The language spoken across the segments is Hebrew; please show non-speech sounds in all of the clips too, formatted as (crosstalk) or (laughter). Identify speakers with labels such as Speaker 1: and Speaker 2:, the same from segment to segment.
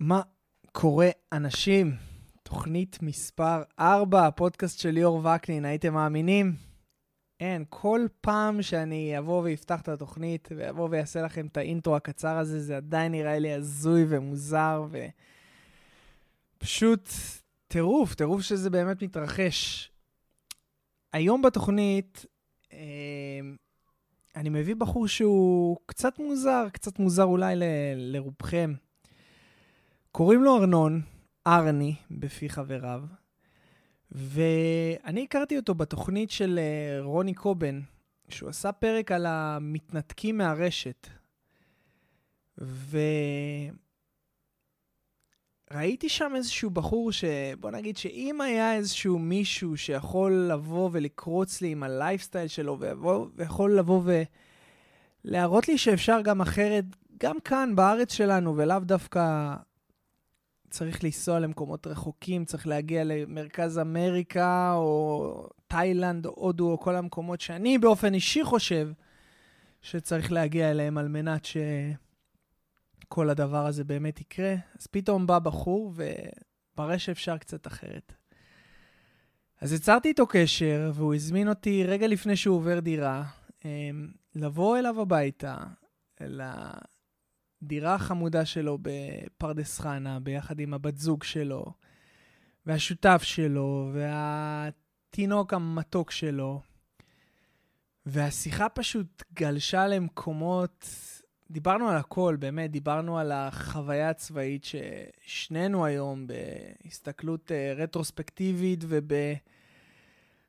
Speaker 1: מה קורה, אנשים? תוכנית מספר 4, הפודקאסט של ליאור וקנין, הייתם מאמינים? אין, כל פעם שאני אבוא ואפתח את התוכנית ואבוא ואעשה לכם את האינטרו הקצר הזה, זה עדיין נראה לי הזוי ומוזר ופשוט טירוף, טירוף שזה באמת מתרחש. היום בתוכנית אה, אני מביא בחור שהוא קצת מוזר, קצת מוזר אולי ל- לרובכם. קוראים לו ארנון, ארני, בפי חבריו, ואני הכרתי אותו בתוכנית של אה, רוני קובן, שהוא עשה פרק על המתנתקים מהרשת. וראיתי שם איזשהו בחור שבוא נגיד שאם היה איזשהו מישהו שיכול לבוא ולקרוץ לי עם הלייפסטייל שלו, ויכול לבוא ולהראות לי שאפשר גם אחרת, גם כאן בארץ שלנו, ולאו דווקא צריך לנסוע למקומות רחוקים, צריך להגיע למרכז אמריקה, או תאילנד, או הודו, או כל המקומות שאני באופן אישי חושב שצריך להגיע אליהם על מנת שכל הדבר הזה באמת יקרה. אז פתאום בא בחור ומראה שאפשר קצת אחרת. אז יצרתי איתו קשר, והוא הזמין אותי רגע לפני שהוא עובר דירה, אמ, לבוא אליו הביתה, הדירה החמודה שלו בפרדס חנה, ביחד עם הבת זוג שלו, והשותף שלו, והתינוק המתוק שלו. והשיחה פשוט גלשה למקומות, דיברנו על הכל, באמת, דיברנו על החוויה הצבאית ששנינו היום, בהסתכלות uh, רטרוספקטיבית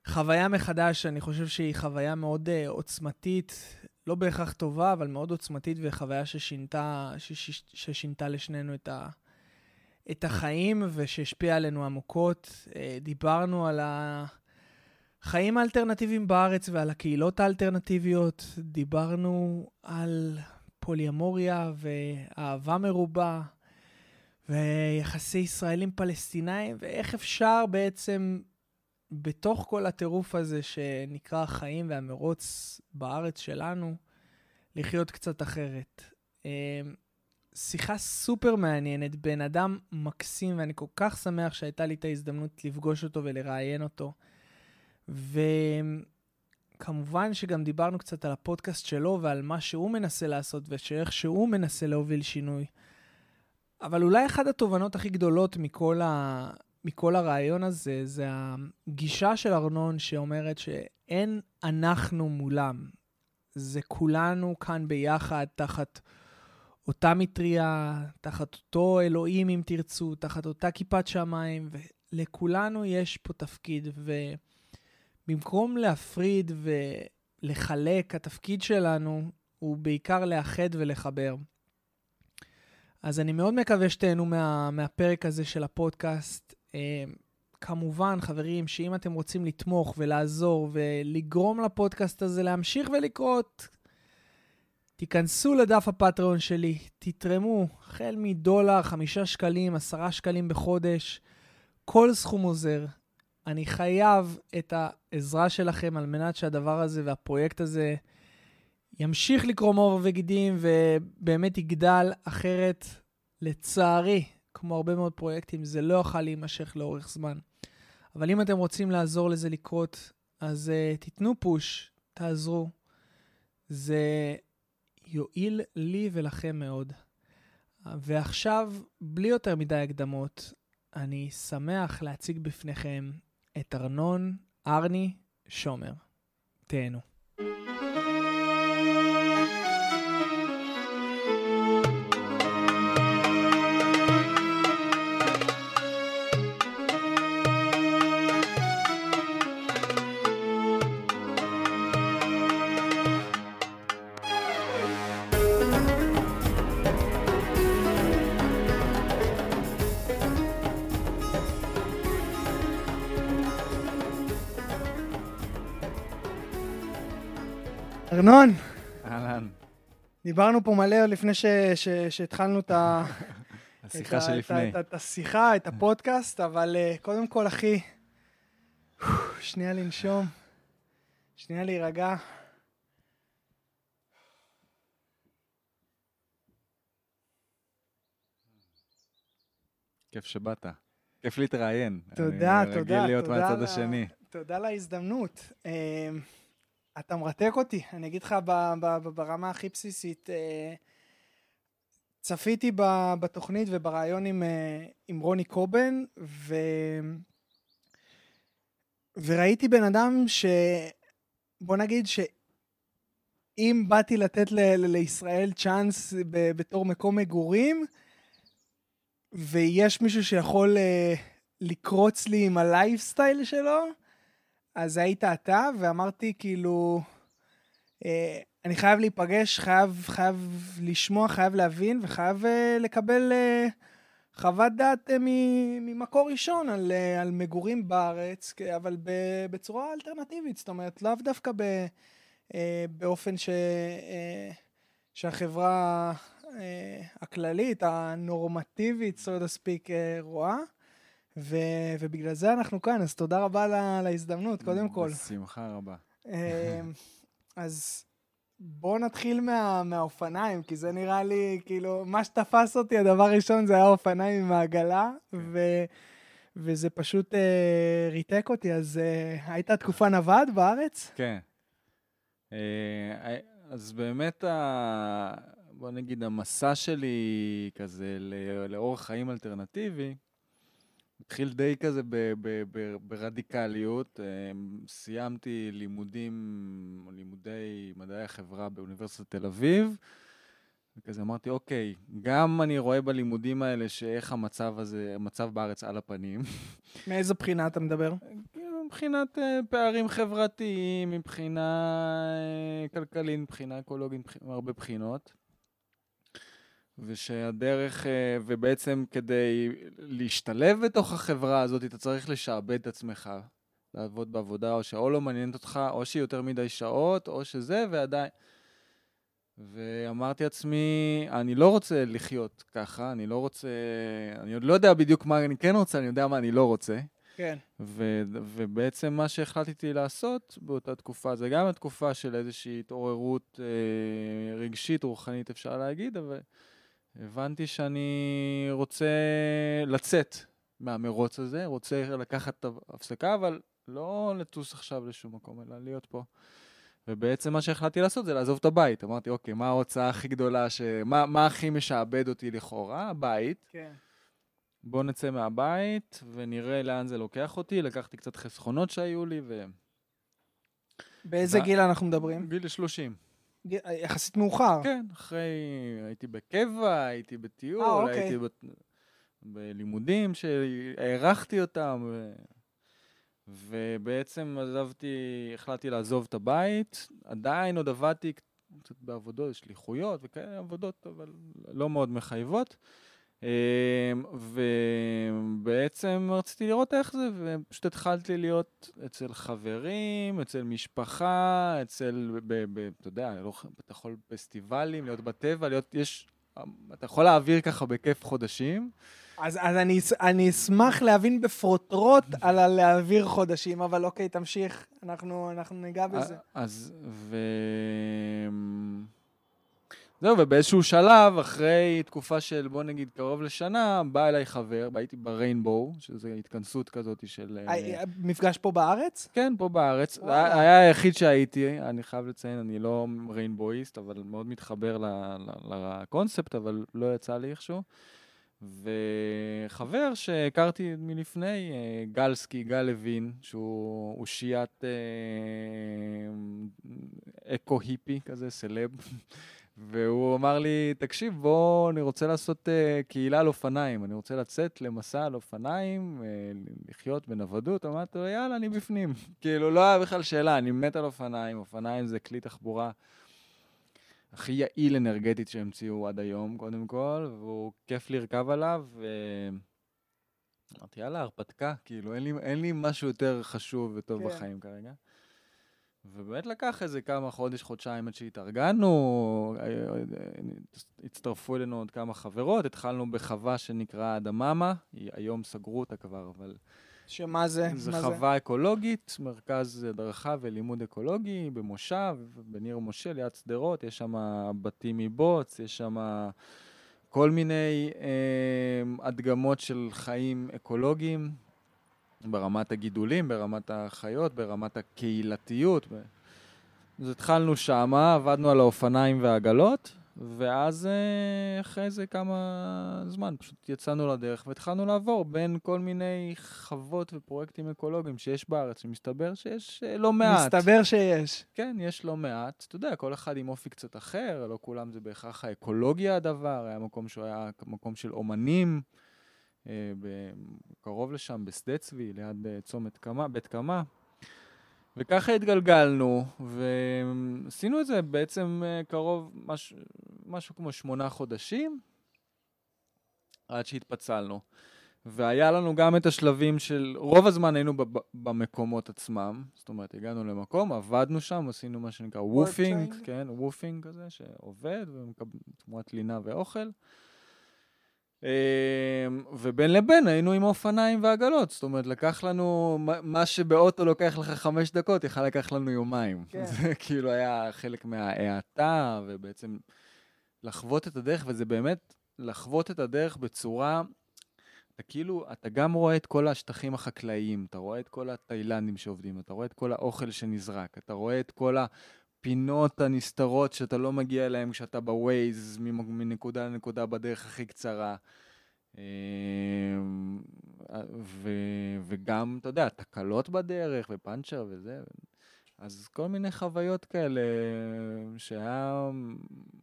Speaker 1: ובחוויה מחדש, אני חושב שהיא חוויה מאוד uh, עוצמתית, לא בהכרח טובה, אבל מאוד עוצמתית, וחוויה ששינתה, שש, ששינתה לשנינו את, ה, את החיים ושהשפיעה עלינו עמוקות. אה, דיברנו על החיים האלטרנטיביים בארץ ועל הקהילות האלטרנטיביות. דיברנו על פוליומוריה ואהבה מרובה, ויחסי ישראלים פלסטינאים, ואיך אפשר בעצם בתוך כל הטירוף הזה שנקרא החיים והמרוץ בארץ שלנו, לחיות קצת אחרת. אמ, שיחה סופר מעניינת, בן אדם מקסים, ואני כל כך שמח שהייתה לי את ההזדמנות לפגוש אותו ולראיין אותו. וכמובן שגם דיברנו קצת על הפודקאסט שלו ועל מה שהוא מנסה לעשות ושאיך שהוא מנסה להוביל שינוי. אבל אולי אחת התובנות הכי גדולות מכל, ה... מכל הרעיון הזה, זה הגישה של ארנון שאומרת שאין אנחנו מולם. זה כולנו כאן ביחד, תחת אותה מטריה, תחת אותו אלוהים, אם תרצו, תחת אותה כיפת שמיים, ולכולנו יש פה תפקיד. ובמקום להפריד ולחלק, התפקיד שלנו הוא בעיקר לאחד ולחבר. אז אני מאוד מקווה שתהנו מה, מהפרק הזה של הפודקאסט. אה, כמובן, חברים, שאם אתם רוצים לתמוך ולעזור ולגרום לפודקאסט הזה להמשיך ולקרות, תיכנסו לדף הפטריון שלי, תתרמו, החל מדולר, חמישה שקלים, עשרה שקלים בחודש, כל סכום עוזר. אני חייב את העזרה שלכם על מנת שהדבר הזה והפרויקט הזה ימשיך לקרום עור וגידים ובאמת יגדל, אחרת, לצערי, כמו הרבה מאוד פרויקטים, זה לא יוכל להימשך לאורך זמן. אבל אם אתם רוצים לעזור לזה לקרות, אז uh, תיתנו פוש, תעזרו. זה יועיל לי ולכם מאוד. ועכשיו, בלי יותר מדי הקדמות, אני שמח להציג בפניכם את ארנון ארני שומר. תהנו. ארנון,
Speaker 2: אהלן.
Speaker 1: דיברנו פה מלא לפני ש- ש- שהתחלנו את ה... (laughs)
Speaker 2: השיחה שלפני.
Speaker 1: את השיחה, את הפודקאסט, אבל אה, קודם כל, אחי, שנייה לנשום, שנייה להירגע.
Speaker 2: כיף שבאת. כיף להתראיין.
Speaker 1: תודה,
Speaker 2: אני
Speaker 1: תודה,
Speaker 2: רגיל להיות מהצד השני.
Speaker 1: תודה על ההזדמנות. אה, אתה מרתק אותי, אני אגיד לך ב- ב- ב- ברמה הכי בסיסית. אה, צפיתי ב- בתוכנית ובריאיון עם, אה, עם רוני קובן, ו... וראיתי בן אדם ש... בוא נגיד שאם באתי לתת ל- ל- לישראל צ'אנס ב- בתור מקום מגורים, ויש מישהו שיכול אה, לקרוץ לי עם הלייפסטייל שלו, אז היית אתה, ואמרתי כאילו, אה, אני חייב להיפגש, חייב, חייב לשמוע, חייב להבין, וחייב אה, לקבל אה, חוות דעת אה, ממקור ראשון על, אה, על מגורים בארץ, אבל ב- בצורה אלטרנטיבית, זאת אומרת, לאו דווקא ב, אה, באופן ש, אה, שהחברה אה, הכללית, הנורמטיבית, so to speak, אה, רואה. ו, ובגלל זה אנחנו כאן, אז תודה רבה על ה- על ההזדמנות, קודם כל.
Speaker 2: בשמחה רבה.
Speaker 1: אה, אז בואו נתחיל מה, מהאופניים, כי זה נראה לי, כאילו, מה שתפס אותי, הדבר הראשון זה היה האופניים עם העגלה, ו, וזה פשוט אה, ריתק אותי. אז אה, הייתה תקופה נווד בארץ?
Speaker 2: כן. אה, אז באמת, ה- בוא נגיד, המסע שלי כזה ל- לאורח חיים אלטרנטיבי, התחיל די כזה ב- ב- ב- ברדיקליות. אה, סיימתי לימודים, לימודי מדעי החברה באוניברסיטת תל אביב. וכזה אמרתי, אוקיי, גם אני רואה בלימודים האלה שאיך המצב הזה, המצב בארץ על הפנים.
Speaker 1: מאיזה בחינה אתה מדבר?
Speaker 2: כאילו, מבחינת אה, פערים חברתיים, מבחינה אה, כלכלית, מבחינה אקולוגית, מבח- מהרבה בחינות. ושהדרך, אה, ובעצם כדי להשתלב בתוך החברה הזאת, אתה צריך לשעבד את עצמך, לעבוד בעבודה, או שאו לא מעניינת אותך, או שהיא יותר מדי שעות, או שזה, ועדיין... ואמרתי לעצמי, אני לא רוצה לחיות ככה, אני לא רוצה... אני עוד לא יודע בדיוק מה אני כן רוצה, אני יודע מה אני לא רוצה.
Speaker 1: כן.
Speaker 2: ו- ובעצם מה שהחלטתי לעשות באותה תקופה, זה גם התקופה של איזושהי התעוררות אה, רגשית, רוחנית, אפשר להגיד, אבל הבנתי שאני רוצה לצאת מהמרוץ הזה, רוצה לקחת הפסקה, אבל לא לטוס עכשיו לשום מקום, אלא להיות פה. ובעצם מה שהחלטתי לעשות זה לעזוב את הבית. אמרתי, אוקיי, מה ההוצאה הכי גדולה, ש... מה, מה הכי משעבד אותי לכאורה? הבית.
Speaker 1: כן.
Speaker 2: בוא נצא מהבית ונראה לאן זה לוקח אותי. לקחתי קצת חסכונות שהיו לי, ו...
Speaker 1: באיזה
Speaker 2: ו-
Speaker 1: גיל אנחנו מדברים?
Speaker 2: גיל 30.
Speaker 1: גיל- יחסית מאוחר.
Speaker 2: כן, אחרי... הייתי בקבע, הייתי בטיול,
Speaker 1: אה, אוקיי.
Speaker 2: הייתי ב... בלימודים שהערכתי אותם, ו... ובעצם עזבתי, החלטתי לעזוב את הבית. עדיין עוד עבדתי קצת בעבודות, שליחויות וכאלה עבודות, אבל לא מאוד מחייבות. אמ, ובעצם רציתי לראות איך זה, ופשוט התחלתי להיות אצל חברים, אצל משפחה, אצל, ב, ב, אתה יודע, לא, אתה יכול פסטיבלים, להיות בטבע, להיות, יש, אתה יכול להעביר ככה בכיף חודשים.
Speaker 1: אז, אז אני, אני אשמח להבין בפרוטרוט על הלהעביר חודשים, אבל אוקיי, תמשיך, אנחנו, אנחנו ניגע בזה.
Speaker 2: אז, ו... זהו, ובאיזשהו שלב, אחרי תקופה של בוא נגיד קרוב לשנה, בא אליי חבר, הייתי בריינבואו, שזו התכנסות כזאת של... אה,
Speaker 1: אה, מפגש פה בארץ?
Speaker 2: כן, פה בארץ.
Speaker 1: וואלה.
Speaker 2: היה היחיד שהייתי, אני חייב לציין, אני לא ריינבואיסט, אבל מאוד מתחבר לקונספט, אבל לא יצא לי איכשהו. וחבר שהכרתי מלפני, אה, גלסקי, גל לוין, שהוא אושיית אה, אקו-היפי כזה, סלב. והוא אמר לי, תקשיב, בוא, אני רוצה לעשות uh, קהילה על אופניים, אני רוצה לצאת למסע על אופניים, uh, לחיות בנוודות. אמרתי לו, יאללה, אני בפנים. (laughs) כאילו, לא היה בכלל שאלה, אני מת על אופניים, אופניים זה כלי תחבורה הכי יעיל אנרגטית שהמציאו עד היום, קודם כל, והוא כיף לרכב עליו, ואמרתי, יאללה, הרפתקה, כאילו, אין לי, אין לי משהו יותר חשוב וטוב
Speaker 1: כן.
Speaker 2: בחיים כרגע. ובאמת לקח איזה כמה חודש, חודשיים עד שהתארגנו, אה, אה, הצטרפו אלינו עוד כמה חברות, התחלנו בחווה שנקרא דממה, היא- היום סגרו אותה כבר, אבל
Speaker 1: שמה זה?
Speaker 2: זו
Speaker 1: מה
Speaker 2: חווה אקולוגית, מרכז הדרכה ולימוד אקולוגי במושב, בניר משה, ליד שדרות, יש שם בתים מבוץ, יש שם כל מיני אה, הדגמות של חיים אקולוגיים, ברמת הגידולים, ברמת החיות, ברמת הקהילתיות. אז התחלנו שמה, עבדנו על האופניים והעגלות, ואז אה, אחרי זה כמה זמן פשוט יצאנו לדרך והתחלנו לעבור בין כל מיני חוות ופרויקטים אקולוגיים שיש בארץ, ומסתבר שיש אה, לא מעט.
Speaker 1: מסתבר שיש.
Speaker 2: כן, יש לא מעט. אתה יודע, כל אחד עם אופי קצת אחר, לא כולם זה בהכרח האקולוגיה הדבר, היה מקום שהוא היה מקום של אומנים, קרוב לשם, בשדה צבי, ליד צומת קמה, בית קמה. וככה התגלגלנו, ועשינו את זה בעצם אה, קרוב, מש, משהו כמו שמונה חודשים, עד שהתפצלנו. והיה לנו גם את השלבים של, רוב הזמן היינו במקומות עצמם, זאת אומרת, הגענו למקום, עבדנו שם, עשינו מה שנקרא WWOOFing, כן, WWOOFing כזה, שעובד, ומקבל תמורת לינה ואוכל. אמ, ובין לבין היינו עם אופניים ועגלות, זאת אומרת, לקח לנו, מה שבאוטו לוקח לך חמש דקות, יכל לקח לנו יומיים. כן. (laughs) זה כאילו היה חלק מההאטה, ובעצם לחוות את הדרך, וזה באמת לחוות את הדרך בצורה, אתה כאילו, אתה גם רואה את כל השטחים החקלאיים, אתה רואה את כל התאילנדים שעובדים, אתה רואה את כל האוכל שנזרק, אתה רואה את כל הפינות הנסתרות שאתה לא מגיע אליהן כשאתה בווייז מנקודה לנקודה בדרך הכי קצרה. אמ, ו, וגם, אתה יודע, תקלות בדרך ופאנצ'ר וזה. אז כל מיני חוויות כאלה שהיה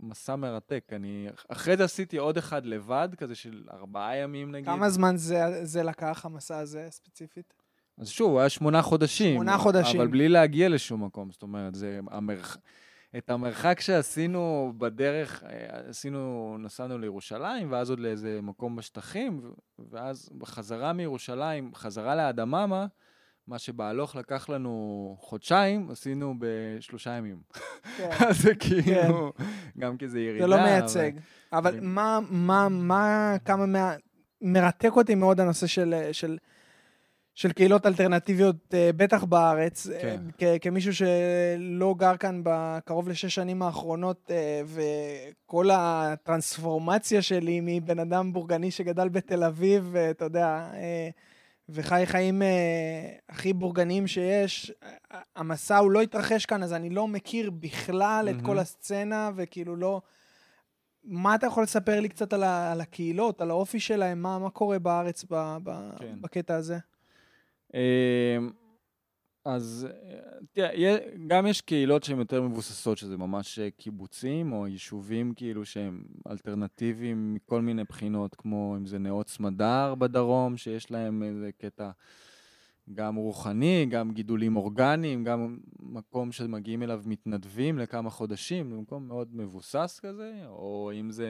Speaker 2: מסע מרתק. אני, אחרי זה עשיתי עוד אחד לבד, כזה של ארבעה ימים נגיד.
Speaker 1: כמה זמן זה, זה לקח, המסע הזה ספציפית?
Speaker 2: אז שוב, הוא היה שמונה חודשים.
Speaker 1: שמונה חודשים.
Speaker 2: אבל בלי להגיע לשום מקום. זאת אומרת, זה המרח... את המרחק שעשינו בדרך, אה, עשינו, נסענו לירושלים, ואז עוד לאיזה מקום בשטחים, ואז בחזרה מירושלים, חזרה לאדממה, מה שבהלוך לקח לנו חודשיים, עשינו בשלושה ימים. כן. (laughs) אז זה כאילו, כן. גם כי זה ירידה.
Speaker 1: זה לא מייצג. אבל, אבל מה, מה, מה, כמה מה... מרתק אותי מאוד הנושא של, של של קהילות אלטרנטיביות, אה, בטח בארץ. אה, כן. כמישהו שלא גר כאן בקרוב לשש שנים האחרונות, אה, וכל הטרנספורמציה שלי מבן אדם בורגני שגדל בתל אביב, אתה יודע, וחי חיים הכי בורגניים שיש, המסע הוא לא התרחש כאן, אז אני לא מכיר בכלל את כל הסצנה, וכאילו לא... מה אתה יכול לספר לי קצת על, על הקהילות, על האופי שלהם, מה, מה קורה בארץ ב, ב, כן. בקטע הזה?
Speaker 2: אמ, אז תראה, גם יש קהילות שהן יותר מבוססות, שזה ממש קיבוצים או יישובים כאילו שהם אלטרנטיביים מכל מיני בחינות, כמו אם זה נאות סמדר בדרום, שיש להם איזה קטע גם רוחני, גם גידולים אורגניים, גם מקום שמגיעים אליו מתנדבים לכמה חודשים, זה מקום מאוד מבוסס כזה, או אם זה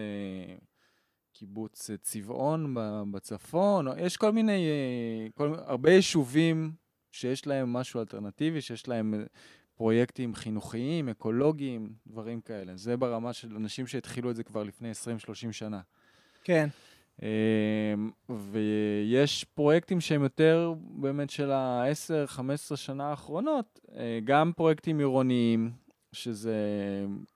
Speaker 2: קיבוץ אה, צבעון בצפון, יש כל מיני, אה, כל, הרבה יישובים שיש להם משהו אלטרנטיבי, שיש להם אה, פרויקטים חינוכיים, אקולוגיים, דברים כאלה. זה ברמה של אנשים שהתחילו את זה כבר לפני 20-30 שנה.
Speaker 1: כן.
Speaker 2: ויש פרויקטים שהם יותר באמת של ה-10-15 שנה האחרונות, גם פרויקטים עירוניים, שזה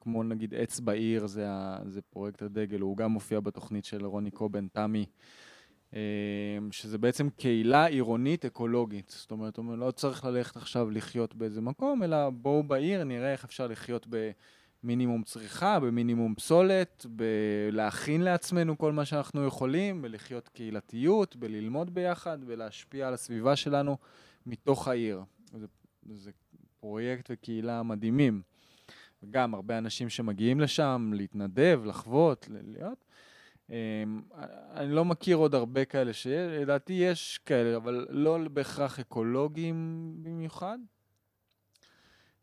Speaker 2: כמו נגיד עץ בעיר, זה, ה, זה פרויקט הדגל, הוא גם מופיע בתוכנית של רוני קובן, תמי, אה, שזה בעצם קהילה עירונית אקולוגית. זאת אומרת, הוא לא צריך ללכת עכשיו לחיות באיזה מקום, אלא בואו בעיר, נראה איך אפשר לחיות במינימום צריכה, במינימום פסולת, בלהכין לעצמנו כל מה שאנחנו יכולים, בלחיות קהילתיות, בללמוד ביחד, בלהשפיע על הסביבה שלנו מתוך העיר. זה, זה פרויקט וקהילה מדהימים. וגם הרבה אנשים שמגיעים לשם להתנדב, לחוות, להיות. אמ, אני לא מכיר עוד הרבה כאלה שיש, לדעתי יש כאלה, אבל לא בהכרח אקולוגיים במיוחד.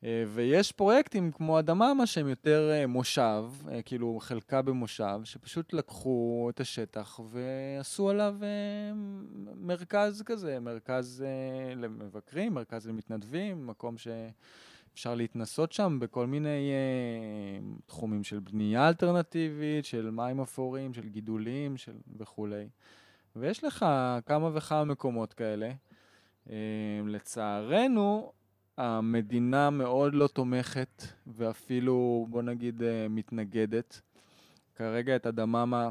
Speaker 2: אה, ויש פרויקטים כמו אדממה שהם יותר אה, מושב, אה, כאילו חלקה במושב, שפשוט לקחו את השטח ועשו עליו מרכז כזה, מרכז למבקרים, מרכז למתנדבים, מקום ש... אפשר להתנסות שם בכל מיני uh, תחומים של בנייה אלטרנטיבית, של מים אפורים, של גידולים של... וכולי. ויש לך כמה וכמה מקומות כאלה. Uh, לצערנו, המדינה מאוד לא תומכת, ואפילו, בוא נגיד, uh, מתנגדת. כרגע את הדממה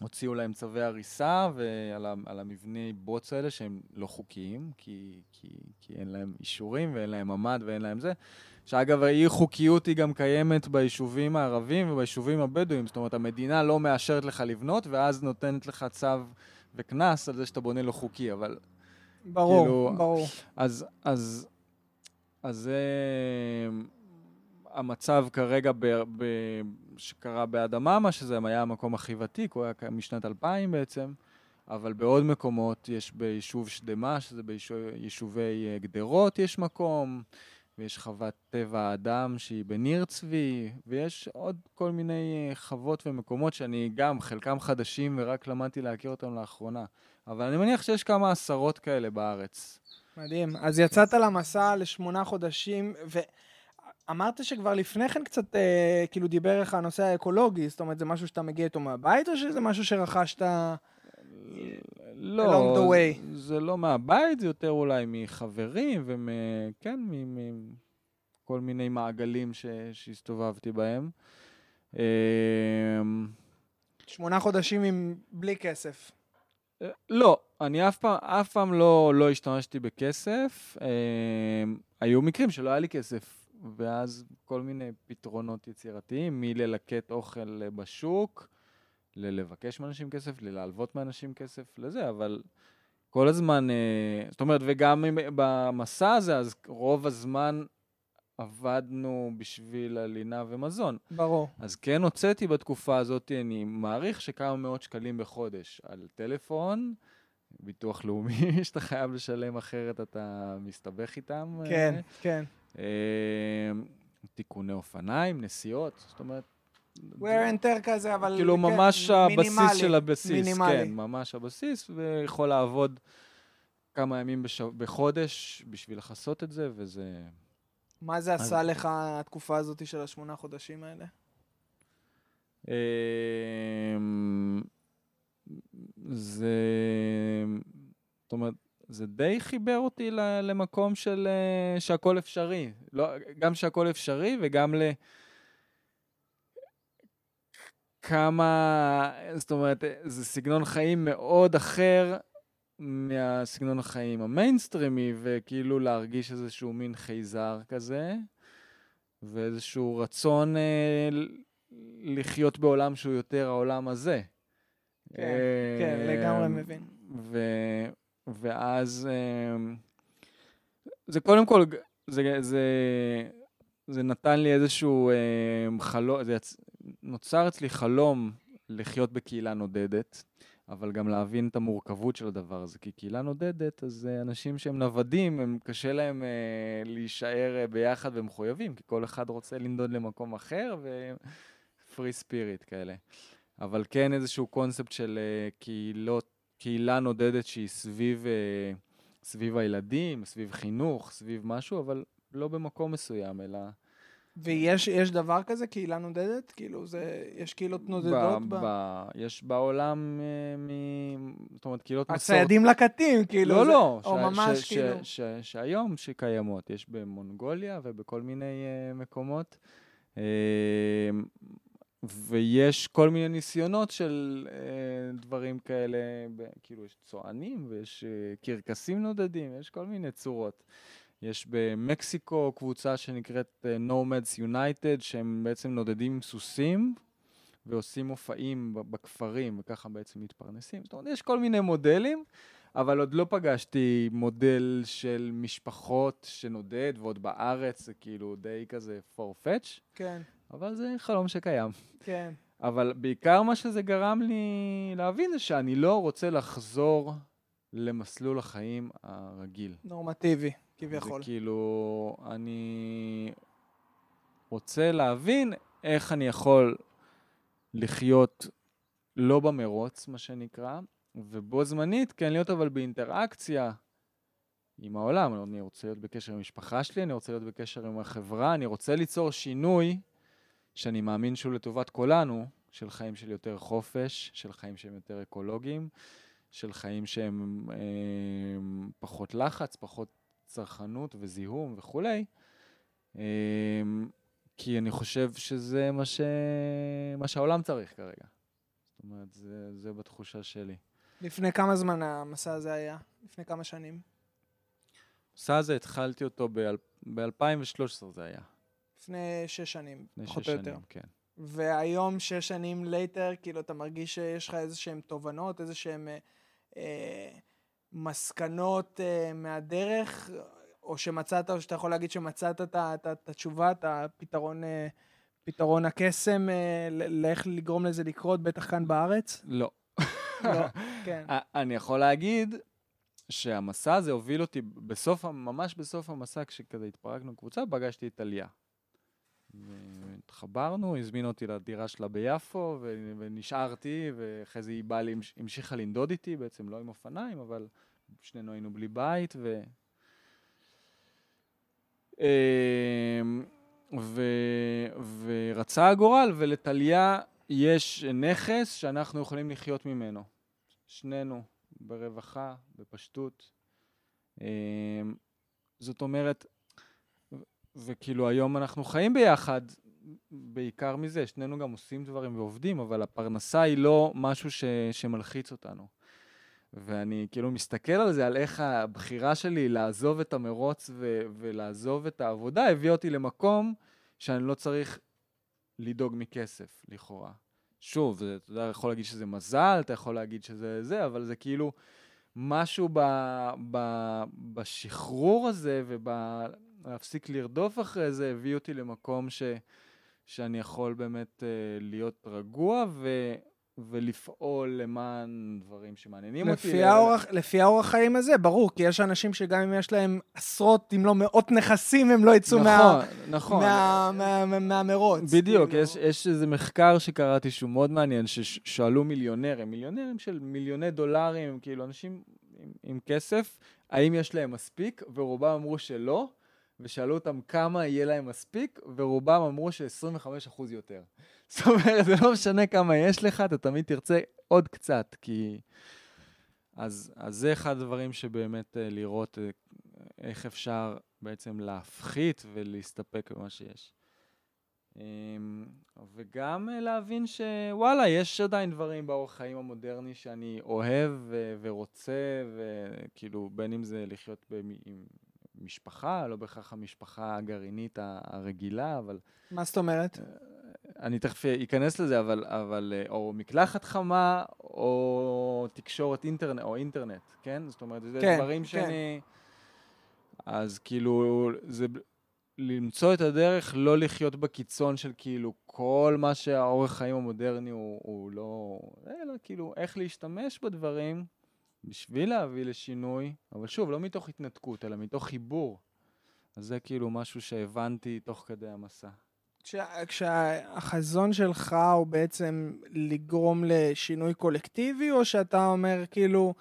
Speaker 2: הוציאו להם צווי הריסה ועל על המבני בוץ האלה שהם לא חוקיים, כי, כי, כי אין להם אישורים ואין להם ממ"ד ואין להם זה. שאגב, האי חוקיות היא גם קיימת ביישובים הערבים וביישובים הבדואים. זאת אומרת, המדינה לא מאשרת לך לבנות, ואז נותנת לך צו וקנס על זה שאתה בונה לא חוקי, אבל...
Speaker 1: ברור,
Speaker 2: כאילו,
Speaker 1: ברור.
Speaker 2: אז, אז, אז זה המצב כרגע ב, ב, שקרה באדממה, שזה היה המקום הכי ותיק, הוא היה ק- משנת 2000 בעצם, אבל בעוד מקומות יש ביישוב שדמה, שזה ביישובי אה, גדרות יש מקום, ויש חוות טבע האדם שהיא בניר צבי, ויש עוד כל מיני אה, חוות ומקומות שאני גם, חלקם חדשים ורק למדתי להכיר אותם לאחרונה. אבל אני מניח שיש כמה עשרות כאלה בארץ.
Speaker 1: מדהים. אז יצאת למסע לשמונה חודשים, ואמרת שכבר לפני כן קצת, אה, כאילו, דיבר לך הנושא האקולוגי, זאת אומרת, זה משהו שאתה מגיע איתו מהבית, או שזה משהו שרכשת...
Speaker 2: לא,
Speaker 1: Along the way.
Speaker 2: זה לא מהבית, זה יותר אולי מחברים ומ... כן, מכל מיני מעגלים ש... שהסתובבתי בהם. אמ,
Speaker 1: שמונה חודשים עם... בלי כסף.
Speaker 2: לא, אני אף פעם, אף פעם לא, לא השתמשתי בכסף. אמ, היו מקרים שלא היה לי כסף, ואז כל מיני פתרונות יצירתיים, מללקט אוכל בשוק, ללבקש מאנשים כסף, ללהלוות מאנשים כסף, לזה, אבל כל הזמן, אה, זאת אומרת, וגם במסע הזה, אז רוב הזמן עבדנו בשביל הלינה ומזון.
Speaker 1: ברור.
Speaker 2: אז כן הוצאתי בתקופה הזאת, אני מעריך שכמה מאות שקלים בחודש על טלפון, ביטוח לאומי, (laughs) שאתה חייב לשלם אחרת אתה מסתבך איתם.
Speaker 1: כן,
Speaker 2: אה,
Speaker 1: כן.
Speaker 2: אה, תיקוני אופניים, נסיעות, זאת אומרת...
Speaker 1: wear and tear כזה, אבל...
Speaker 2: כאילו
Speaker 1: כן,
Speaker 2: ממש הבסיס של הבסיס,
Speaker 1: מינימלי.
Speaker 2: כן, ממש הבסיס, ויכול לעבוד כמה ימים בש... בחודש בשביל לכסות את זה, וזה...
Speaker 1: מה זה עשה
Speaker 2: אז-
Speaker 1: לך התקופה הזאת של השמונה חודשים האלה?
Speaker 2: אמ, זה... זאת אומרת, זה די חיבר אותי למקום של אה, שהכל אפשרי. לא, גם שהכל אפשרי וגם ל... כמה... זאת אומרת, זה סגנון חיים מאוד אחר מהסגנון החיים המיינסטרימי, וכאילו להרגיש איזשהו מין חייזר כזה, ואיזשהו רצון אה, לחיות בעולם שהוא יותר העולם הזה.
Speaker 1: כן,
Speaker 2: אה,
Speaker 1: כן, לגמרי מבין.
Speaker 2: ו, ואז אה, זה קודם כל, זה, זה, זה נתן לי איזשהו אה, חלום, זה יצ... נוצר אצלי חלום לחיות בקהילה נודדת, אבל גם להבין את המורכבות של הדבר הזה, כי קהילה נודדת, אז אה, אנשים שהם נוודים, הם קשה להם אה, להישאר אה, ביחד ומחויבים, כי כל אחד רוצה לנדוד למקום אחר, ו-free spirit כאלה. אבל כן איזשהו קונספט של אה, קהילות, קהילה נודדת שהיא סביב, אה, סביב הילדים, סביב חינוך, סביב משהו, אבל לא במקום מסוים, אלא...
Speaker 1: ויש יש דבר כזה, קהילה נודדת? כאילו, זה, יש קהילות נודדות
Speaker 2: ב,
Speaker 1: ב...
Speaker 2: ב, יש בעולם, אה, מ, זאת אומרת, קהילות
Speaker 1: הציידים לקטים, כאילו.
Speaker 2: לא,
Speaker 1: זה,
Speaker 2: לא,
Speaker 1: או
Speaker 2: ש-
Speaker 1: ממש
Speaker 2: ש-
Speaker 1: כאילו...
Speaker 2: ש- ש- שהיום שקיימות, יש במונגוליה ובכל מיני אה, מקומות, אה, ויש כל מיני ניסיונות של אה, דברים כאלה, ב- כאילו יש צוענים ויש אה, קרקסים נודדים, יש כל מיני צורות. יש במקסיקו קבוצה שנקראת אה, Nomads United, שהם בעצם נודדים עם סוסים ועושים מופעים בכפרים, וככה בעצם מתפרנסים. זאת אומרת, יש כל מיני מודלים, אבל עוד לא פגשתי מודל של משפחות שנודד, ועוד בארץ זה כאילו די כזה farfetch,
Speaker 1: כן,
Speaker 2: אבל זה חלום שקיים.
Speaker 1: כן.
Speaker 2: אבל בעיקר מה שזה גרם לי להבין זה שאני לא רוצה לחזור למסלול החיים הרגיל.
Speaker 1: נורמטיבי, כביכול.
Speaker 2: זה כאילו, אני רוצה להבין איך אני יכול לחיות לא במרוץ, מה שנקרא, ובו זמנית כן להיות אבל באינטראקציה עם העולם. אני רוצה להיות בקשר עם המשפחה שלי, אני רוצה להיות בקשר עם החברה, אני רוצה ליצור שינוי שאני מאמין שהוא לטובת כולנו, של חיים של יותר חופש, של חיים שהם יותר אקולוגיים, של חיים שהם אה, פחות לחץ, פחות צרכנות וזיהום וכולי, אה, כי אני חושב שזה מה, ש... מה שהעולם צריך כרגע. זאת אומרת, זה, זה בתחושה שלי.
Speaker 1: לפני כמה זמן המסע הזה היה? לפני כמה שנים?
Speaker 2: המסע הזה, התחלתי אותו ב-2013 זה היה.
Speaker 1: לפני שש שנים,
Speaker 2: לפני
Speaker 1: פחות
Speaker 2: שש
Speaker 1: או
Speaker 2: שנים,
Speaker 1: יותר.
Speaker 2: כן.
Speaker 1: והיום, שש שנים later, כאילו, אתה מרגיש שיש לך איזה שהן תובנות, איזה שהן אה, אה, מסקנות אה, מהדרך, או שמצאת, או שאתה יכול להגיד שמצאת את התשובה, את הפתרון, אה, פתרון הקסם, אה, לאיך לגרום לזה לקרות, בטח כאן בארץ?
Speaker 2: לא.
Speaker 1: לא, כן. (laughs)
Speaker 2: אני יכול להגיד שהמסע הזה הוביל אותי בסוף, ממש בסוף המסע, כשכזה התפרקנו קבוצה, פגשתי את טליה. התחברנו, הזמין אותי לדירה שלה ביפו, ו- ונשארתי, ואחרי זה היא באה, לי- המשיכה לנדוד איתי, בעצם לא עם אופניים, אבל שנינו היינו בלי בית, ו... אמ, ו... ורצה הגורל, ולטליה יש נכס שאנחנו יכולים לחיות ממנו. שנינו, ברווחה, בפשטות. אמ, זאת אומרת, ו- וכאילו היום אנחנו חיים ביחד, בעיקר מזה, שנינו גם עושים דברים ועובדים, אבל הפרנסה היא לא משהו ש... שמלחיץ אותנו. ואני כאילו מסתכל על זה, על איך הבחירה שלי לעזוב את המרוץ ו- ולעזוב את העבודה, הביא אותי למקום שאני לא צריך לדאוג מכסף, לכאורה. שוב, זה, אתה יודע, יכול להגיד שזה מזל, אתה יכול להגיד שזה זה, אבל זה כאילו משהו ב, ב, בשחרור הזה ובלהפסיק לרדוף אחרי זה, הביא אותי למקום ש, שאני יכול באמת uh, להיות רגוע ו, ולפעול למען דברים שמעניינים אותי.
Speaker 1: לפי האורח, לפי האורח חיים הזה, ברור, כי יש אנשים שגם אם יש להם עשרות, אם לא מאות נכסים, הם לא יצאו מה-
Speaker 2: נכון, נכון.
Speaker 1: מה- מה- מה- מהמרוץ.
Speaker 2: בדיוק,
Speaker 1: כאילו.
Speaker 2: יש, יש איזה מחקר שקראתי שהוא מאוד מעניין, ששאלו מיליונרים, מיליונרים של מיליוני דולרים, כאילו אנשים עם, עם כסף, האם יש להם מספיק, ורובם אמרו שלא, ושאלו אותם כמה יהיה להם מספיק, ורובם אמרו ש-25% יותר. (laughs) זאת אומרת, זה לא משנה כמה יש לך, אתה תמיד תרצה עוד קצת, כי... אז, אז זה אחד הדברים שבאמת אה, לראות אה, איך אפשר בעצם להפחית ולהסתפק במה שיש. אמ, וגם אה, להבין שוואלה, יש עדיין דברים באורח חיים המודרני שאני אוהב ורוצה, וכאילו, בין אם זה לחיות במ- עם משפחה, לא בהכרח המשפחה הגרעינית הרגילה, אבל
Speaker 1: מה זאת אומרת?
Speaker 2: אני תכף אכנס לזה, אבל, אבל אה, או מקלחת חמה, או תקשורת אינטרנט, או אינטרנט, כן? זאת אומרת, זה
Speaker 1: כן,
Speaker 2: דברים
Speaker 1: כן.
Speaker 2: שאני... אז כאילו, זה למצוא את הדרך לא לחיות בקיצון של כאילו כל מה שהאורח חיים המודרני הוא, הוא לא... אלא כאילו, איך להשתמש בדברים בשביל להביא לשינוי, אבל שוב, לא מתוך התנתקות, אלא מתוך חיבור. אז זה כאילו משהו שהבנתי תוך כדי המסע.
Speaker 1: כשה- כשהחזון שלך הוא בעצם לגרום לשינוי קולקטיבי, או שאתה אומר כאילו,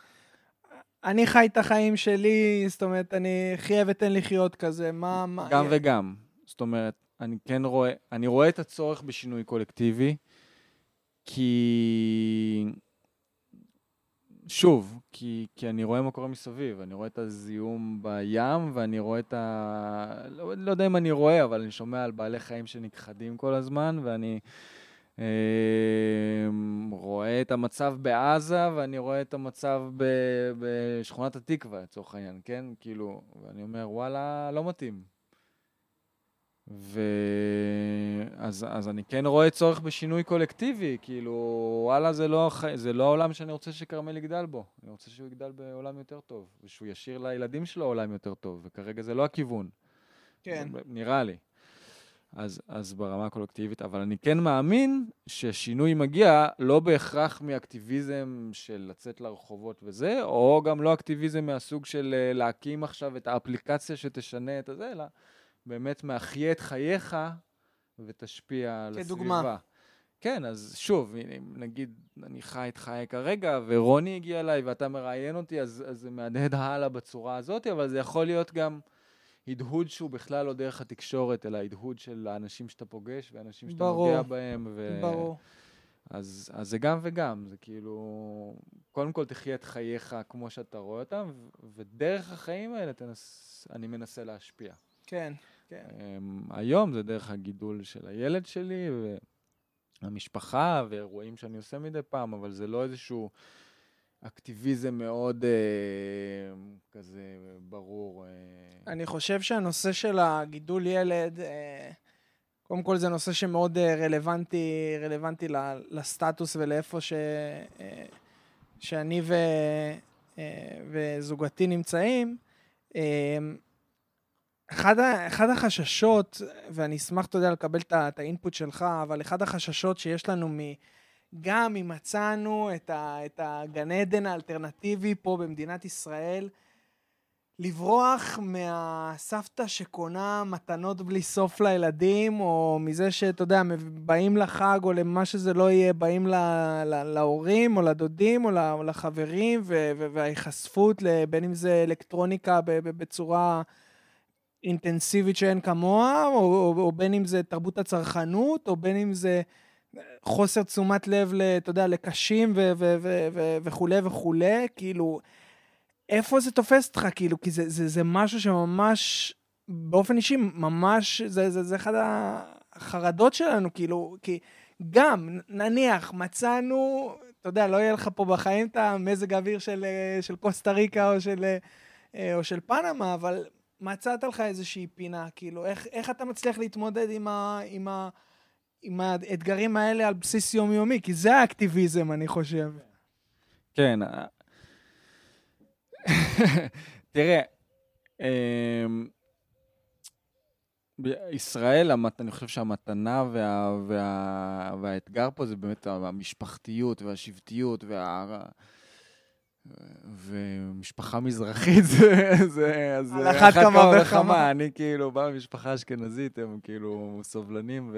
Speaker 1: אני חי את החיים שלי, זאת אומרת, אני חיה ותן לחיות כזה, מה... מה
Speaker 2: גם וגם. זאת אומרת, אני כן רואה, אני רואה את הצורך בשינוי קולקטיבי, כי... שוב, כי, כי אני רואה מה קורה מסביב, אני רואה את הזיהום בים, ואני רואה את ה... לא, לא יודע אם אני רואה, אבל אני שומע על בעלי חיים שנכחדים כל הזמן, ואני אה, רואה את המצב בעזה, ואני רואה את המצב ב, בשכונת התקווה, לצורך העניין, כן? כאילו, ואני אומר, וואלה, לא מתאים. ו... אז, אז אני כן רואה צורך בשינוי קולקטיבי, כאילו, וואלה, זה לא, זה לא העולם שאני רוצה שכרמל יגדל בו. אני רוצה שהוא יגדל בעולם יותר טוב, ושהוא ישאיר לילדים שלו עולם יותר טוב, וכרגע זה לא הכיוון.
Speaker 1: כן.
Speaker 2: נראה לי. אז, אז ברמה הקולקטיבית, אבל אני כן מאמין ששינוי מגיע לא בהכרח מאקטיביזם של לצאת לרחובות וזה, או גם לא אקטיביזם מהסוג של אה, להקים עכשיו את האפליקציה שתשנה את הזה, אלא באמת מאחיה את חייך ותשפיע על
Speaker 1: כדוגמה.
Speaker 2: הסביבה. כן, אז שוב, נגיד אני חי את חיי כרגע, ורוני הגיע אליי ואתה מראיין אותי, אז, אז זה מהדהד הלאה בצורה הזאת, אבל זה יכול להיות גם הדהוד שהוא בכלל לא דרך התקשורת, אלא הדהוד של האנשים שאתה פוגש ואנשים שאתה
Speaker 1: ברור.
Speaker 2: נוגע בהם. ו...
Speaker 1: ברור.
Speaker 2: אז, אז זה גם וגם, זה כאילו, קודם כל תחיה את חייך כמו שאתה רואה אותם, ו- ודרך החיים האלה תנס, אני מנסה להשפיע.
Speaker 1: כן, כן.
Speaker 2: Um, היום זה דרך הגידול של הילד שלי, המשפחה ואירועים שאני עושה מדי פעם, אבל זה לא איזשהו אקטיביזם מאוד אה, כזה ברור. אה.
Speaker 1: אני חושב שהנושא של הגידול ילד, אה, קודם כל זה נושא שמאוד אה, רלוונטי, רלוונטי לסטטוס ולאיפה ש, אה, שאני ו, אה, וזוגתי נמצאים. אה, אחד, אחד החששות, ואני אשמח, אתה יודע, לקבל את האינפוט שלך, אבל אחד החששות שיש לנו מ... גם אם מצאנו את, ה, את הגן עדן האלטרנטיבי פה במדינת ישראל, לברוח מהסבתא שקונה מתנות בלי סוף לילדים, או מזה שאתה יודע, באים לחג, או למה שזה לא יהיה, באים ל, ל, להורים, או לדודים, או, או לחברים, וההיחשפות, בין אם זה אלקטרוניקה בצורה... אינטנסיבית שאין כמוה, או, או, או בין אם זה תרבות הצרכנות, או בין אם זה חוסר תשומת לב, אתה יודע, לקשים ו- ו- ו- ו- וכולי וכולי, כאילו, איפה זה תופס אותך, כאילו, כי זה, זה, זה משהו שממש, באופן אישי, ממש, זה, זה, זה אחד החרדות שלנו, כאילו, כי גם, נניח, מצאנו, אתה יודע, לא יהיה לך פה בחיים את המזג האוויר של, של קוסטה ריקה או של, או של פנמה, אבל מצאת לך איזושהי פינה, כאילו, איך, איך אתה מצליח להתמודד עם, ה, עם, ה, עם האתגרים האלה על בסיס יומיומי? כי זה האקטיביזם, אני חושב.
Speaker 2: כן. אה, (laughs) תראה, אמ, בישראל, אני חושב שהמתנה וה, וה, והאתגר פה זה באמת המשפחתיות והשבטיות וה... ומשפחה מזרחית (laughs) זה, זה,
Speaker 1: זה על אחת כמה וכמה.
Speaker 2: אני כאילו בא ממשפחה אשכנזית, הם כאילו סובלנים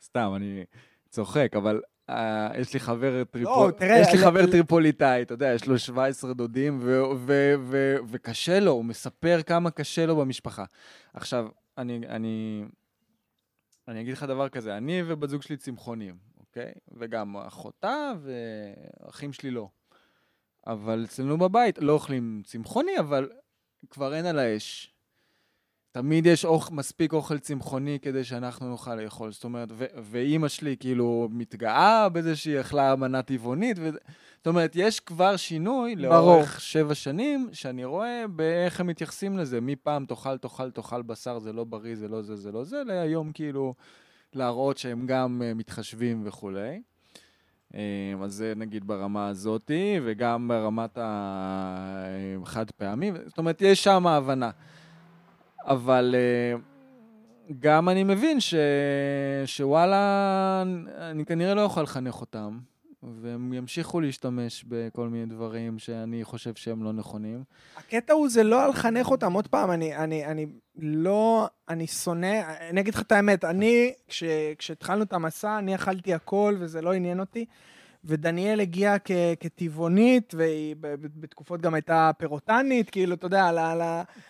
Speaker 2: וסתם, אני צוחק, אבל אה, יש לי חבר טריפול... לא, תראה... יש לי חבר ל... טריפוליטאי, אתה יודע, יש לו 17 דודים, ו- ו- ו- וקשה לו, הוא מספר כמה קשה לו במשפחה. עכשיו, אני, אני, אני אגיד לך דבר כזה, אני ובת זוג שלי צמחונים, אוקיי? וגם אחותה ואחים שלי לא. אבל אצלנו בבית לא אוכלים צמחוני, אבל כבר אין על האש. תמיד יש אוכ, מספיק אוכל צמחוני כדי שאנחנו נוכל לאכול. זאת אומרת, ו- ואימא שלי כאילו מתגאה בזה שהיא אכלה מנה טבעונית. ו- זאת אומרת, יש כבר שינוי לאורך שבע שנים, שאני רואה באיך הם מתייחסים לזה. מפעם תאכל, תאכל, תאכל בשר, זה לא בריא, זה לא זה, זה לא זה, להיום כאילו להראות שהם גם uh, מתחשבים וכולי. אמ, אז זה נגיד ברמה הזאתי, וגם ברמת החד פעמי, זאת אומרת, יש שם הבנה. אבל אה, גם אני מבין ש... שוואלה, אני כנראה לא יכול לחנך אותם, והם ימשיכו להשתמש בכל מיני דברים שאני חושב שהם לא נכונים.
Speaker 1: הקטע הוא זה לא על לחנך אותם, עוד פעם, אני, אני, אני לא, אני שונא, אני אגיד לך את האמת, אני, כש, כשהתחלנו את המסע, אני אכלתי הכל וזה לא עניין אותי. ודניאל הגיעה כטבעונית, והיא בתקופות גם הייתה פירוטנית, כאילו, אתה יודע, על, על,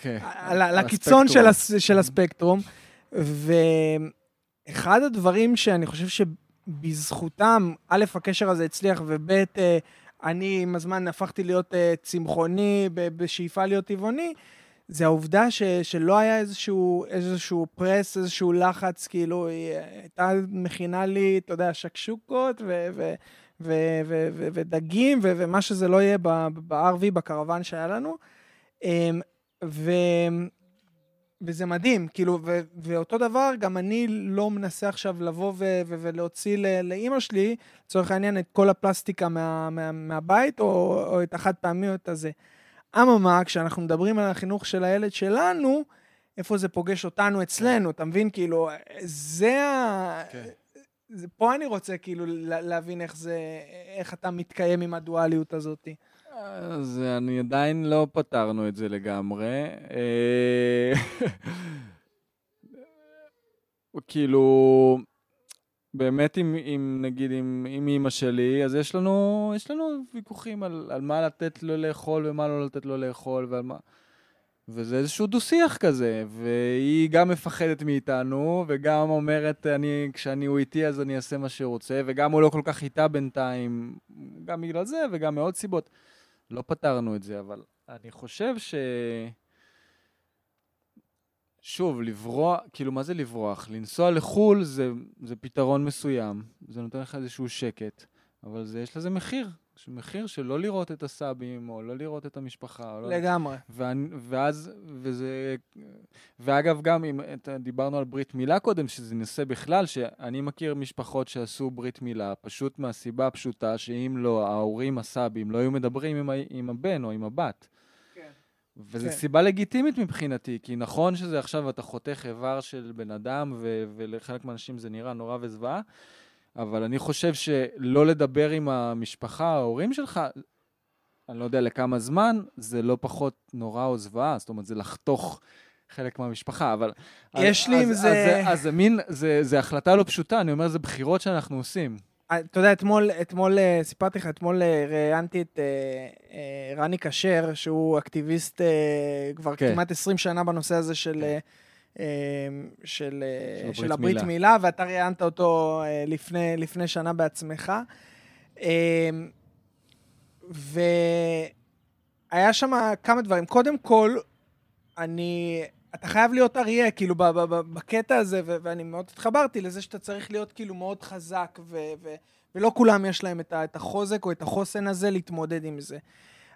Speaker 1: כן, על, על הקיצון של, הס, של הספקטרום. ואחד הדברים שאני חושב שבזכותם, א', הקשר הזה הצליח, וב', אה, אני עם הזמן הפכתי להיות אה, צמחוני בשאיפה להיות טבעוני, זה העובדה ש, שלא היה איזשהו, איזשהו פרס, איזשהו לחץ, כאילו, היא הייתה מכינה לי, אתה יודע, שקשוקות ו, ו, ו, ו, ו, ודגים ו, ומה שזה לא יהיה ב-RV, בקרוון שהיה לנו. אמ, ו, וזה מדהים, כאילו, ו, ואותו דבר, גם אני לא מנסה עכשיו לבוא ו, ו, ולהוציא לאימא שלי, לצורך העניין, את כל הפלסטיקה מה, מה, מהבית, או, או את החד פעמיות הזה. אממה, כשאנחנו מדברים על החינוך של הילד שלנו, איפה זה פוגש אותנו אצלנו, אתה מבין? כאילו, זה ה... כן. זה, פה אני רוצה כאילו להבין איך זה, איך אתה מתקיים עם הדואליות הזאת.
Speaker 2: אז אני עדיין לא פתרנו את זה לגמרי. אה, כאילו, באמת עם, עם נגיד עם, עם אימא שלי, אז יש לנו, יש לנו ויכוחים על, על מה לתת לו לאכול ומה לא לתת לו לאכול ועל מה... וזה איזשהו דו-שיח כזה, והיא גם מפחדת מאיתנו, וגם אומרת, אני, כשאני הוא איתי אז אני אעשה מה שהוא רוצה, וגם הוא לא כל כך איתה בינתיים, גם בגלל זה וגם מעוד סיבות. לא פתרנו את זה, אבל אני חושב ש... שוב, לברוח, כאילו, מה זה לברוח? לנסוע לחו"ל זה, זה פתרון מסוים, זה נותן לך איזשהו שקט, אבל זה, יש לזה מחיר. מחיר של לא לראות את הסבים, או לא לראות את המשפחה. או לא...
Speaker 1: לגמרי.
Speaker 2: ואני, ואז, וזה... ואגב, גם אם דיברנו על ברית מילה קודם, שזה נושא בכלל, שאני מכיר משפחות שעשו ברית מילה, פשוט מהסיבה הפשוטה שאם לא, ההורים, הסבים, לא היו מדברים עם, ה, עם הבן או עם הבת.
Speaker 1: כן.
Speaker 2: וזו
Speaker 1: כן.
Speaker 2: סיבה לגיטימית מבחינתי, כי נכון שזה עכשיו אתה חותך איבר של בן אדם, ו- ולחלק מהאנשים זה נראה נורא וזוועה, אבל אני חושב שלא לדבר עם המשפחה, ההורים שלך, אני לא יודע לכמה זמן, זה לא פחות נורא או זוועה, זאת אומרת, זה לחתוך חלק מהמשפחה, אבל...
Speaker 1: יש לי
Speaker 2: אז,
Speaker 1: עם
Speaker 2: אז,
Speaker 1: זה-
Speaker 2: אז, זה מין, זה, זה החלטה לא פשוטה, אני אומר, זה בחירות שאנחנו עושים.
Speaker 1: אתה יודע, אתמול, אתמול, אה, סיפרתי לך, אתמול אה, ראיינתי את אה, אה, רני כשר, שהוא אקטיביסט אה, כבר
Speaker 2: כן.
Speaker 1: כמעט 20 שנה בנושא הזה של,
Speaker 2: כן.
Speaker 1: אה, אה, של, אה,
Speaker 2: של
Speaker 1: של
Speaker 2: הברית מילה.
Speaker 1: מילה, ואתה ראיינת אותו אה, לפני, לפני שנה בעצמך. אה, והיה שם כמה דברים. קודם כל, אני... אתה חייב להיות אריה, כאילו, ב- ב- ב- בקטע הזה, ואני מאוד התחברתי לזה שאתה צריך להיות כאילו מאוד חזק, ו- ו- ולא כולם יש להם את, החוזק או את החוסן הזה להתמודד עם זה.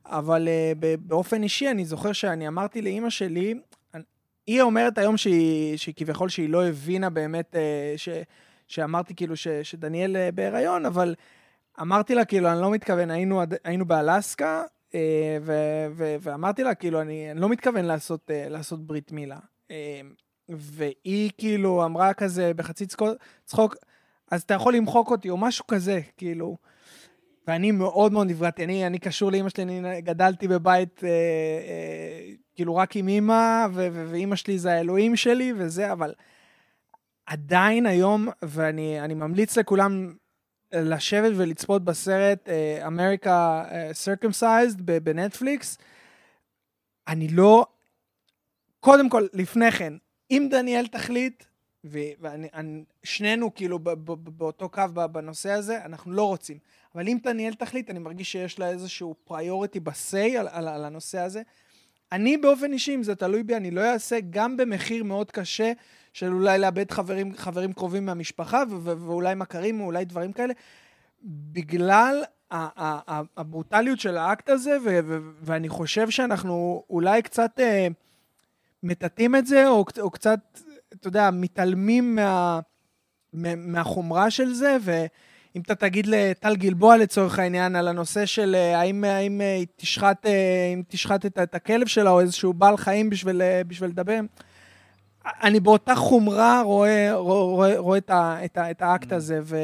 Speaker 1: אבל ב- באופן אישי, אני זוכר שאני אמרתי לאימא שלי, היא אומרת היום שהיא, שהיא כביכול שהיא לא הבינה באמת, uh, ש, שאמרתי כאילו ש, שדניאל uh, בהיריון, אבל אמרתי לה, כאילו, אני לא מתכוון, היינו, היינו באלסקה, אה, ו- ו- ואמרתי לה, כאילו, אני, אני לא מתכוון לעשות, אה, לעשות ברית מילה. אה, והיא כאילו אמרה כזה בחצי צחוק, אז אתה יכול למחוק אותי, או משהו כזה, כאילו. ואני מאוד מאוד נפגעתי. אני, אני קשור לאימא שלי, אני גדלתי בבית אה, אה, כאילו רק עם אימא, ו- ו- ואימא שלי זה האלוהים שלי וזה, אבל עדיין היום, ואני אני ממליץ לכולם לשבת ולצפות בסרט אמריקה Circumcised ב- בנטפליקס, אני לא... קודם כל, לפני כן, אם דניאל תחליט, ו- ואני, אני, שנינו כאילו ב- ב- ב- באותו קו בנושא הזה, אנחנו לא רוצים. אבל אם דניאל תחליט, אני מרגיש שיש לה איזשהו פריוריטי ב-say על, על, על הנושא הזה. אני באופן אישי, אם זה תלוי בי, אני לא אעשה גם במחיר מאוד קשה של אולי לאבד חברים, חברים קרובים מהמשפחה, ו- ו- ואולי מכרים, או אולי דברים כאלה, בגלל ה- ה- הברוטליות של האקט הזה, ו- ו- ואני חושב שאנחנו אולי קצת אה, מטאטאים את זה, או, או קצת, אתה יודע, מתעלמים מה, מה- מהחומרה של זה, ואם אתה תגיד לטל גלבוע לצורך העניין על הנושא של אה, האם, האם אה, היא תשחט, אה, אם תשחט את, את הכלב שלה, או איזשהו בעל חיים בשביל, בשביל לדבר, אני באותה חומרה רואה, רואה, רואה את, ה, את, ה, את האקט הזה, ו,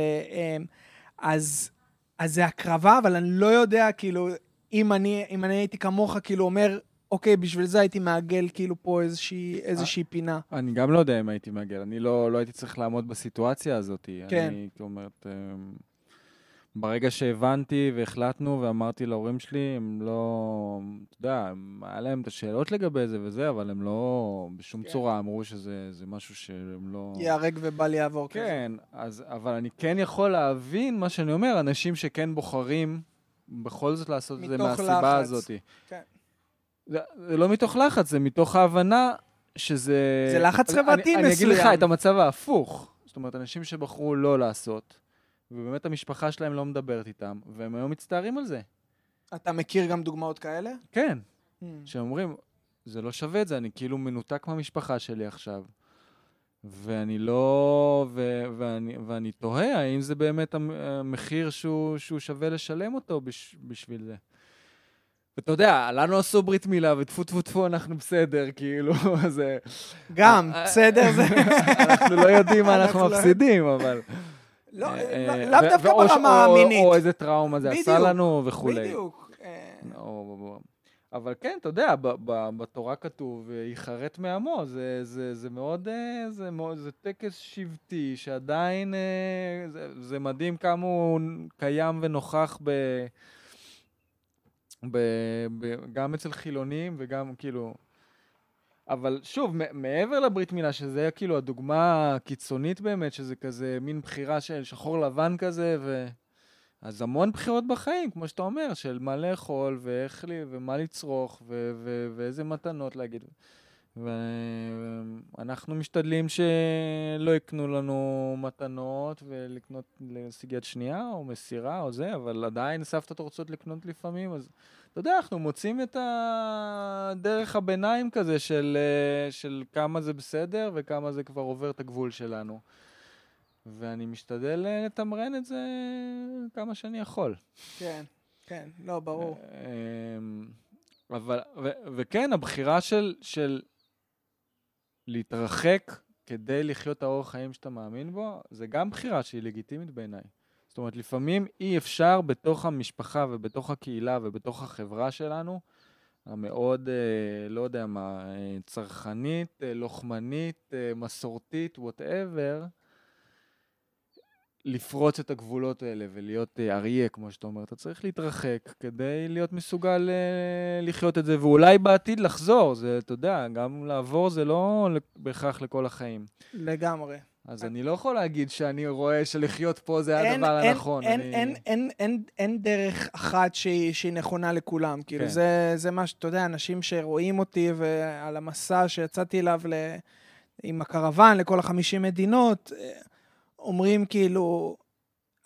Speaker 1: אז, אז זה הקרבה, אבל אני לא יודע, כאילו, אם אני, אם אני הייתי כמוך, כאילו, אומר, אוקיי, בשביל זה הייתי מעגל, כאילו, פה איזושהי, איזושהי פינה.
Speaker 2: אני גם לא יודע אם הייתי מעגל, אני לא, לא הייתי צריך לעמוד בסיטואציה הזאת.
Speaker 1: כן.
Speaker 2: אני, זאת אומרת, אמ, ברגע שהבנתי והחלטנו ואמרתי להורים שלי, הם לא, אתה יודע, היה להם את השאלות לגבי זה וזה, אבל הם לא בשום
Speaker 1: כן.
Speaker 2: צורה אמרו שזה זה משהו שהם לא...
Speaker 1: ייהרג ובל יעבור כזה.
Speaker 2: כן, אז, אבל אני כן יכול להבין מה שאני אומר, אנשים שכן בוחרים בכל זאת לעשות את זה מהסיבה
Speaker 1: לחץ.
Speaker 2: הזאת.
Speaker 1: כן.
Speaker 2: זה, לא מתוך לחץ, זה מתוך ההבנה שזה...
Speaker 1: זה לחץ חברתי
Speaker 2: אני, אני אגיד לך
Speaker 1: מסוים.
Speaker 2: את המצב ההפוך. זאת אומרת, אנשים שבחרו לא לעשות, ובאמת המשפחה שלהם לא מדברת איתם, והם היום מצטערים על זה.
Speaker 1: אתה מכיר גם דוגמאות כאלה?
Speaker 2: כן,
Speaker 1: Hmm.
Speaker 2: שאומרים, זה לא שווה את זה, אני כאילו מנותק מהמשפחה שלי עכשיו. ואני לא... ו, ואני, ואני תוהה האם זה באמת המ- המחיר שהוא, שהוא שווה לשלם אותו בש, בשביל זה. ואתה יודע, לנו עשו ברית מילה, וטפו טפו טפו, אנחנו בסדר, כאילו, (laughs) זה...
Speaker 1: גם,
Speaker 2: אה,
Speaker 1: בסדר, זה... (laughs)
Speaker 2: אנחנו לא יודעים מה אנחנו
Speaker 1: לא-
Speaker 2: מפסידים, אבל...
Speaker 1: לא,
Speaker 2: אה,
Speaker 1: לא-
Speaker 2: אה,
Speaker 1: לאו דווקא ברמה המינית.
Speaker 2: או איזה טראומה זה עשה לנו וכולי.
Speaker 1: בדיוק. אה,
Speaker 2: אבל כן, אתה יודע, בתורה כתוב, ייחרט מעמו, זה, זה, זה מאוד, אה, זה מאוד, זה טקס שבטי שעדיין, אה, זה, זה מדהים כמה הוא קיים ונוכח ב, ב, ב, גם אצל חילונים וגם כאילו... אבל שוב, מעבר לברית מילה, שזה כאילו הדוגמה הקיצונית באמת, שזה כזה מין בחירה של שחור לבן כזה, ו... אז המון בחירות בחיים, כמו שאתה אומר, של מה לאכול, ואיך לי, ומה לצרוך, ו- ו- ואיזה מתנות להגיד. ואנחנו משתדלים שלא יקנו לנו מתנות ולקנות יד שנייה או מסירה או זה, אבל עדיין סבתות רוצות לקנות לפעמים, אז אתה יודע, אנחנו מוצאים את הדרך הביניים כזה של, של כמה זה בסדר וכמה זה כבר עובר את הגבול שלנו. ואני משתדל לתמרן את זה כמה שאני יכול.
Speaker 1: כן, כן, לא, ברור.
Speaker 2: אמ, אבל, ו, וכן, הבחירה של, של להתרחק כדי לחיות את האורח חיים שאתה מאמין בו, זה גם בחירה שהיא לגיטימית בעיניי. זאת אומרת, לפעמים אי אפשר בתוך המשפחה ובתוך הקהילה ובתוך החברה שלנו, המאוד, אה, לא יודע מה, אה, צרכנית, אה, לוחמנית, מסורתית, וואטאבר, לפרוץ את הגבולות האלה ולהיות אה, אריה, כמו שאתה אומר, אתה צריך להתרחק כדי להיות מסוגל אה, לחיות את זה, ואולי בעתיד לחזור, זה, אתה יודע, גם לעבור זה לא בהכרח לכל החיים.
Speaker 1: לגמרי.
Speaker 2: אז אני לא יכול להגיד שאני רואה שלחיות פה זה הדבר הנכון.
Speaker 1: אין, דרך אחת שהיא, נכונה לכולם. כאילו, כן. זה, מה שאתה יודע, אנשים שרואים אותי ועל המסע שיצאתי אליו. עם הקרוון לכל החמישים מדינות, אה, אומרים כאילו,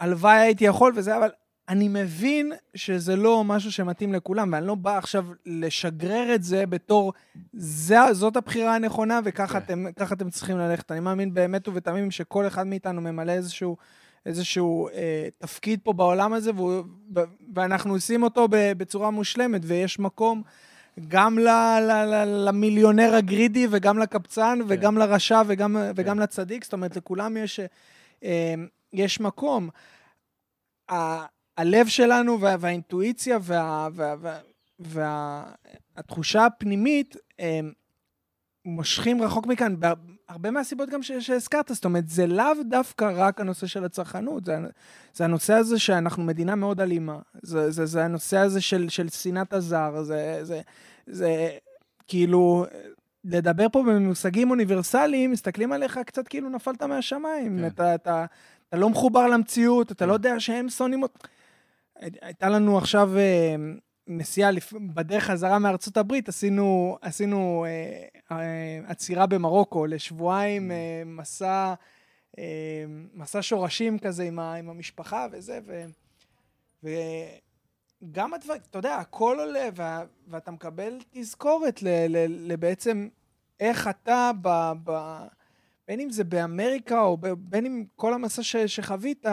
Speaker 1: הלוואי הייתי יכול וזה, אבל אני מבין שזה לא משהו שמתאים לכולם, ואני לא בא עכשיו לשגרר את זה בתור, זה, זאת הבחירה הנכונה, וככה כן. אתם, אתם צריכים ללכת. אני מאמין באמת ובתמים שכל אחד מאיתנו ממלא איזשהו, איזשהו אה, תפקיד פה בעולם הזה, והוא, ואנחנו עושים אותו בצורה מושלמת, ויש מקום גם ל, ל, ל, למיליונר הגרידי, וגם לקבצן, כן. וגם לרשע, וגם, כן. וגם לצדיק. זאת אומרת, לכולם יש... אמ, יש מקום. הלב שלנו וה, והאינטואיציה וה, וה, וה, והתחושה הפנימית הם מושכים רחוק מכאן, הרבה מהסיבות גם שהזכרת, זאת אומרת, זה לאו דווקא רק הנושא של הצרכנות, זה, זה הנושא הזה שאנחנו מדינה מאוד אלימה, זה, זה, זה הנושא הזה של, של שנאת הזר, זה, זה, זה כאילו, לדבר פה במושגים אוניברסליים, מסתכלים עליך קצת כאילו נפלת מהשמיים. כן. אתה, אתה, אתה לא מחובר למציאות, אתה לא כן. יודע שהם שונאים אותך. הייתה לנו עכשיו אה, נסיעה בדרך חזרה מארצות הברית, עשינו, עשינו אה, אה, עצירה במרוקו לשבועיים, mm. אה, מסע, אה, מסע שורשים כזה עם, ה, עם המשפחה וזה, ו... ו גם הדברים, אתה יודע, הכל עולה, וה, ואתה מקבל תזכורת ל, ל, לבעצם איך אתה, ב, ב, בין אם זה באמריקה או ב, בין אם כל המסע ש, שחווית,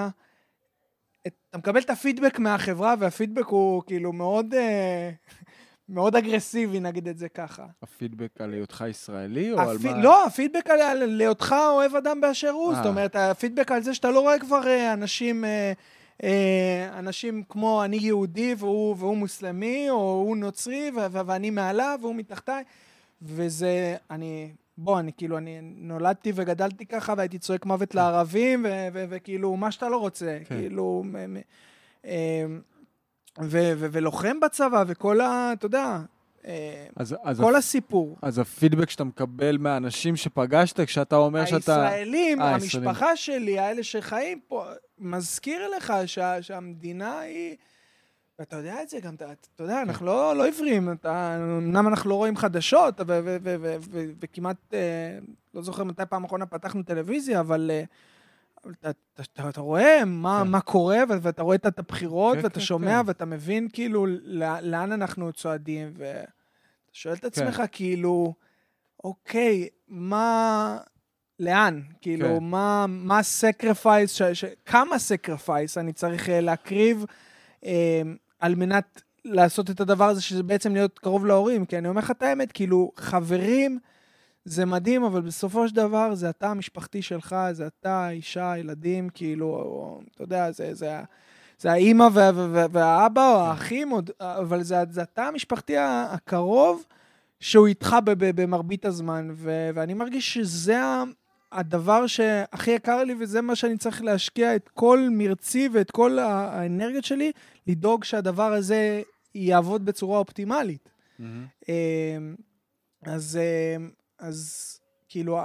Speaker 1: אתה מקבל את הפידבק מהחברה, והפידבק הוא כאילו מאוד, אה, (laughs) מאוד אגרסיבי, נגיד את זה ככה.
Speaker 2: הפידבק על היותך ישראלי או הפ... על מה?
Speaker 1: לא, הפידבק על, על היותך אוהב אדם באשר הוא. זאת אה. אומרת, הפידבק על זה שאתה לא רואה כבר אה, אנשים... אה, אנשים כמו אני יהודי והוא, והוא מוסלמי, או הוא נוצרי ו- ו- ואני מעליו והוא מתחתיי. וזה, אני, בוא, אני כאילו, אני נולדתי וגדלתי ככה והייתי צועק מוות לערבים, וכאילו, מה שאתה לא רוצה, כן. כאילו, אה, ולוחם בצבא, וכל ה... אתה יודע, אה, אז, אז כל הפ... הסיפור.
Speaker 2: אז הפידבק שאתה מקבל מהאנשים שפגשת כשאתה אומר
Speaker 1: הישראלים,
Speaker 2: שאתה...
Speaker 1: הישראלים, המשפחה שלי, האלה שחיים פה, מזכיר לך שה, שהמדינה היא... ואתה יודע את זה גם, אתה, אתה יודע, אנחנו לא, לא עיוורים, אמנם אנחנו לא רואים חדשות, וכמעט, אה, לא זוכר מתי פעם אחרונה פתחנו טלוויזיה, אבל... אה, אתה, אתה, אתה רואה מה, כן. מה קורה, ואתה רואה את הבחירות, כן, ואתה כן, שומע, כן. ואתה מבין כאילו לאן אנחנו צועדים, ואתה שואל את עצמך כן. כאילו, אוקיי, מה... לאן? כאילו, כן. מה, מה sacrifice, ש, ש, כמה sacrifice אני צריך אה, להקריב אה, על מנת לעשות את הדבר הזה, שזה בעצם להיות קרוב להורים? כי אני אומר לך את האמת, כאילו, חברים... זה מדהים, אבל בסופו של דבר זה התא המשפחתי שלך, זה אתה, אישה, ילדים, כאילו, אתה יודע, זה, זה, זה האימא וה, וה, והאבא או כן. האחים, אבל זה, זה התא המשפחתי הקרוב שהוא איתך במרבית הזמן, ו, ואני מרגיש שזה הדבר שהכי יקר לי, וזה מה שאני צריך להשקיע את כל מרצי ואת כל האנרגיות שלי, לדאוג שהדבר הזה יעבוד בצורה אופטימלית. Mm-hmm. אז אז כאילו,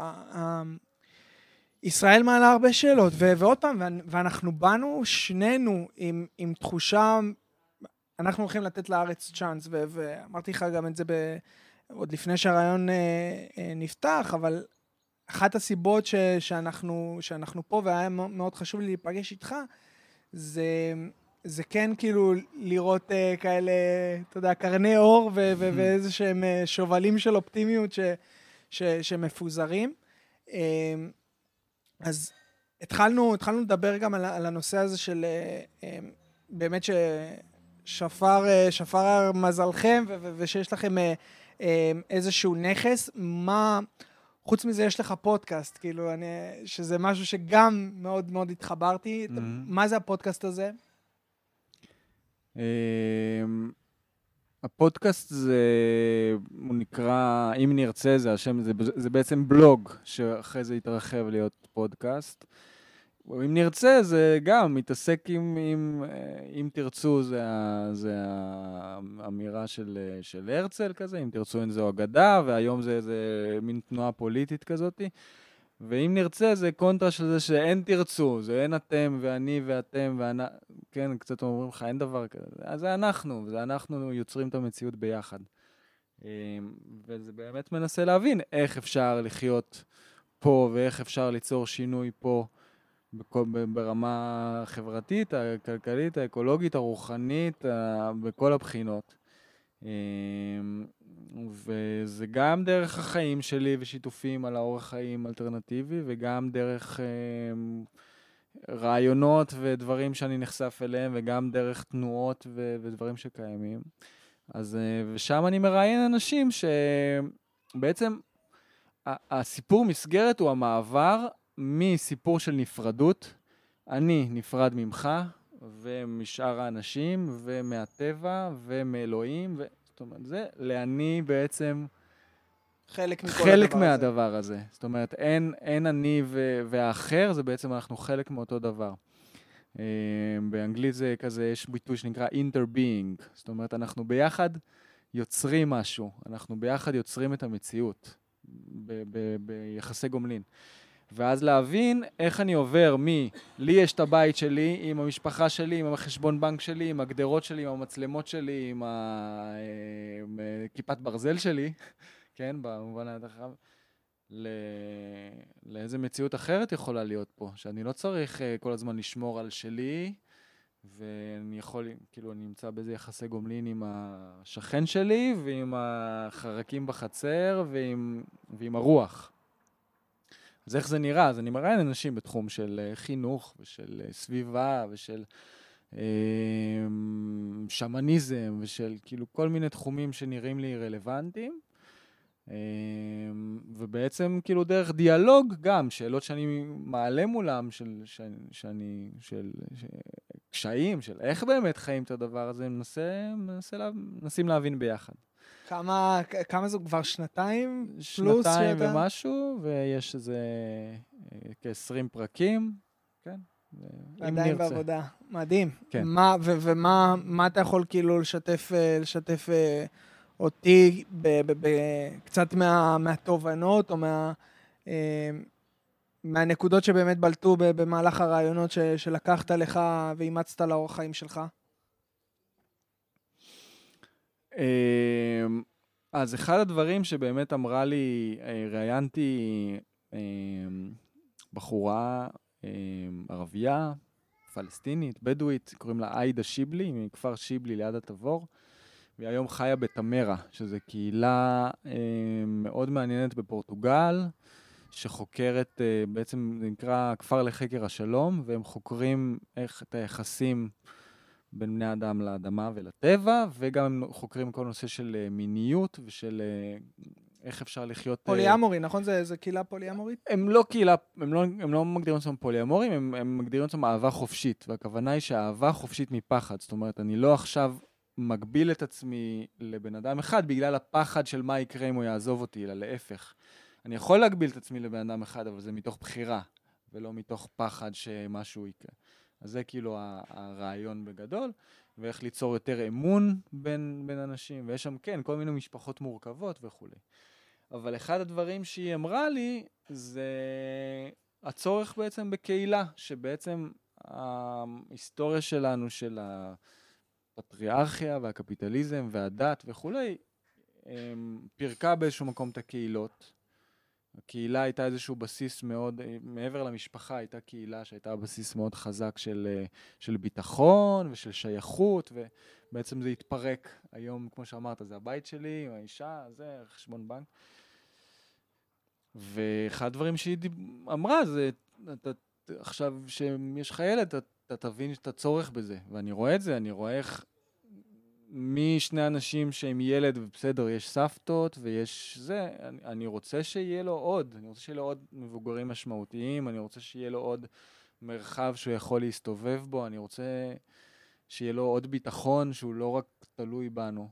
Speaker 1: ישראל מעלה הרבה שאלות, ו- ועוד פעם, ואנחנו באנו שנינו עם, עם תחושה, אנחנו הולכים לתת לארץ צ'אנס, ו- ואמרתי לך גם את זה ב... עוד לפני שהרעיון אה, אה, נפתח, אבל אחת הסיבות ש, שאנחנו, שאנחנו פה, והיה מאוד חשוב לי להיפגש איתך, זה, זה כן כאילו לראות אה, כאלה, אתה יודע, קרני אור ו, ו, mm-hmm. ואיזה שהם אה, שובלים של אופטימיות ש, ש, שמפוזרים. אה, אז התחלנו, התחלנו לדבר גם על, על הנושא הזה של אה, אה, באמת ששפר אה, שפר מזלכם ו, ו, ושיש לכם אה, אה, איזשהו נכס. מה... חוץ מזה יש לך פודקאסט, כאילו, אני, שזה משהו שגם מאוד מאוד התחברתי. Mm-hmm. מה זה הפודקאסט הזה?
Speaker 2: אמ, הפודקאסט זה, הוא נקרא, אם נרצה זה השם, זה, זה בעצם בלוג, שאחרי זה יתרחב להיות פודקאסט. אם נרצה, זה גם מתעסק עם, עם אם תרצו, זה, זה האמירה של, של הרצל כזה, אם תרצו אין זו אגדה, והיום זה איזה מין תנועה פוליטית כזאת. ואם נרצה, זה קונטרה של זה שאין תרצו, זה אין אתם ואני ואתם ואנ... כן, קצת אומרים לך, אין דבר כזה. אז זה אנחנו, זה אנחנו יוצרים את המציאות ביחד. אמ, וזה באמת מנסה להבין איך אפשר לחיות פה ואיך אפשר ליצור שינוי פה. ברמה החברתית, הכלכלית, האקולוגית, הרוחנית, בכל הבחינות. אמ, וזה גם דרך החיים שלי ושיתופים על האורח חיים אלטרנטיבי, וגם דרך אמ, רעיונות ודברים שאני נחשף אליהם, וגם דרך תנועות ודברים שקיימים. אז, אה, ושם אני מראיין אנשים שבעצם הסיפור מסגרת הוא המעבר מסיפור של נפרדות, אני נפרד ממך ומשאר האנשים ומהטבע ומאלוהים, ו... זאת אומרת, זה לאני בעצם
Speaker 1: חלק,
Speaker 2: חלק מהדבר הזה. הזה. זאת אומרת, אין, אין אני ו- והאחר, זה בעצם אנחנו חלק מאותו דבר. Uh, באנגלית זה כזה, יש ביטוי שנקרא interbeing, זאת אומרת, אנחנו ביחד יוצרים משהו, אנחנו ביחד יוצרים את המציאות ביחסי גומלין. ואז להבין איך אני עובר מ... לי יש את הבית שלי, עם המשפחה שלי, עם החשבון בנק שלי, עם הגדרות שלי, עם המצלמות שלי, עם, ה... עם אה, כיפת ברזל שלי, (laughs) כן, במובן הרחב, ל... לאיזה מציאות אחרת יכולה להיות פה, שאני לא צריך uh, כל הזמן לשמור על שלי, ואני יכול, כאילו, אני נמצא באיזה יחסי גומלין עם השכן שלי, ועם החרקים בחצר, ועם, ועם הרוח. אז איך זה נראה? אז אני מראיין אנשים בתחום של אה, חינוך ושל אה, סביבה ושל אה, שמניזם ושל כאילו כל מיני תחומים שנראים לי רלוונטיים. ובעצם כאילו דרך דיאלוג גם, שאלות שאני מעלה מולם, של, שאני, שאני, של, של קשיים, של איך באמת חיים את הדבר הזה, מנסה, מנסה לה, מנסים להבין ביחד.
Speaker 1: כמה, כמה זו כבר שנתיים פלוס?
Speaker 2: שנתיים שאתה... ומשהו, ויש איזה אה, כ-20 פרקים, כן.
Speaker 1: עדיין בעבודה, מדהים. כן. מה, ו- ומה מה אתה יכול כאילו לשתף, אה, לשתף אה, אותי קצת מה, מהתובנות או מה, מהנקודות שבאמת בלטו במהלך הרעיונות ש- שלקחת לך ואימצת לאורח חיים שלך?
Speaker 2: אמ, אז אחד הדברים שבאמת אמרה לי, אה, ראיינתי אמ, בחורה אמ, ערבייה, פלסטינית, בדואית, קוראים לה עאידה שיבלי, מכפר שיבלי ליד התבור, והיא היום חיה בתמרה, שזו קהילה מאוד מעניינת בפורטוגל, שחוקרת, אה, בעצם זה נקרא כפר לחקר השלום, והם חוקרים איך את היחסים בין בני אדם לאדמה ולטבע, וגם הם חוקרים כל נושא של אה, מיניות ושל אה, איך אפשר לחיות...
Speaker 1: אה, פוליאמורי, נכון? זה, זה קהילה פוליאמורית?
Speaker 2: הם לא קהילה, הם לא, הם לא מגדירים אותם פוליאמורים, הם, הם מגדירים אותם אהבה חופשית, והכוונה היא שאהבה חופשית מפחד. זאת אומרת, אני לא עכשיו מגביל את עצמי לבן אדם אחד בגלל הפחד של מה יקרה אם הוא יעזוב אותי, אלא להפך. אני יכול להגביל את עצמי לבן אדם אחד, אבל זה מתוך בחירה, ולא מתוך פחד שמשהו יקרה. אז זה כאילו הרעיון בגדול, ואיך ליצור יותר אמון בין, בין אנשים, ויש שם, כן, כל מיני משפחות מורכבות וכולי. אבל אחד הדברים שהיא אמרה לי, זה הצורך בעצם בקהילה, שבעצם ההיסטוריה שלנו, של הפטריארכיה והקפיטליזם והדת וכולי, פירקה באיזשהו מקום את הקהילות. הקהילה הייתה איזשהו בסיס מאוד, מעבר למשפחה, הייתה קהילה שהייתה בסיס מאוד חזק של, של ביטחון ושל שייכות, ובעצם זה התפרק. היום, כמו שאמרת, זה הבית שלי, עם האישה, זה חשבון בנק. ואחד הדברים שהיא אמרה זה, אתה, עכשיו שיש לך ילד, אתה, אתה תבין את הצורך בזה. ואני רואה את זה, אני רואה איך משני אנשים שהם ילד, ובסדר, יש סבתות ויש זה, אני, אני רוצה שיהיה לו עוד, אני רוצה שיהיה לו עוד מבוגרים משמעותיים, אני רוצה שיהיה לו עוד מרחב שהוא יכול להסתובב בו, אני רוצה שיהיה לו עוד ביטחון שהוא לא רק תלוי בנו.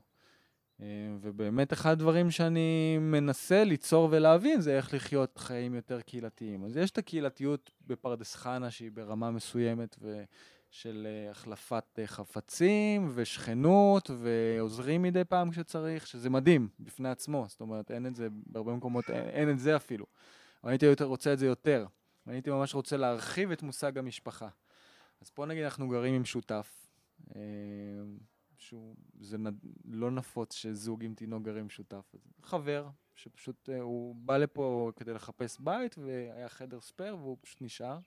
Speaker 2: אה, ובאמת אחד הדברים שאני מנסה ליצור ולהבין זה איך לחיות חיים יותר קהילתיים. אז יש את הקהילתיות בפרדס חנה שהיא ברמה מסוימת ו... של אה, החלפת אה, חפצים ושכנות ועוזרים מדי פעם כשצריך, שזה מדהים בפני עצמו, זאת אומרת אין את זה בהרבה מקומות, אין, אין את זה אפילו. אבל הייתי יותר רוצה את זה יותר, הייתי ממש רוצה להרחיב את מושג המשפחה. אז פה נגיד אנחנו גרים עם שותף, אה, שהוא, זה נד, לא נפוץ שזוג עם תינוק גרים עם שותף, חבר, שפשוט הוא בא לפה כדי לחפש בית והיה חדר ספייר והוא פשוט נשאר.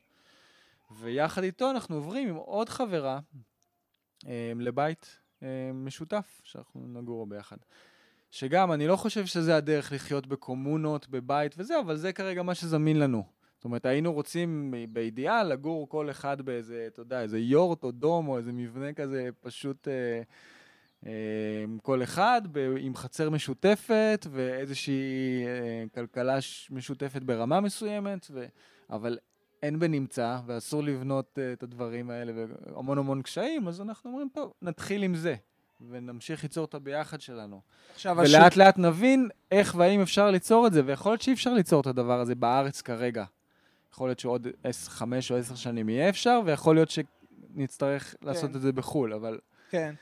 Speaker 2: ויחד איתו אנחנו עוברים עם עוד חברה אה, לבית אה, משותף, שאנחנו נגור ביחד. שגם, אני לא חושב שזה הדרך לחיות בקומונות, בבית וזה, אבל זה כרגע מה שזמין לנו. זאת אומרת, היינו רוצים באידיאל לגור כל אחד באיזה, אתה יודע, איזה יורט או דום או איזה מבנה כזה פשוט אה, אה, כל אחד ב, עם חצר משותפת ואיזושהי אה, כלכלה משותפת ברמה מסוימת, ו, אבל אין בנמצא, ואסור לבנות uh, את הדברים האלה, והמון המון קשיים, אז אנחנו אומרים, טוב, נתחיל עם זה, ונמשיך ליצור את הביחד שלנו. עכשיו, ולאט השוק... לאט נבין איך והאם אפשר ליצור את זה, ויכול להיות שאי אפשר ליצור את הדבר הזה בארץ כרגע. יכול להיות שעוד חמש או עשר שנים יהיה אפשר, ויכול להיות שנצטרך כן. לעשות את זה בחו"ל, אבל...
Speaker 1: כן.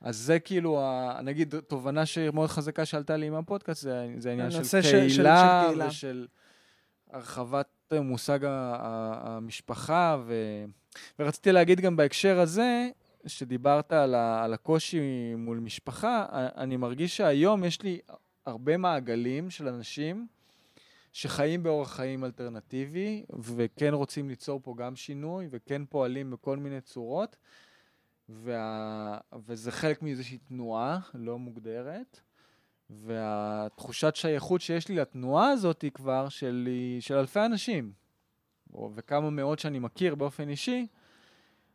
Speaker 2: אז זה כאילו, ה, נגיד, תובנה שמאוד חזקה שעלתה לי עם הפודקאסט, זה, זה העניין של קהילה, של, של קהילה ושל הרחבת מושג המשפחה, ו... ורציתי להגיד גם בהקשר הזה, שדיברת על, ה... על הקושי מול משפחה, אני מרגיש שהיום יש לי הרבה מעגלים של אנשים שחיים באורח חיים אלטרנטיבי, וכן רוצים ליצור פה גם שינוי, וכן פועלים בכל מיני צורות, וה... וזה חלק מאיזושהי תנועה לא מוגדרת. והתחושת שייכות שיש לי לתנועה הזאת היא כבר של, של אלפי אנשים, וכמה מאות שאני מכיר באופן אישי,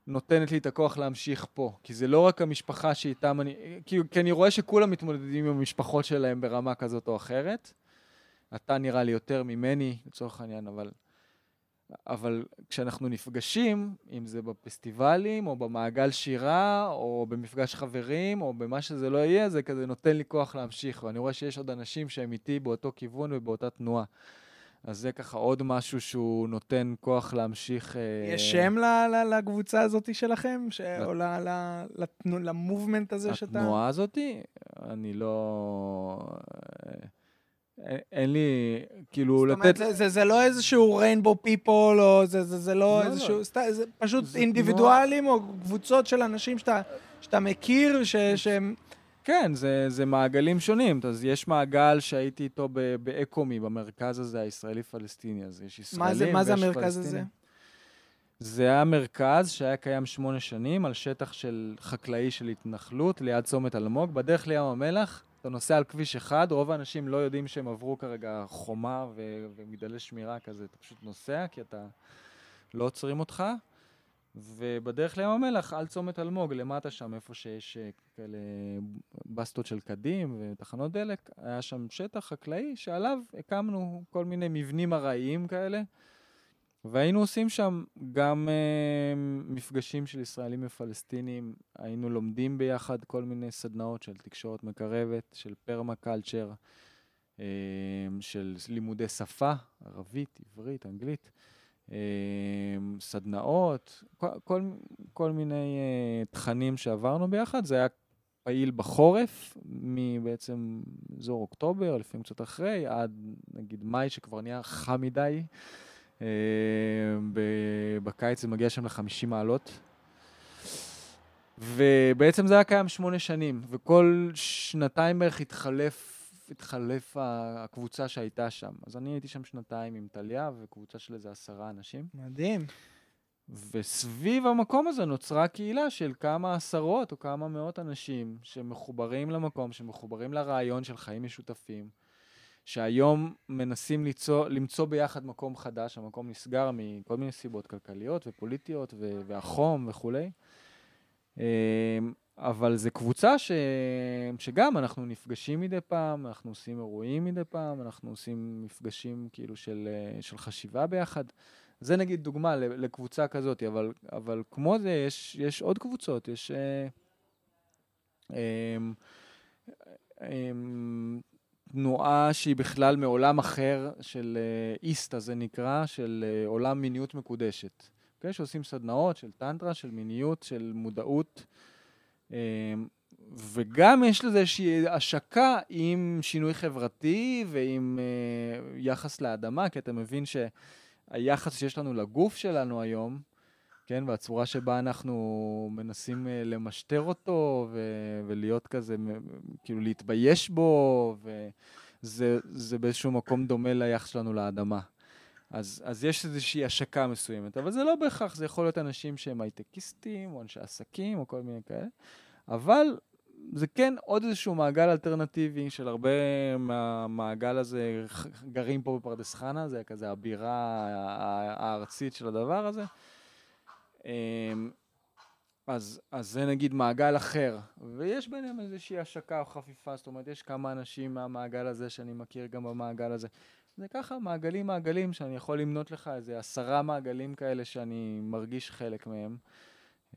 Speaker 2: נותנת לי את הכוח להמשיך פה. כי זה לא רק המשפחה שאיתם אני... כי, כי אני רואה שכולם מתמודדים עם המשפחות שלהם ברמה כזאת או אחרת. אתה נראה לי יותר ממני, לצורך העניין, אבל... אבל כשאנחנו נפגשים, אם זה בפסטיבלים, או במעגל שירה, או במפגש חברים, או במה שזה לא יהיה, זה כזה נותן לי כוח להמשיך. ואני רואה שיש עוד אנשים שהם איתי באותו כיוון ובאותה תנועה. אז זה ככה עוד משהו שהוא נותן כוח להמשיך...
Speaker 1: אה, יש שם לקבוצה הזאת שלכם? או למובמנט הזה שאתה...
Speaker 2: לתנועה הזאת? אני לא... אין לי, כאילו,
Speaker 1: לתת... זאת אומרת, זה, זה, זה לא איזשהו ריינבו פיפול, או זה, זה, זה לא, לא איזשהו... לא. סת, זה פשוט זה אינדיבידואלים תנוע... או קבוצות של אנשים שאתה, שאתה מכיר, ש, שהם...
Speaker 2: כן, זה, זה מעגלים שונים. אז יש מעגל שהייתי איתו באקומי, במרכז הזה, הישראלי-פלסטיני. אז יש ישראלים ויש פלסטינים. מה זה המרכז הזה? זה היה מרכז שהיה קיים שמונה שנים על שטח של חקלאי של התנחלות ליד צומת אלמוג, בדרך לים המלח. אתה נוסע על כביש אחד, רוב האנשים לא יודעים שהם עברו כרגע חומה ו- ומגדלי שמירה כזה, אתה פשוט נוסע כי אתה לא עוצרים אותך. ובדרך לים המלח, על צומת אלמוג, למטה שם, איפה שיש אה, כאלה בסטות של קדים ותחנות דלק, היה שם שטח חקלאי שעליו הקמנו כל מיני מבנים ארעיים כאלה. והיינו עושים שם גם uh, מפגשים של ישראלים ופלסטינים, היינו לומדים ביחד כל מיני סדנאות של תקשורת מקרבת, של פרמה קלצ'ר, uh, של לימודי שפה, ערבית, עברית, אנגלית, uh, סדנאות, כל, כל, כל מיני uh, תכנים שעברנו ביחד. זה היה פעיל בחורף, מבעצם אזור אוקטובר, לפעמים קצת אחרי, עד נגיד מאי, שכבר נהיה חם מדי. אה, בקיץ זה מגיע שם ל-50 מעלות. ובעצם זה היה קיים שמונה שנים, וכל שנתיים בערך התחלף התחלף הקבוצה שהייתה שם. אז אני הייתי שם שנתיים עם טליה, וקבוצה של איזה עשרה אנשים.
Speaker 1: מדהים.
Speaker 2: וסביב המקום הזה נוצרה קהילה של כמה עשרות או כמה מאות אנשים שמחוברים למקום, שמחוברים לרעיון של חיים משותפים, שהיום מנסים ליצור, למצוא ביחד מקום חדש, המקום נסגר מכל מיני סיבות כלכליות ופוליטיות ו- והחום וכולי. אמ, אבל זו קבוצה ש... שגם אנחנו נפגשים מדי פעם, אנחנו עושים אירועים מדי פעם, אנחנו עושים מפגשים כאילו של, של חשיבה ביחד. זה נגיד דוגמה לקבוצה כזאת, אבל, אבל כמו זה יש, יש עוד קבוצות, יש אה, אה, אה, תנועה שהיא בכלל מעולם אחר של אה, איסטה זה נקרא, של אה, עולם מיניות מקודשת. Okay, אוקיי? שעושים סדנאות של טנטרה, של מיניות, של מודעות. אה, וגם יש לזה איזושהי השקה עם שינוי חברתי ועם יחס לאדמה, כי אתה מבין ש... היחס שיש לנו לגוף שלנו היום, כן, והצורה שבה אנחנו מנסים אה, למשטר אותו ו- ולהיות כזה, כאילו להתבייש בו, וזה באיזשהו מקום דומה ליחס שלנו לאדמה. אז, אז יש איזושהי השקה מסוימת, אבל זה לא בהכרח, זה יכול להיות אנשים שהם הייטקיסטים, או אנשי עסקים, או כל מיני כאלה, אבל זה כן עוד איזשהו מעגל אלטרנטיבי של הרבה מהמעגל הזה גרים פה בפרדס חנה, זה כזה הבירה הארצית של הדבר הזה. אמ, אז, אז זה נגיד מעגל אחר, ויש ביניהם איזושהי השקה או חפיפה, זאת אומרת, יש כמה אנשים מהמעגל הזה שאני מכיר גם במעגל הזה. זה ככה מעגלים מעגלים שאני יכול למנות לך איזה עשרה מעגלים כאלה שאני מרגיש חלק מהם.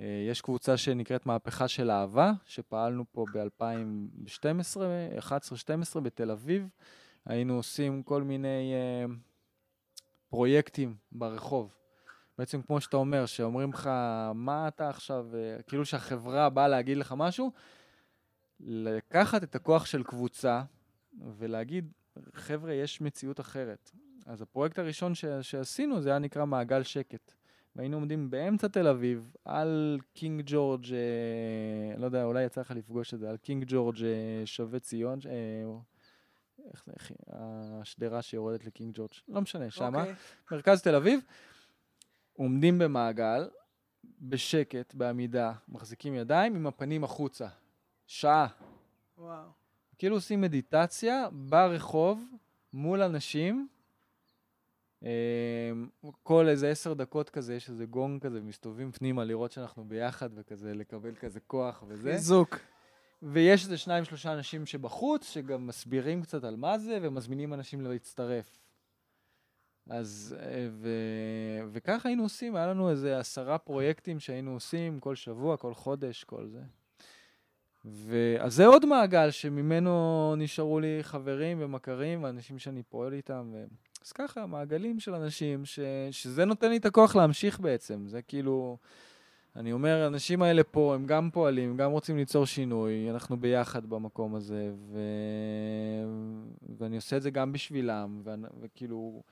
Speaker 2: אה, יש קבוצה שנקראת מהפכה של אהבה, שפעלנו פה ב-2012, 11-12 בתל אביב. היינו עושים כל מיני אה, פרויקטים ברחוב. בעצם כמו שאתה אומר, שאומרים לך, מה אתה עכשיו, אה, כאילו שהחברה באה להגיד לך משהו, לקחת את הכוח של קבוצה ולהגיד, חבר'ה, יש מציאות אחרת. אז הפרויקט הראשון ש- שעשינו זה היה נקרא מעגל שקט. והיינו עומדים באמצע תל אביב, על קינג ג'ורג', אה, לא יודע, אולי יצא לך לפגוש את זה, על קינג ג'ורג' אה, בן ציון, אה, איך זה, איך, השדרה שיורדת לקינג ג'ורג', לא משנה, שמה, okay. אוקיי. מרכז תל אביב, עומדים במעגל, בשקט, בעמידה, מחזיקים ידיים עם הפנים החוצה. שעה. וואו. כאילו עושים מדיטציה ברחוב, מול אנשים, אמ, כל איזה עשר דקות כזה, יש איזה גונג כזה, מסתובבים פנימה לראות שאנחנו ביחד וכזה לקבל כזה כוח וזה.
Speaker 1: חיזוק.
Speaker 2: ויש איזה שניים, שלושה אנשים שבחוץ, שגם מסבירים קצת על מה זה, ומזמינים אנשים להצטרף. אז, אה, ו, וככה היינו עושים, היה לנו איזה עשרה פרויקטים שהיינו עושים כל שבוע, כל חודש, כל זה. ואז זה עוד מעגל שממנו נשארו לי חברים ומכרים ואנשים שאני פועל איתם. ו... אז ככה, מעגלים של אנשים, ש, שזה נותן לי את הכוח להמשיך בעצם. זה כאילו, אני אומר, האנשים האלה פה, הם גם פועלים, גם רוצים ליצור שינוי, אנחנו ביחד במקום הזה, ו... ואני עושה את זה גם בשבילם, ו... וכאילו...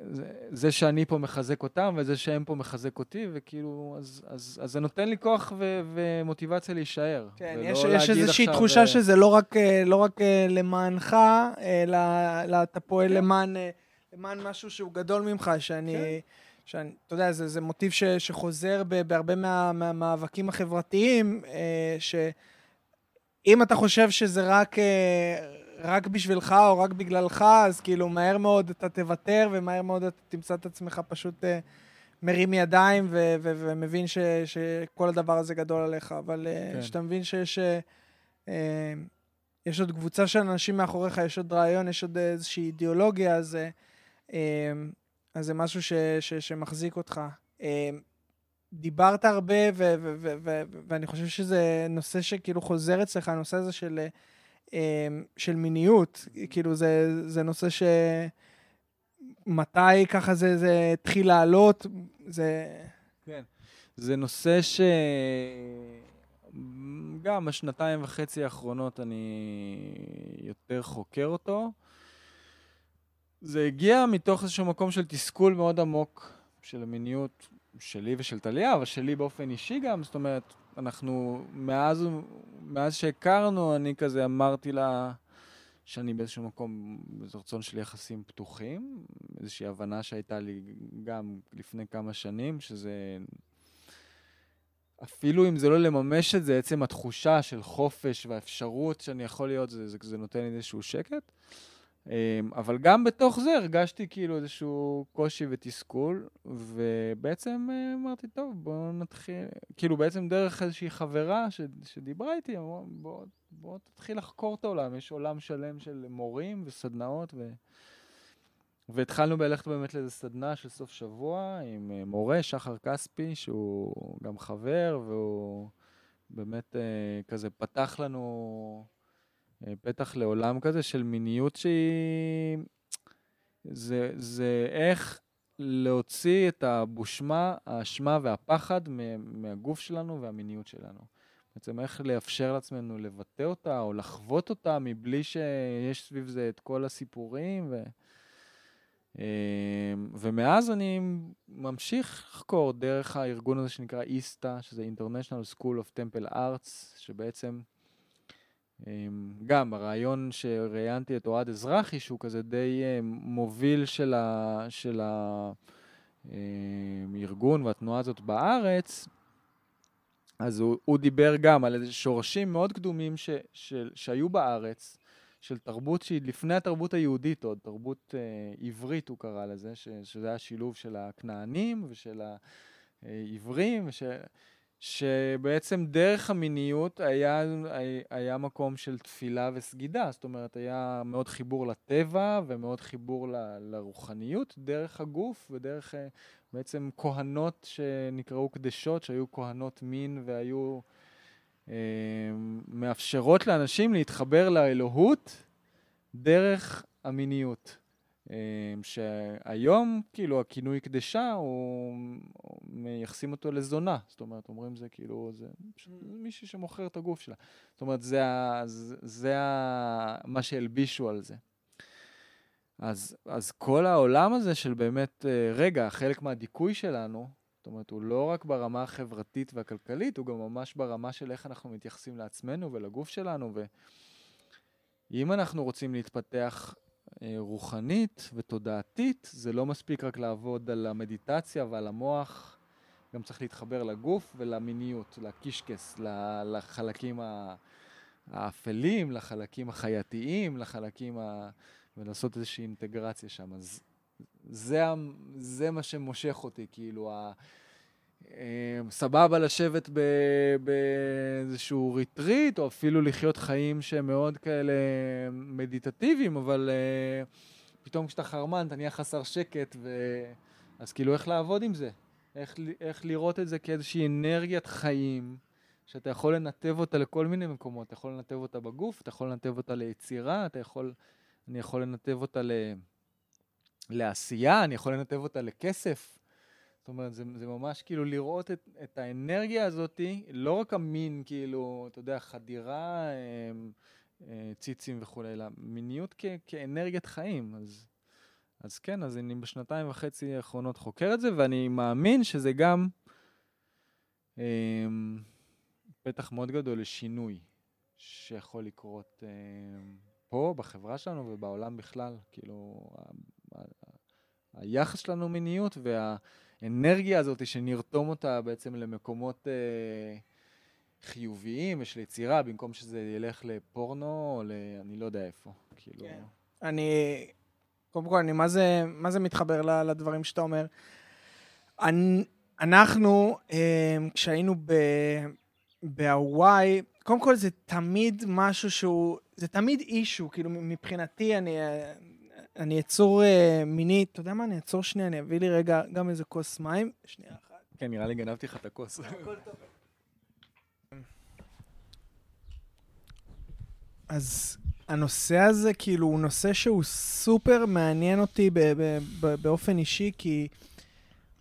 Speaker 2: זה, זה שאני פה מחזק אותם, וזה שהם פה מחזק אותי, וכאילו, אז, אז, אז זה נותן לי כוח ו, ומוטיבציה להישאר.
Speaker 1: כן, יש, יש איזושהי תחושה ו... שזה לא רק, אה, לא רק אה, למענך, אלא, אלא אתה פועל כן. למען, אה, למען משהו שהוא גדול ממך, שאני... כן. שאני, אתה יודע, זה, זה מוטיב ש, שחוזר ב, בהרבה מה, מהמאבקים החברתיים, שאם אתה חושב שזה רק, רק בשבילך או רק בגללך, אז כאילו מהר מאוד אתה תוותר, ומהר מאוד אתה תמצא את עצמך פשוט uh, מרים ידיים ו- ו- ומבין ש- שכל הדבר הזה גדול עליך. אבל uh, כשאתה כן. מבין שיש uh, יש עוד קבוצה של אנשים מאחוריך, יש עוד רעיון, יש עוד איזושהי אידיאולוגיה, אז, uh, אז זה משהו ש- ש- שמחזיק אותך. Uh, דיברת הרבה, ו- ו- ו- ו- ואני חושב שזה נושא שכאילו חוזר אצלך, הנושא הזה של... אמ, של מיניות, כאילו זה, זה נושא ש... מתי ככה זה, זה התחיל לעלות, זה...
Speaker 2: כן. זה נושא ש... גם בשנתיים וחצי האחרונות אני יותר חוקר אותו. זה הגיע מתוך איזשהו מקום של תסכול מאוד עמוק של המיניות שלי ושל טליה, אבל שלי באופן אישי גם, זאת אומרת, אנחנו, מאז, מאז שהכרנו, אני כזה אמרתי לה, שאני באיזשהו מקום, זה רצון של יחסים פתוחים, איזושהי הבנה שהייתה לי גם לפני כמה שנים, שזה... אפילו אם זה לא לממש את זה, עצם התחושה של חופש והאפשרות שאני יכול להיות, זה, זה, זה נותן לי איזשהו שקט. אמ, אבל גם בתוך זה הרגשתי כאילו איזשהו קושי ותסכול, ובעצם אה, אמרתי, טוב, בואו נתחיל, כאילו בעצם דרך איזושהי חברה ש, שדיברה איתי, אמרו, בוא, בוא תתחיל לחקור את העולם, יש עולם שלם של מורים וסדנאות, ו... והתחלנו בלכת באמת לאיזו סדנה של סוף שבוע עם אה, מורה, שחר כספי, שהוא גם חבר, והוא באמת אה, כזה פתח לנו... אה, פתח לעולם כזה של מיניות שהיא... זה, זה איך להוציא את הבושמה, האשמה והפחד מהגוף שלנו והמיניות שלנו. בעצם איך לאפשר לעצמנו לבטא אותה או לחוות אותה מבלי שיש סביב זה את כל הסיפורים. ו... אה, ומאז אני ממשיך לחקור דרך הארגון הזה שנקרא איסטה, שזה International School of Temple Arts, שבעצם גם הרעיון שראיינתי את אוהד אזרחי, שהוא כזה די אה, מוביל של, ה, של הארגון אמ, והתנועה הזאת בארץ, אז הוא, הוא דיבר גם על איזה שורשים מאוד קדומים ש, של, שהיו בארץ, של תרבות שהיא לפני התרבות היהודית עוד, תרבות אה, עברית הוא קרא לזה, ש, שזה היה שילוב של הכנענים ושל העברים, וש... שבעצם דרך המיניות היה, היה מקום של תפילה וסגידה, זאת אומרת, היה מאוד חיבור לטבע ומאוד חיבור ל, לרוחניות, דרך הגוף ודרך אה, בעצם כהנות שנקראו קדשות, שהיו כהנות מין והיו אה, מאפשרות לאנשים להתחבר לאלוהות דרך המיניות. אמ, שהיום, כאילו, הכינוי קדשה, הוא... מייחסים אותו לזונה. זאת אומרת, אומרים זה כאילו, זה מישהי שמוכר את הגוף שלה. זאת אומרת, זה, ה... זה ה... מה שהלבישו על זה. אז, אז כל העולם הזה של באמת, אה, רגע, חלק מהדיכוי שלנו, זאת אומרת, הוא לא רק ברמה החברתית והכלכלית, הוא גם ממש ברמה של איך אנחנו מתייחסים לעצמנו ולגוף שלנו. ואם אנחנו רוצים להתפתח רוחנית ותודעתית, זה לא מספיק רק לעבוד על המדיטציה ועל המוח, גם צריך להתחבר לגוף ולמיניות, לקישקס, לחלקים האפלים, לחלקים החייתיים, לחלקים ה... ולעשות איזושהי אינטגרציה שם. אז זה, זה מה שמושך אותי, כאילו, ה... אמ, סבבה לשבת באיזשהו ריטריט, או אפילו לחיות חיים שהם מאוד כאלה מדיטטיביים, אבל uh, פתאום כשאתה חרמן אתה נהיה חסר שקט, ו... אז כאילו איך לעבוד עם זה? איך, איך לראות את זה כאיזושהי אנרגיית חיים, שאתה יכול לנתב אותה לכל מיני מקומות. אתה יכול לנתב אותה בגוף, אתה יכול לנתב אותה ליצירה, אתה יכול, אני יכול לנתב אותה ל... לעשייה, אני יכול לנתב אותה לכסף. זאת אומרת, זה, זה ממש כאילו לראות את, את האנרגיה הזאת, לא רק המין, כאילו, אתה יודע, חדירה, אה, אה, ציצים וכולי, אלא מיניות כ, כאנרגיית חיים. אז, אז כן, אז אני בשנתיים וחצי האחרונות חוקר את זה, ואני מאמין שזה גם אה, פתח מאוד גדול לשינוי שיכול לקרות אה, פה, בחברה שלנו ובעולם בכלל. כאילו, היחס שלנו מיניות וה... האנרגיה הזאת שנרתום אותה בעצם למקומות אה, חיוביים ושל יצירה, במקום שזה ילך לפורנו או ל... אני לא יודע איפה. כאילו... כן.
Speaker 1: אני, קודם כל, אני מה זה, מה זה מתחבר לדברים שאתה אומר. אני, אנחנו, אה, כשהיינו בהוואי, קודם כל זה תמיד משהו שהוא, זה תמיד אישו, כאילו מבחינתי, אני, אני אעצור uh, מיני, אתה יודע מה? אני אעצור שנייה, אני אביא לי רגע גם איזה כוס מים. שנייה אחת.
Speaker 2: כן, נראה לי גנבתי לך את הכוס. הכל טוב.
Speaker 1: אז הנושא הזה, כאילו, הוא נושא שהוא סופר מעניין אותי באופן אישי, כי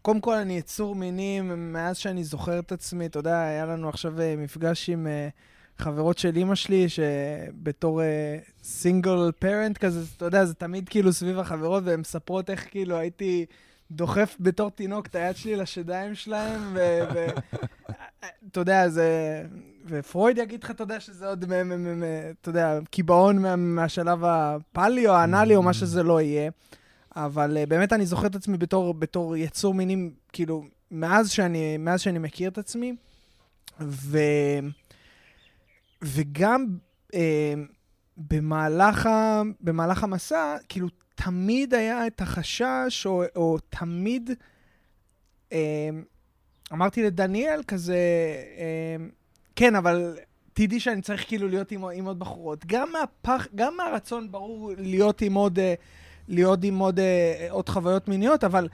Speaker 1: קודם כל אני יצור מיני מאז שאני זוכר את עצמי, אתה יודע, היה לנו עכשיו אה, מפגש עם... Uh, חברות של אימא שלי, שבתור סינגל uh, פרנט כזה, אתה יודע, זה תמיד כאילו סביב החברות, והן מספרות איך כאילו הייתי דוחף בתור תינוק את היד שלי לשדיים שלהם, ואתה (laughs) יודע, זה... ופרויד יגיד לך, אתה יודע, שזה עוד, אתה יודע, קיבעון מהשלב הפאלי או האנאלי או מה שזה לא יהיה. אבל באמת אני זוכר את עצמי בתור, בתור יצור מינים, כאילו, מאז שאני, מאז שאני מכיר את עצמי, ו... וגם אה, במהלך, ה... במהלך המסע, כאילו, תמיד היה את החשש, או, או תמיד... אה, אמרתי לדניאל כזה, אה, כן, אבל תדעי שאני צריך כאילו להיות עם, עם עוד בחורות. גם מהפח, גם מהרצון, ברור, להיות עם עוד, אה, להיות עם עוד, אה, עוד חוויות מיניות, אבל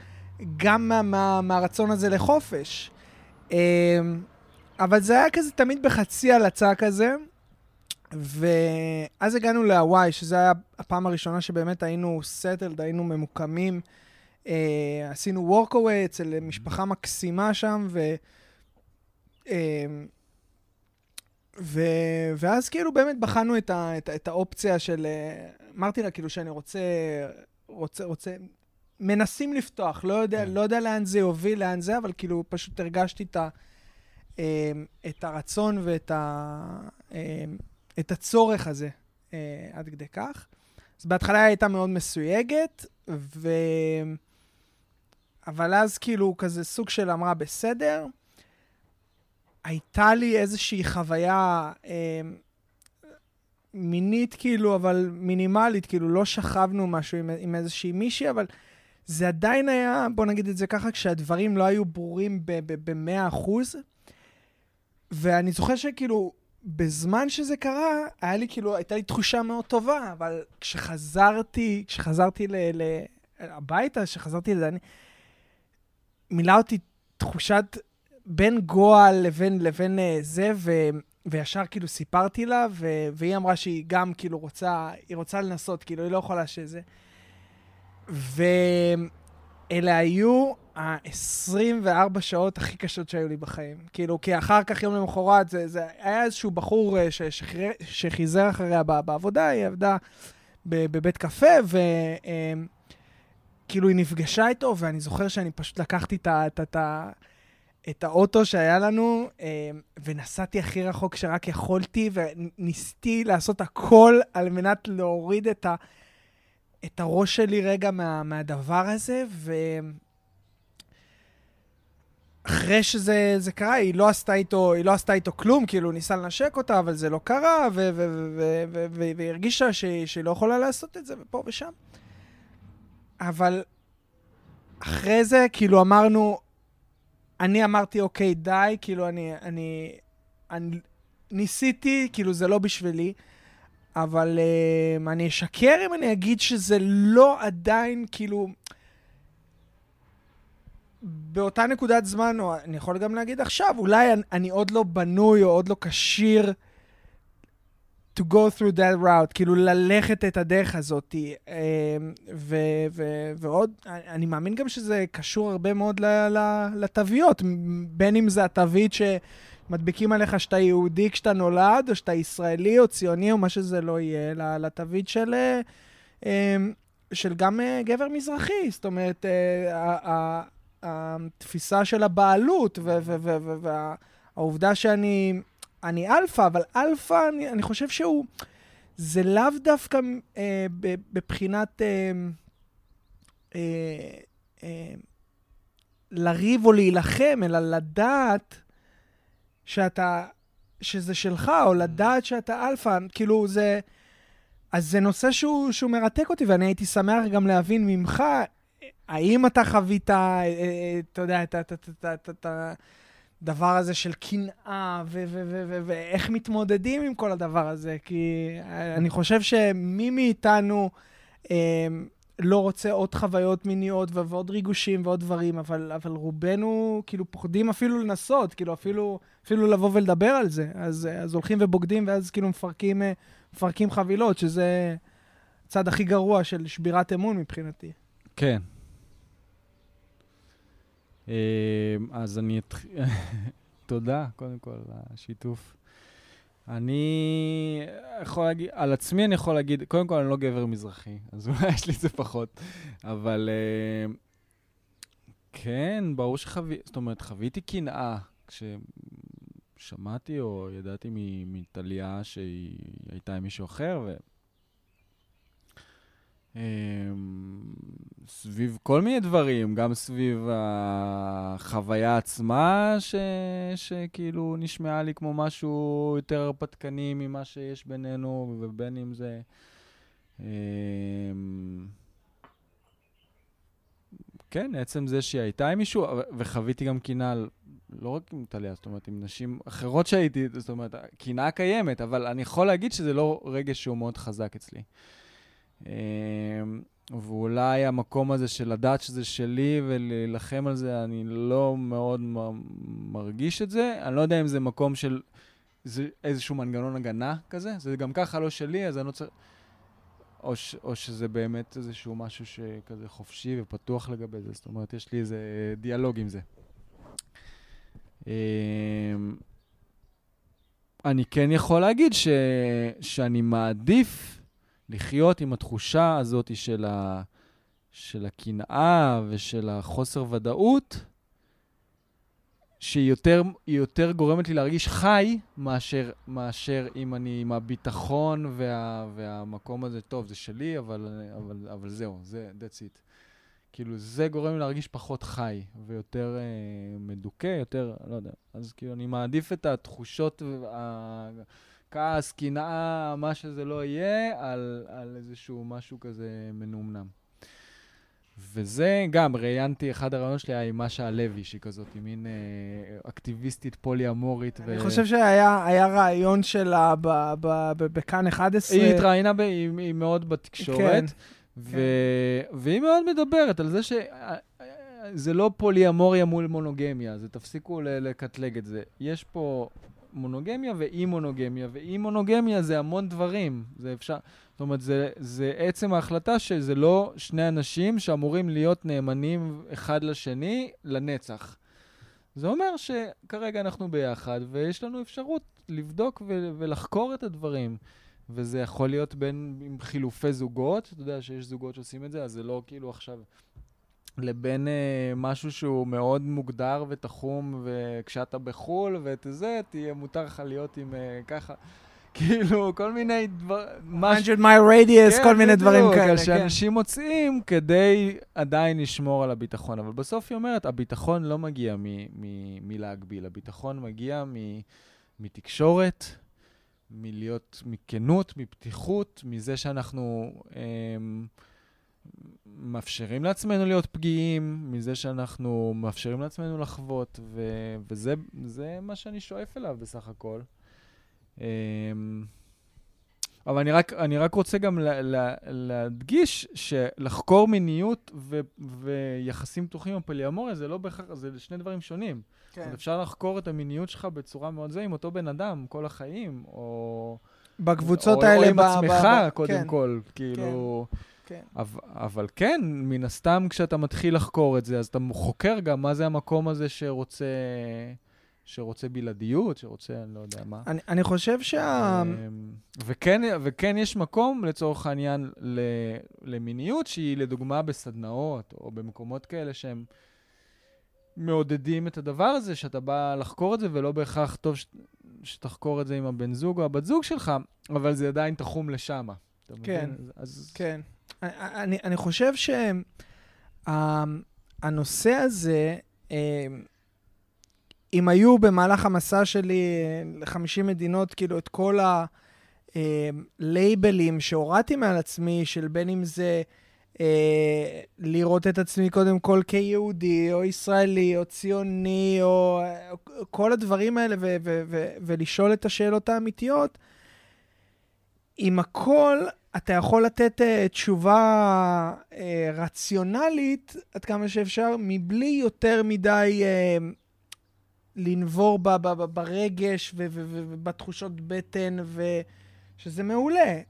Speaker 1: גם מה, מה, מהרצון הזה לחופש. אה, אבל זה היה כזה תמיד בחצי הלצה כזה. ואז הגענו להוואי, שזו הייתה הפעם הראשונה שבאמת היינו סטלד, היינו ממוקמים. אה, עשינו וורקווי אצל משפחה מקסימה שם, ו... אה, ו... ואז כאילו באמת בחנו את, ה... את, את האופציה של... אה, אמרתי לה כאילו שאני רוצה, רוצה, רוצה, מנסים לפתוח, לא יודע, כן. לא יודע לאן זה יוביל, לאן זה, אבל כאילו פשוט הרגשתי את, ה... אה, את הרצון ואת ה... אה, את הצורך הזה אה, עד כדי כך. אז בהתחלה היא הייתה מאוד מסויגת, ו... אבל אז כאילו כזה סוג של אמרה בסדר. הייתה לי איזושהי חוויה אה, מינית כאילו, אבל מינימלית, כאילו לא שכבנו משהו עם, עם איזושהי מישהי, אבל זה עדיין היה, בוא נגיד את זה ככה, כשהדברים לא היו ברורים ב-100%. ואני זוכר שכאילו, בזמן שזה קרה, היה לי כאילו, הייתה לי תחושה מאוד טובה, אבל כשחזרתי, כשחזרתי ל... ל הביתה, כשחזרתי לדני, מילא אותי תחושת בין גועל לבין, לבין uh, זה, ו, וישר כאילו סיפרתי לה, ו, והיא אמרה שהיא גם כאילו רוצה, היא רוצה לנסות, כאילו היא לא יכולה שזה. ואלה היו ה-24 שעות הכי קשות שהיו לי בחיים. כאילו, כי אחר כך, יום למחרת, זה, זה היה איזשהו בחור אה, שחיזר אחריה בעבודה, היא עבדה בבית קפה, וכאילו אה, היא נפגשה איתו, ואני זוכר שאני פשוט לקחתי את, את, את, את האוטו שהיה לנו, אה, ונסעתי הכי רחוק שרק יכולתי, וניסיתי לעשות הכל על מנת להוריד את, ה, את הראש שלי רגע מה, מהדבר הזה, ו... אחרי שזה קרה, היא לא עשתה איתו, היא לא עשתה איתו כלום, כאילו, ניסה לנשק אותה, אבל זה לא קרה, והיא הרגישה שהיא לא יכולה לעשות את זה, ופה ושם. אבל אחרי זה, כאילו, אמרנו, אני אמרתי, אוקיי, די, כאילו, אני, אני, אני ניסיתי, כאילו, זה לא בשבילי, אבל uh, אני אשקר אם אני אגיד שזה לא עדיין, כאילו... באותה נקודת זמן, או אני יכול גם להגיד עכשיו, אולי אני, אני עוד לא בנוי או עוד לא כשיר to go through that route, כאילו ללכת את הדרך הזאת. אמ, ו, ו, ועוד, אני מאמין גם שזה קשור הרבה מאוד לתוויות, בין אם זה התווית שמדביקים עליך שאתה יהודי כשאתה נולד, או שאתה ישראלי או ציוני או מה שזה לא יהיה, לתווית של... אמ, של גם אה, גבר מזרחי, זאת אומרת, אה, התפיסה של הבעלות והעובדה שאני אני אלפא, אבל אלפא, אני, אני חושב שהוא, זה לאו דווקא אה, בבחינת אה, אה, אה, לריב או להילחם, אלא לדעת שאתה, שזה שלך, או לדעת שאתה אלפא, כאילו זה... אז זה נושא שהוא, שהוא מרתק אותי, ואני הייתי שמח גם להבין ממך האם אתה חווית, אה, אה, אתה יודע, את הדבר הזה של קנאה, ואיך מתמודדים עם כל הדבר הזה? כי אני חושב שמי מאיתנו אה, לא רוצה עוד חוויות מיניות ועוד ריגושים ועוד דברים, אבל, רובנו כאילו פוחדים אפילו לנסות, כאילו אפילו, אפילו לבוא ולדבר על זה. אז, אז הולכים ובוגדים ואז כאילו מפרקים, מפרקים חבילות, שזה הצד הכי גרוע של שבירת אמון מבחינתי.
Speaker 2: כן, אז אני אתחיל... (laughs) תודה, קודם כל, על השיתוף. אני יכול להגיד, על עצמי אני יכול להגיד, קודם כל אני לא גבר מזרחי, אז (laughs) אולי יש לי את זה פחות, אבל uh, כן, ברור שחוויתי, זאת אומרת, חוויתי קנאה כששמעתי או ידעתי מטליה שהיא הייתה עם מישהו אחר, ו... אמ, סביב כל מיני דברים, גם סביב החוויה עצמה, ש... שכאילו נשמעה לי כמו משהו יותר הרפתקני ממה שיש בינינו, ובין אם זה... אמ, כן, עצם זה שהיא הייתה עם מישהו, וחוויתי גם קינה לא רק עם טליה, זאת אומרת, עם נשים אחרות שהייתי, זאת אומרת, קנאה קיימת, אבל אני יכול להגיד שזה לא רגש שהוא מאוד חזק אצלי. אמ, ואולי המקום הזה של לדעת שזה שלי ולהילחם על זה, אני לא מאוד מרגיש את זה. אני לא יודע אם זה מקום של זה איזשהו מנגנון הגנה כזה, זה גם ככה לא שלי, אז אני לא צריך... או, ש, או שזה באמת איזשהו משהו שכזה חופשי ופתוח לגבי זה, זאת אומרת, יש לי איזה דיאלוג עם זה. אמ, אני כן יכול להגיד ש, שאני מעדיף לחיות עם התחושה הזאת של, ה, של הקנאה ושל החוסר ודאות, שהיא יותר, יותר גורמת לי להרגיש חי מאשר, מאשר אם אני עם הביטחון וה, והמקום הזה, טוב, זה שלי, אבל, אבל, אבל זהו, זה, that's it. כאילו, זה גורם לי להרגיש פחות חי ויותר אה, מדוכא, יותר, לא יודע. אז כאילו, אני מעדיף את התחושות, הכעס, קנאה, מה שזה לא יהיה, על, על איזשהו משהו כזה מנומנם. וזה גם, ראיינתי, אחד הרעיונות שלי היה עם משה הלוי, שהיא כזאת, היא מין אה, אקטיביסטית פולי-אמורית.
Speaker 1: אני ו... חושב שהיה רעיון שלה בכאן 11.
Speaker 2: היא התראיינה, ב, היא, היא מאוד בתקשורת. כן. ו... כן. והיא מאוד מדברת על זה ש... זה לא פולי-אמוריה מול מונוגמיה, זה תפסיקו לקטלג את זה. יש פה מונוגמיה ואי מונוגמיה, ואי מונוגמיה זה המון דברים. זה אפשר, זאת אומרת, זה, זה עצם ההחלטה שזה לא שני אנשים שאמורים להיות נאמנים אחד לשני לנצח. זה אומר שכרגע אנחנו ביחד, ויש לנו אפשרות לבדוק ו- ולחקור את הדברים. וזה יכול להיות בין עם חילופי זוגות, אתה יודע שיש זוגות שעושים את זה, אז זה לא כאילו עכשיו לבין אה, משהו שהוא מאוד מוגדר ותחום, וכשאתה בחו"ל ואת זה, תהיה מותר לך להיות עם אה, ככה. (laughs) כאילו, כל מיני דברים...
Speaker 1: 100 mile radius, כן, כל מיני דברים כאלה,
Speaker 2: כן. שאנשים מוצאים כדי עדיין לשמור על הביטחון. אבל בסוף היא אומרת, הביטחון לא מגיע מלהגביל, הביטחון מגיע מתקשורת, מלהיות, מכנות, מפתיחות, מזה שאנחנו... אמ, מאפשרים לעצמנו להיות פגיעים, מזה שאנחנו מאפשרים לעצמנו לחוות, ו- וזה מה שאני שואף אליו בסך הכל. אמ, אבל אני רק, אני רק רוצה גם לה, לה, להדגיש שלחקור מיניות ו, ויחסים פתוחים או פוליאמוריה זה לא בהכרח, זה שני דברים שונים. כן. אפשר לחקור את המיניות שלך בצורה מאוד זה עם אותו בן אדם כל החיים, או...
Speaker 1: בקבוצות או, האלה...
Speaker 2: או עם עצמך, קודם כן. כל. כאילו... כן. כן. אבל, אבל כן, מן הסתם כשאתה מתחיל לחקור את זה, אז אתה חוקר גם מה זה המקום הזה שרוצה, שרוצה בלעדיות, שרוצה, אני לא יודע מה.
Speaker 1: אני, אני חושב שה... אמ,
Speaker 2: וכן, וכן יש מקום, לצורך העניין, למיניות שהיא לדוגמה בסדנאות, או במקומות כאלה שהם מעודדים את הדבר הזה, שאתה בא לחקור את זה, ולא בהכרח טוב ש... שתחקור את זה עם הבן זוג או הבת זוג שלך, אבל זה עדיין תחום לשם.
Speaker 1: כן, אז... כן. אני, אני חושב שהנושא הזה, אה, אם היו במהלך המסע שלי ל-50 מדינות, כאילו את כל הלייבלים שהורדתי מעל עצמי, של בין אם זה אה, לראות את עצמי קודם כל כיהודי, או ישראלי, או ציוני, או כל הדברים האלה, ו- ו- ו- ולשאול את השאלות האמיתיות, עם הכל אתה יכול לתת uh, תשובה uh, רציונלית עד כמה שאפשר, מבלי יותר מדי uh, לנבור ב- ב- ב- ברגש ובתחושות בטן, שזה מעולה.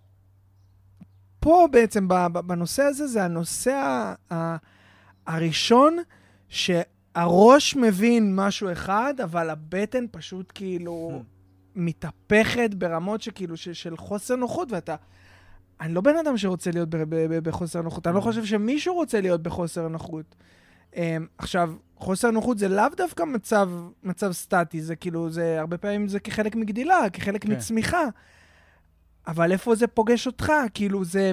Speaker 1: פה בעצם, בנושא הזה, זה הנושא הראשון שהראש מבין משהו אחד, אבל הבטן פשוט כאילו hmm. מתהפכת ברמות שכאילו של חוסר נוחות, ואתה... אני לא בן אדם שרוצה להיות בחוסר נוחות, אני לא mm. חושב שמישהו רוצה להיות בחוסר נוחות. אמ, עכשיו, חוסר נוחות זה לאו דווקא מצב, מצב סטטי, זה כאילו, זה הרבה פעמים זה כחלק מגדילה, כחלק
Speaker 2: כן.
Speaker 1: מצמיחה. אבל איפה זה פוגש אותך? כאילו, זה...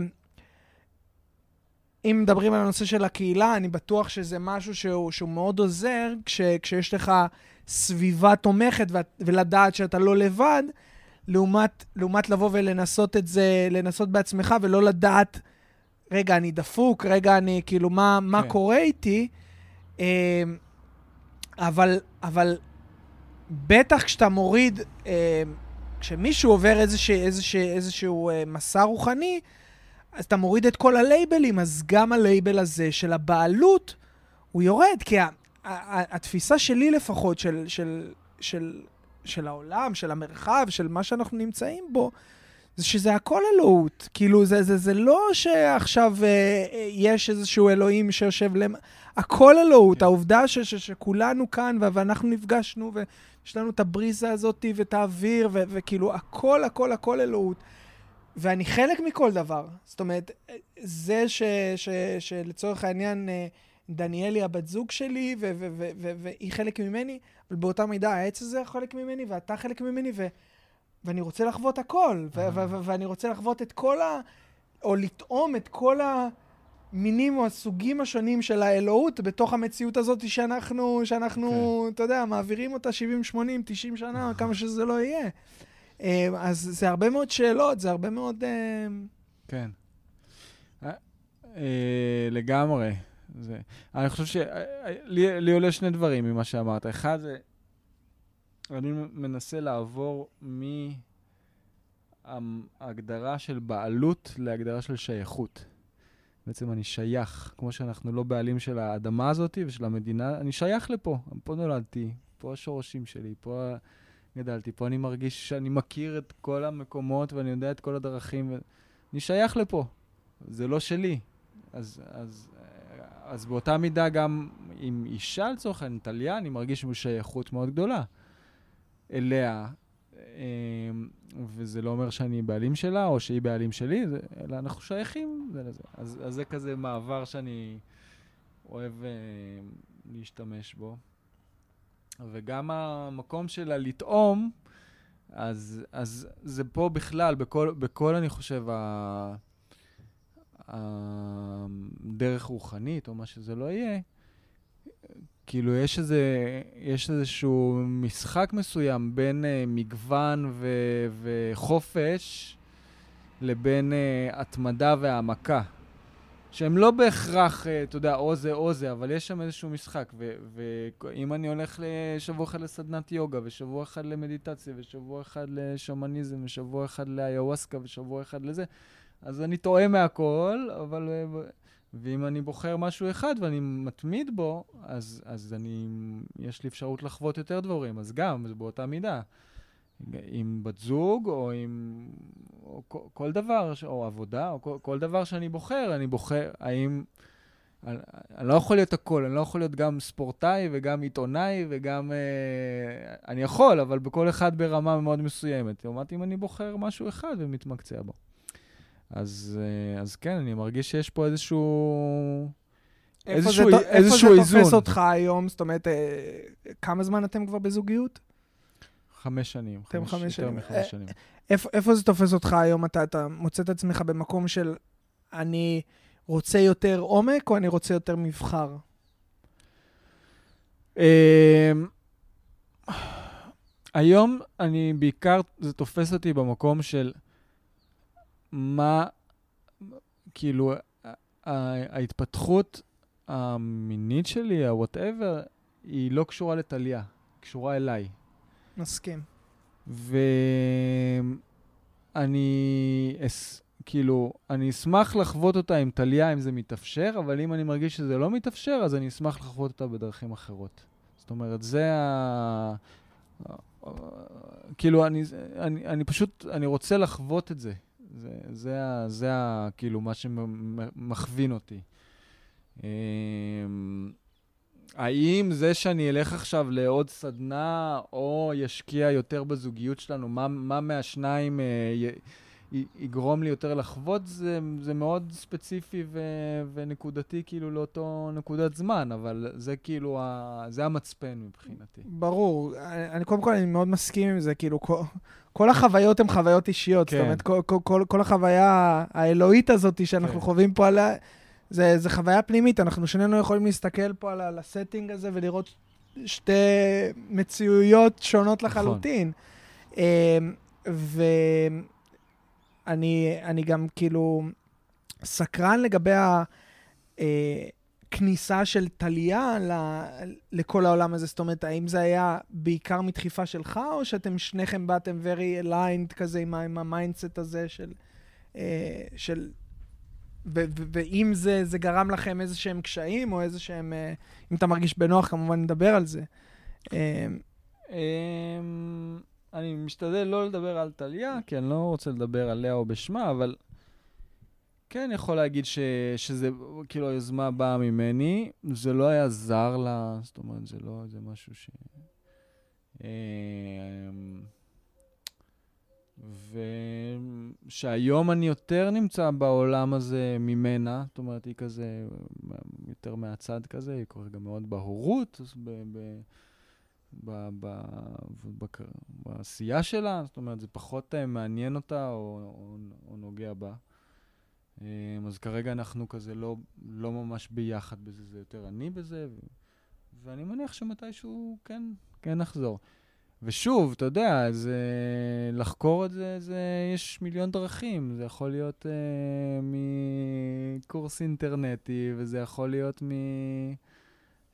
Speaker 1: אם מדברים על הנושא של הקהילה, אני בטוח שזה משהו שהוא, שהוא מאוד עוזר כש, כשיש לך סביבה תומכת ו, ולדעת שאתה לא לבד, לעומת, לעומת לבוא ולנסות את זה, לנסות בעצמך ולא לדעת, רגע, אני דפוק, רגע, אני, כאילו, מה, מה
Speaker 2: כן.
Speaker 1: קורה איתי? אמ, אבל, אבל בטח כשאתה מוריד, אמ, כשמישהו עובר איזשה, איזשה, איזשהו אה, מסע רוחני, אז אתה מוריד את כל הלייבלים, אז גם הלייבל הזה של הבעלות, הוא יורד, כי ה- ה- התפיסה שלי לפחות, של, של, של, של העולם, של המרחב, של מה שאנחנו נמצאים בו, זה שזה הכל אלוהות. כאילו, זה, זה, זה לא שעכשיו אה, אה, יש איזשהו אלוהים שיושב למ... הכל אלוהות. העובדה ש, ש, שכולנו כאן, ו- ואנחנו נפגשנו, ויש לנו את הבריזה הזאת, ואת האוויר, ו- וכאילו, הכל, הכל, הכל אלוהות. ואני חלק מכל דבר. זאת אומרת, זה ש, ש, שלצורך העניין, אה, דניאלי הבת זוג שלי, ו- ו- ו- ו- והיא חלק ממני, אבל באותה מידה העץ הזה חלק ממני, ואתה חלק ממני, ו- ואני רוצה לחוות הכל, ו- ו- ו- ואני רוצה לחוות את כל ה... או לטעום את כל המינים או הסוגים השונים של האלוהות בתוך המציאות הזאת שאנחנו, שאנחנו, אתה יודע, מעבירים אותה 70, 80, 90 שנה, כמה שזה לא יהיה. אה, אז זה הרבה מאוד שאלות, זה הרבה מאוד... אה,
Speaker 2: כן. אה, לגמרי. זה, אני חושב שלי לי עולה שני דברים ממה שאמרת. אחד זה, אני מנסה לעבור מההגדרה של בעלות להגדרה של שייכות. בעצם אני שייך, כמו שאנחנו לא בעלים של האדמה הזאת ושל המדינה, אני שייך לפה. פה נולדתי, פה השורשים שלי, פה גדלתי, פה אני מרגיש שאני מכיר את כל המקומות ואני יודע את כל הדרכים. ו... אני שייך לפה, זה לא שלי. אז, אז, אז באותה מידה גם עם אישה לצורך העניין, טליה, אני מרגיש שייכות מאוד גדולה אליה. אמ, וזה לא אומר שאני בעלים שלה או שהיא בעלים שלי, זה, אלא אנחנו שייכים זה לזה. אז, אז זה כזה מעבר שאני אוהב אה, להשתמש בו. וגם המקום שלה לטעום, אז, אז זה פה בכלל, בכל, בכל אני חושב, ה, הדרך רוחנית, או מה שזה לא יהיה, כאילו יש איזה, יש איזשהו משחק מסוים בין uh, מגוון ו, וחופש לבין uh, התמדה והעמקה. שהם לא בהכרח, אה, אתה יודע, או זה או זה, אבל יש שם איזשהו משחק. ואם אני הולך לשבוע אחד לסדנת יוגה, ושבוע אחד למדיטציה, ושבוע אחד לשמניזם, ושבוע אחד לאיוואסקה, ושבוע אחד לזה, אז אני טועה מהכל, אבל... אה, ואם אני בוחר משהו אחד ואני מתמיד בו, אז, אז אני, יש לי אפשרות לחוות יותר דברים, אז גם, זה באותה מידה. עם בת זוג, או עם... או כל, דבר, או עבודה, או כל, כל דבר שאני בוחר, אני בוחר, האם... אני, אני לא יכול להיות הכל, אני לא יכול להיות גם ספורטאי וגם עיתונאי וגם... אה, אני יכול, אבל בכל אחד ברמה מאוד מסוימת. לעומת אם אני בוחר משהו אחד ומתמקצע בו. אז, אה, אז כן, אני מרגיש שיש פה איזשהו...
Speaker 1: איפה
Speaker 2: איזשהו,
Speaker 1: זה,
Speaker 2: איזשהו
Speaker 1: איפה זה
Speaker 2: איזון.
Speaker 1: תופס אותך היום? זאת אומרת, אה, כמה זמן אתם כבר בזוגיות?
Speaker 2: חמש שנים.
Speaker 1: אתם חמש
Speaker 2: יותר
Speaker 1: שנים.
Speaker 2: מחמש
Speaker 1: אה,
Speaker 2: שנים.
Speaker 1: איפה, איפה זה תופס אותך היום? אתה, אתה מוצא את עצמך במקום של אני רוצה יותר עומק או אני רוצה יותר מבחר?
Speaker 2: אמ, היום אני בעיקר, זה תופס אותי במקום של מה, כאילו, ההתפתחות המינית שלי, ה-whatever, היא לא קשורה לטליה, קשורה אליי.
Speaker 1: מסכים.
Speaker 2: ואני, אס... כאילו, אני אשמח לחוות אותה עם טליה אם זה מתאפשר, אבל אם אני מרגיש שזה לא מתאפשר, אז אני אשמח לחוות אותה בדרכים אחרות. זאת אומרת, זה ה... כאילו, אני, אני, אני פשוט, אני רוצה לחוות את זה. זה, זה, ה, זה ה, כאילו, מה שמכווין אותי. האם זה שאני אלך עכשיו לעוד סדנה, או ישקיע יותר בזוגיות שלנו, מה, מה מהשניים אה, י, יגרום לי יותר לחוות, זה, זה מאוד ספציפי ו, ונקודתי כאילו לאותו נקודת זמן, אבל זה כאילו, ה, זה המצפן מבחינתי.
Speaker 1: ברור. אני, אני קודם כל, אני מאוד מסכים עם זה, כאילו, כל, כל החוויות הן חוויות אישיות. כן. זאת אומרת, כל, כל, כל, כל החוויה האלוהית הזאת שאנחנו כן. חווים פה עליה, זה, זה חוויה פנימית. אנחנו שנינו יכולים להסתכל פה על, על ה setting הזה ולראות שתי מציאויות שונות נכון. לחלוטין. נכון. ו... אני, אני גם כאילו סקרן לגבי הכניסה אה, של טליה לכל העולם הזה. זאת אומרת, האם זה היה בעיקר מדחיפה שלך, או שאתם שניכם באתם very aligned כזה עם, עם ה mindset הזה של... אה, של ואם זה, זה גרם לכם איזה שהם קשיים, או איזה שהם... אה, אם אתה מרגיש בנוח, כמובן נדבר על זה. אמ,
Speaker 2: אני משתדל לא לדבר על טליה, כי אני לא רוצה לדבר עליה או בשמה, אבל כן יכול להגיד ש, שזה, כאילו, היוזמה באה ממני. זה לא היה זר לה, זאת אומרת, זה לא איזה משהו ש... אמ, ושהיום אני יותר נמצא בעולם הזה ממנה, זאת אומרת, היא כזה, יותר מהצד כזה, היא קוראת גם מאוד בהורות, אז ב... ב ב, ב, בעשייה שלה, זאת אומרת, זה פחות uh, מעניין אותה או, או, או נוגע בה. Um, אז כרגע אנחנו כזה לא, לא ממש ביחד בזה, זה יותר אני בזה, ו, ואני מניח שמתישהו כן, כן נחזור. ושוב, אתה יודע, זה, לחקור את זה, זה, יש מיליון דרכים. זה יכול להיות uh, מקורס אינטרנטי, וזה יכול להיות מ...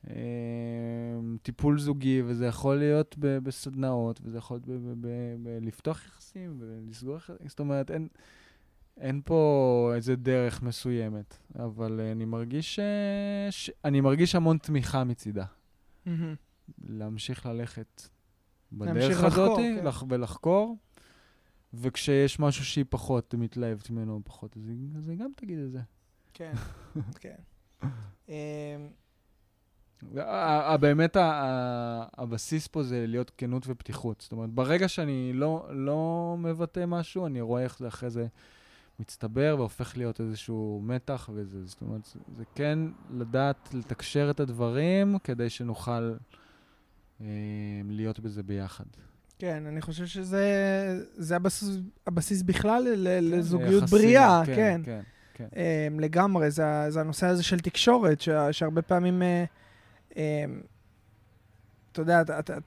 Speaker 2: אמ, טיפול זוגי, וזה יכול להיות ב- בסדנאות, וזה יכול להיות ב- ב- ב- לפתוח יחסים ולסגור יחסים. זאת אומרת, אין, אין פה איזה דרך מסוימת, אבל אני מרגיש, ש... אני מרגיש המון תמיכה מצידה. Mm-hmm. להמשיך ללכת בדרך הזאת, כן. לח... ולחקור, וכשיש משהו שהיא פחות מתלהבת ממנו, פחות, אז היא גם תגיד את זה.
Speaker 1: כן, (laughs) כן. אמ,
Speaker 2: באמת הבסיס פה זה להיות כנות ופתיחות. זאת אומרת, ברגע שאני לא, לא מבטא משהו, אני רואה איך זה אחרי זה מצטבר והופך להיות איזשהו מתח וזה. זאת אומרת, זה כן לדעת לתקשר את הדברים כדי שנוכל להיות בזה ביחד.
Speaker 1: כן, אני חושב שזה הבסיס, הבסיס בכלל כן, לזוגיות יחסים, בריאה, כן. כן, כן, כן. אה, לגמרי, זה, זה הנושא הזה של תקשורת, שהרבה פעמים... אה, אמ, אתה יודע, אתה, אתה,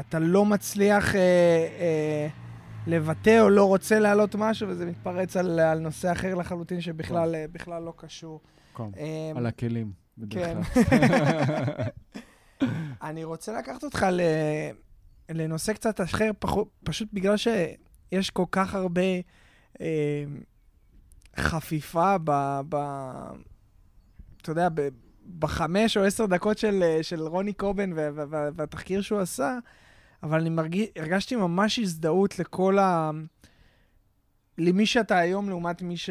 Speaker 1: אתה לא מצליח אה, אה, לבטא או לא רוצה להעלות משהו, וזה מתפרץ על, על נושא אחר לחלוטין שבכלל אה, בכלל לא קשור.
Speaker 2: קום, אה, על הכלים, בדרך כן.
Speaker 1: כלל. (laughs) אני רוצה לקחת אותך ל, לנושא קצת אחר, פשוט בגלל שיש כל כך הרבה אה, חפיפה ב... ב אתה יודע, ב, בחמש או עשר דקות של, אה, של רוני קובן והתחקיר שהוא עשה, אבל אני מרגיש, הרגשתי ממש הזדהות לכל ה... למי שאתה היום לעומת מי, ש...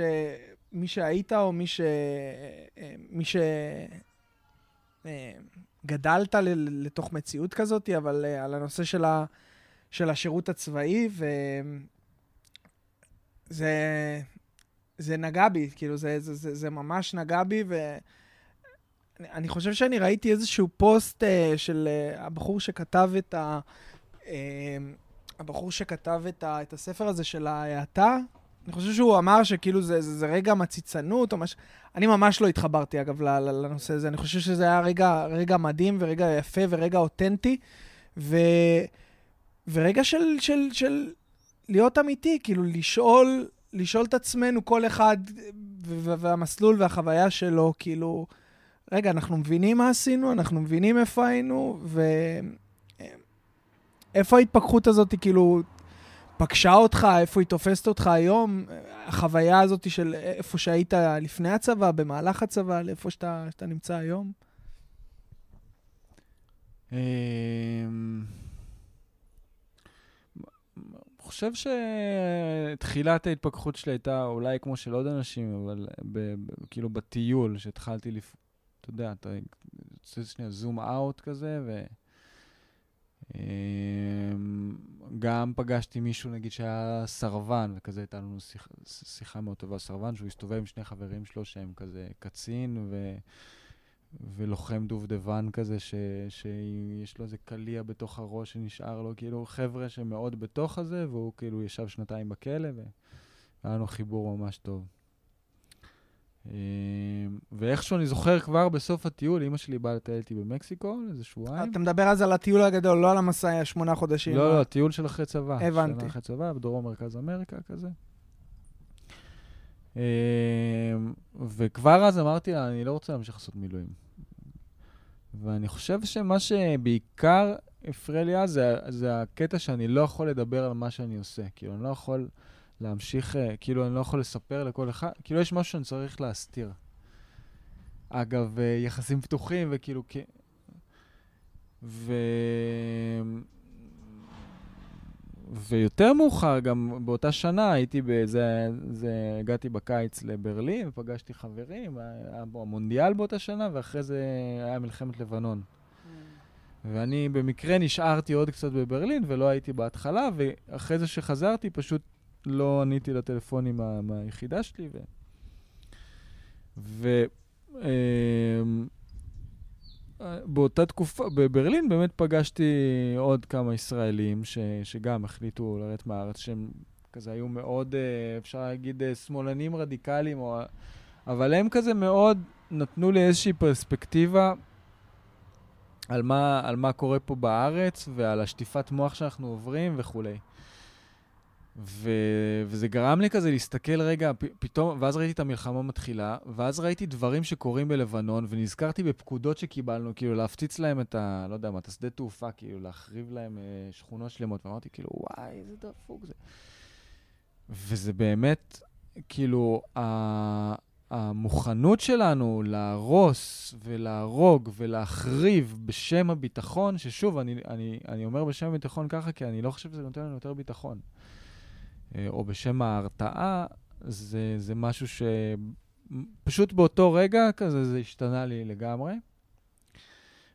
Speaker 1: מי שהיית או מי ש... אה, מי ש... אה, גדלת לתוך מציאות כזאת, אבל על הנושא של, ה... של השירות הצבאי, וזה זה נגע בי, כאילו, זה, זה, זה, זה ממש נגע בי, ו... אני חושב שאני ראיתי איזשהו פוסט uh, של uh, הבחור שכתב את ה... Uh, הבחור שכתב את, ה, את הספר הזה של ההאטה, אני חושב שהוא אמר שכאילו זה, זה, זה רגע מציצנות או משהו. אני ממש לא התחברתי, אגב, לנושא הזה. אני חושב שזה היה רגע, רגע מדהים ורגע יפה ורגע אותנטי, ו, ורגע של, של, של להיות אמיתי, כאילו לשאול, לשאול את עצמנו, כל אחד והמסלול והחוויה שלו, כאילו... רגע, אנחנו מבינים מה עשינו, אנחנו מבינים איפה היינו, ואיפה ההתפכחות הזאת, כאילו, פגשה אותך, איפה היא תופסת אותך היום, החוויה הזאת של איפה שהיית לפני הצבא, במהלך הצבא, לאיפה שאתה, שאתה נמצא היום?
Speaker 2: אמ, אני חושב שתחילת ההתפכחות שלי הייתה אולי כמו של עוד אנשים, אבל ב, ב, כאילו בטיול, שהתחלתי לפ... אתה יודע, אתה עושה שנייה זום אאוט כזה, ו... אמ, גם פגשתי מישהו, נגיד, שהיה סרבן, וכזה הייתה לנו שיח, שיחה מאוד טובה, סרבן, שהוא הסתובב עם שני חברים שלו שהם כזה קצין ו, ולוחם דובדבן כזה, ש, שיש לו איזה קליע בתוך הראש שנשאר לו, כאילו חבר'ה שמאוד בתוך הזה, והוא כאילו ישב שנתיים בכלא, והיה לנו חיבור ממש טוב. ואיכשהו אני זוכר כבר בסוף הטיול, אימא שלי באה לטייל איתי במקסיקו איזה שבועיים.
Speaker 1: אתה מדבר אז על הטיול הגדול, לא על המסע שמונה חודשים.
Speaker 2: לא, לא, טיול של אחרי צבא.
Speaker 1: הבנתי.
Speaker 2: שנה אחרי צבא, בדרום מרכז אמריקה כזה. אמ, וכבר אז אמרתי לה, אני לא רוצה להמשיך לעשות מילואים. ואני חושב שמה שבעיקר הפריע לי אז, זה, זה הקטע שאני לא יכול לדבר על מה שאני עושה. כאילו, אני לא יכול... להמשיך, אה, כאילו, אני לא יכול לספר לכל אחד, כאילו, יש משהו שאני צריך להסתיר. אגב, אה, יחסים פתוחים, וכאילו, ו... ויותר מאוחר, גם באותה שנה הייתי באיזה, זה, הגעתי בקיץ לברלין, ופגשתי חברים, היה בו המונדיאל באותה שנה, ואחרי זה היה מלחמת לבנון. Mm. ואני במקרה נשארתי עוד קצת בברלין, ולא הייתי בהתחלה, ואחרי זה שחזרתי, פשוט לא עניתי לטלפונים מה, מהיחידה שלי. ו... אמ, באותה תקופה, בברלין באמת פגשתי עוד כמה ישראלים ש, שגם החליטו לרדת מהארץ, שהם כזה היו מאוד, אה, אפשר להגיד, אה, שמאלנים רדיקליים, או, אבל הם כזה מאוד נתנו לי איזושהי פרספקטיבה על מה, על מה קורה פה בארץ ועל השטיפת מוח שאנחנו עוברים וכולי. ו... וזה גרם לי כזה להסתכל רגע, פ... פתאום, ואז ראיתי את המלחמה מתחילה, ואז ראיתי דברים שקורים בלבנון, ונזכרתי בפקודות שקיבלנו, כאילו להפציץ להם את ה... לא יודע מה, את השדה תעופה, כאילו להחריב להם אה, שכונות שלמות, ואמרתי כאילו, וואי, איזה דפוק זה. וזה באמת, כאילו, ה... המוכנות שלנו להרוס ולהרוג ולהחריב בשם הביטחון, ששוב, אני, אני, אני אומר בשם הביטחון ככה, כי אני לא חושב שזה נותן לנו יותר ביטחון. אה, או בשם ההרתעה, זה, זה משהו שפשוט באותו רגע כזה זה השתנה לי לגמרי.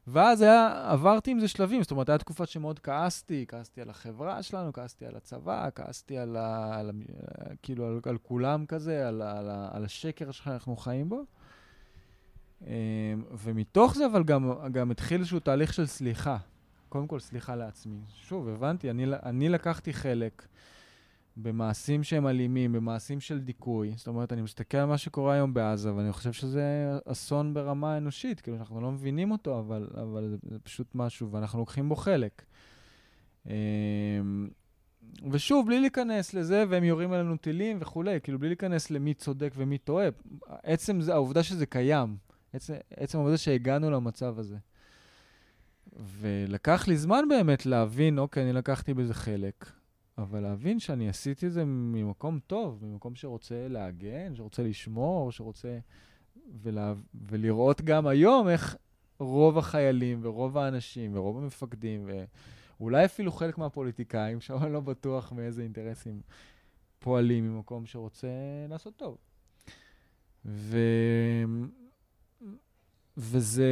Speaker 2: ואז היה, עברתי עם זה שלבים, זאת אומרת, הייתה תקופה שמאוד כעסתי, כעסתי על החברה שלנו, כעסתי על הצבא, כעסתי על, ה, על, כאילו, על, על כולם כזה, על, על, על השקר שאנחנו חיים בו. אה, ומתוך זה, אבל גם, גם התחיל איזשהו תהליך של סליחה. קודם כל, סליחה לעצמי. שוב, הבנתי, אני, אני לקחתי חלק. במעשים שהם אלימים, במעשים של דיכוי. זאת אומרת, אני מסתכל על מה שקורה היום בעזה, ואני חושב שזה אסון ברמה האנושית, כאילו, אנחנו לא מבינים אותו, אבל, אבל זה, זה פשוט משהו, ואנחנו לוקחים בו חלק. אמ, ושוב, בלי להיכנס לזה, והם יורים עלינו טילים וכולי, כאילו, בלי להיכנס למי צודק ומי טועה. עצם זה, העובדה שזה קיים, עצם, עצם העובדה שהגענו למצב הזה. ולקח לי זמן באמת להבין, אוקיי, אני לקחתי בזה חלק. אבל להבין שאני עשיתי את זה ממקום טוב, ממקום שרוצה להגן, שרוצה לשמור, שרוצה... ולה... ולראות גם היום איך רוב החיילים ורוב האנשים ורוב המפקדים, ואולי אפילו חלק מהפוליטיקאים, (laughs) שם אני לא בטוח מאיזה אינטרסים פועלים ממקום שרוצה לעשות טוב. ו... וזה...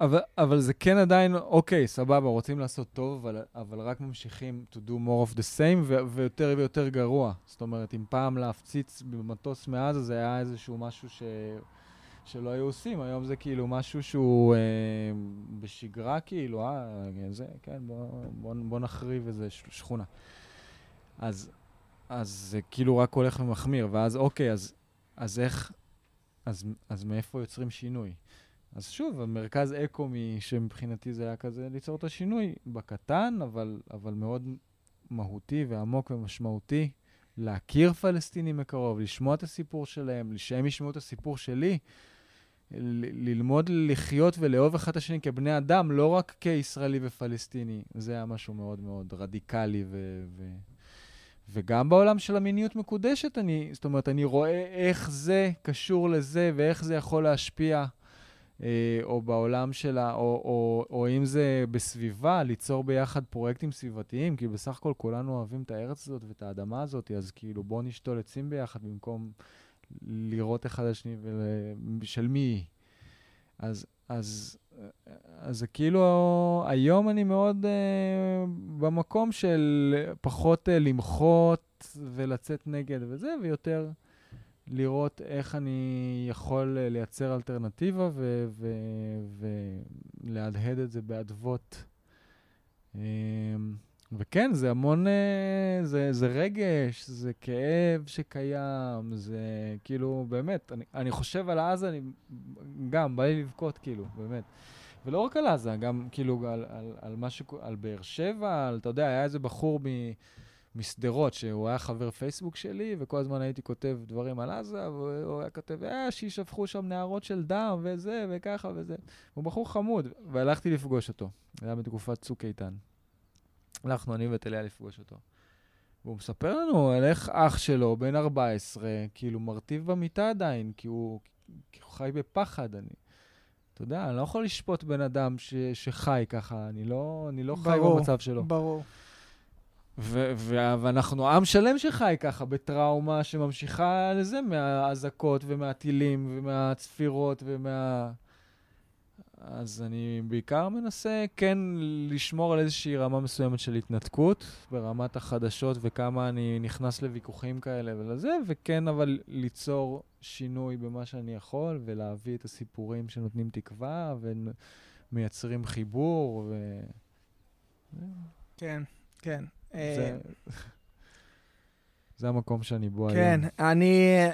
Speaker 2: אבל, אבל זה כן עדיין, אוקיי, סבבה, רוצים לעשות טוב, אבל, אבל רק ממשיכים to do more of the same, ו- ויותר ויותר גרוע. זאת אומרת, אם פעם להפציץ במטוס מעזה זה היה איזשהו משהו ש... שלא היו עושים, היום זה כאילו משהו שהוא אה, בשגרה, כאילו, אה, זה, כן, בוא, בוא, בוא נחריב איזה שכונה. אז, אז זה כאילו רק הולך ומחמיר, ואז אוקיי, אז, אז איך, אז, אז מאיפה יוצרים שינוי? אז שוב, המרכז אקומי, שמבחינתי זה היה כזה ליצור את השינוי בקטן, אבל, אבל מאוד מהותי ועמוק ומשמעותי, להכיר פלסטינים מקרוב, לשמוע את הסיפור שלהם, שהם ישמעו את הסיפור שלי, ל- ללמוד לחיות ולאהוב אחד את השני כבני אדם, לא רק כישראלי ופלסטיני. זה היה משהו מאוד מאוד רדיקלי ו... ו- וגם בעולם של המיניות מקודשת, אני, זאת אומרת, אני רואה איך זה קשור לזה ואיך זה יכול להשפיע או בעולם שלה, או, או, או אם זה בסביבה, ליצור ביחד פרויקטים סביבתיים, כי בסך הכל כולנו אוהבים את הארץ הזאת ואת האדמה הזאת, אז כאילו בואו נשתול עצים ביחד במקום לראות אחד על שני ול... של מי. אז, אז, אז כאילו, היום אני מאוד uh, במקום של פחות uh, למחות ולצאת נגד וזה, ויותר לראות איך אני יכול uh, לייצר אלטרנטיבה ולהדהד את זה באדוות. Um, וכן, זה המון, זה, זה רגש, זה כאב שקיים, זה כאילו, באמת, אני, אני חושב על עזה, אני גם, בא לי לבכות, כאילו, באמת. ולא רק על עזה, גם כאילו על, על, על על באר שבע, על, אתה יודע, היה איזה בחור מ... משדרות, שהוא היה חבר פייסבוק שלי, וכל הזמן הייתי כותב דברים על עזה, והוא היה כותב, אה, שישפכו שם נערות של דם, וזה, וככה, וזה. הוא בחור חמוד, והלכתי לפגוש אותו. זה היה בתקופת צוק איתן. הלכנו אני וטליה לפגוש אותו. והוא מספר לנו על איך אח שלו, בן 14, כאילו מרטיב במיטה עדיין, כי הוא, כי הוא חי בפחד. אני, אתה יודע, אני לא יכול לשפוט בן אדם ש, שחי ככה, אני לא, אני לא ברור, חי במצב שלו.
Speaker 1: ברור.
Speaker 2: ו- ואנחנו עם שלם שחי ככה, בטראומה שממשיכה לזה, מהאזעקות ומהטילים ומהצפירות ומה... אז אני בעיקר מנסה כן לשמור על איזושהי רמה מסוימת של התנתקות ברמת החדשות וכמה אני נכנס לוויכוחים כאלה ולזה, וכן אבל ליצור שינוי במה שאני יכול ולהביא את הסיפורים שנותנים תקווה ומייצרים חיבור ו...
Speaker 1: כן, כן. זה,
Speaker 2: אה, זה המקום שאני בו
Speaker 1: כן, היום. כן, אני...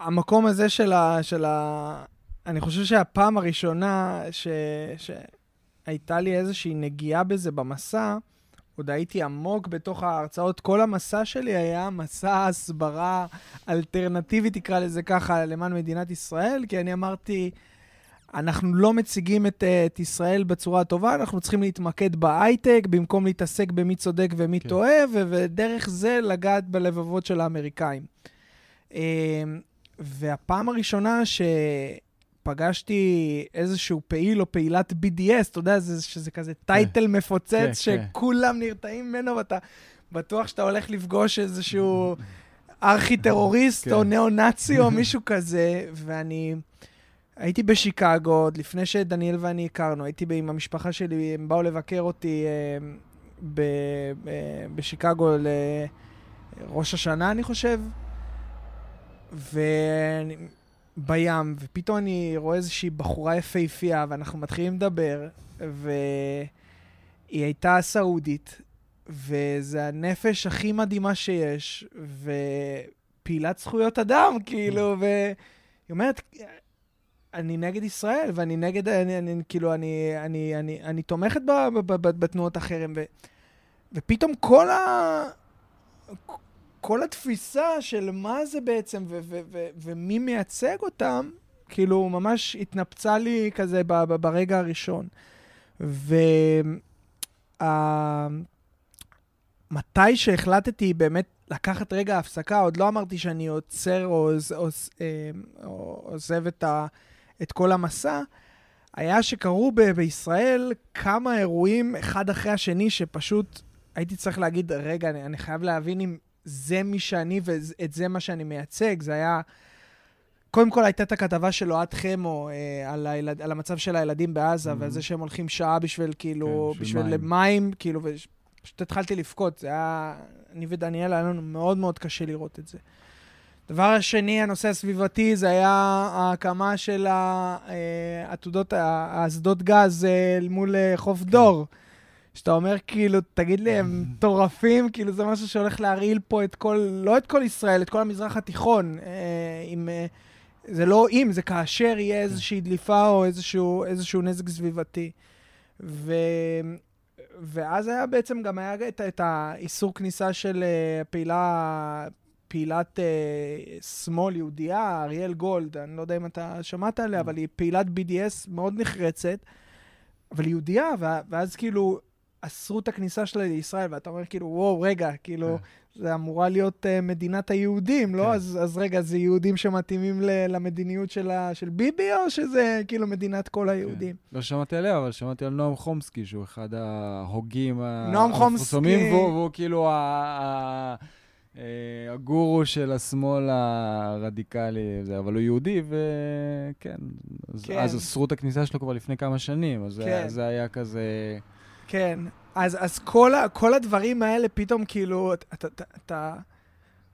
Speaker 1: המקום הזה של ה... של ה... אני חושב שהפעם הראשונה ש... שהייתה לי איזושהי נגיעה בזה במסע, עוד הייתי עמוק בתוך ההרצאות. כל המסע שלי היה מסע הסברה אלטרנטיבי, תקרא לזה ככה, למען מדינת ישראל, כי אני אמרתי, אנחנו לא מציגים את, את ישראל בצורה הטובה, אנחנו צריכים להתמקד בהייטק במקום להתעסק במי צודק ומי כן. טועה, ו- ודרך זה לגעת בלבבות של האמריקאים. אמ, והפעם הראשונה ש... פגשתי איזשהו פעיל או פעילת BDS, אתה יודע, זה, שזה כזה טייטל כן. מפוצץ, כן, שכולם כן. נרתעים ממנו, ואתה בטוח שאתה הולך לפגוש איזשהו (laughs) ארכי-טרוריסט כן. או ניאו-נאצי או (laughs) מישהו כזה, ואני... הייתי בשיקגו, עוד לפני שדניאל ואני הכרנו, הייתי עם המשפחה שלי, הם באו לבקר אותי אה, ב, אה, בשיקגו לראש השנה, אני חושב. ואני בים, ופתאום אני רואה איזושהי בחורה יפהפייה, ואנחנו מתחילים לדבר, והיא הייתה סעודית, וזה הנפש הכי מדהימה שיש, ופעילת זכויות אדם, כאילו, והיא אומרת, אני נגד ישראל, ואני נגד, אני, אני, כאילו, אני, אני, אני, אני תומכת בתנועות החרם, ו, ופתאום כל ה... כל התפיסה של מה זה בעצם ו- ו- ו- ומי מייצג אותם, כאילו ממש התנפצה לי כזה ב- ב- ברגע הראשון. ומתי שהחלטתי באמת לקחת רגע הפסקה, עוד לא אמרתי שאני עוצר או, או, אה, או עוזב את, ה, את כל המסע, היה שקרו ב- בישראל כמה אירועים אחד אחרי השני שפשוט הייתי צריך להגיד, רגע, אני, אני חייב להבין אם זה מי שאני ואת זה מה שאני מייצג. זה היה... קודם כל הייתה את הכתבה של אוהד חמו אה, על, הילד, על המצב של הילדים בעזה, mm-hmm. ועל זה שהם הולכים שעה בשביל, כאילו, כן, בשביל מים, מים כאילו, ופשוט התחלתי לבכות. זה היה... אני ודניאל, היה לנו מאוד מאוד קשה לראות את זה. דבר השני, הנושא הסביבתי, זה היה ההקמה של העתודות, אה, האסדות גז אה, מול אה, חוף כן. דור. שאתה אומר, כאילו, תגיד לי, הם (laughs) מטורפים, כאילו, זה משהו שהולך להרעיל פה את כל, לא את כל ישראל, את כל המזרח התיכון. אה, עם, אה, זה לא אם, זה כאשר יהיה כן. איזושהי דליפה או איזשהו, איזשהו נזק סביבתי. ו... ואז היה בעצם, גם היה את, את האיסור כניסה של פעילה, פעילת uh, שמאל יהודייה, אריאל גולד, אני לא יודע אם אתה שמעת עליה, mm. אבל היא פעילת BDS מאוד נחרצת, אבל יהודייה, ואז כאילו, אסרו את הכניסה שלה לישראל, ואתה אומר כאילו, וואו, רגע, כאילו, כן. זה אמורה להיות uh, מדינת היהודים, לא? כן. אז, אז רגע, זה יהודים שמתאימים ל, למדיניות של, ה, של ביבי, או שזה כאילו מדינת כל היהודים?
Speaker 2: כן. לא שמעתי עליה, אבל שמעתי על נועם חומסקי, שהוא אחד ההוגים
Speaker 1: המפורסמים,
Speaker 2: והוא, והוא כאילו ה... אה, הגורו של השמאל הרדיקלי, זה, אבל הוא יהודי, וכן,
Speaker 1: כן.
Speaker 2: אז אסרו את הכניסה שלו כבר לפני כמה שנים, אז
Speaker 1: כן.
Speaker 2: זה, היה כזה...
Speaker 1: כן, אז, אז כל, ה, כל הדברים האלה פתאום כאילו, אתה- אתה- אתה אתה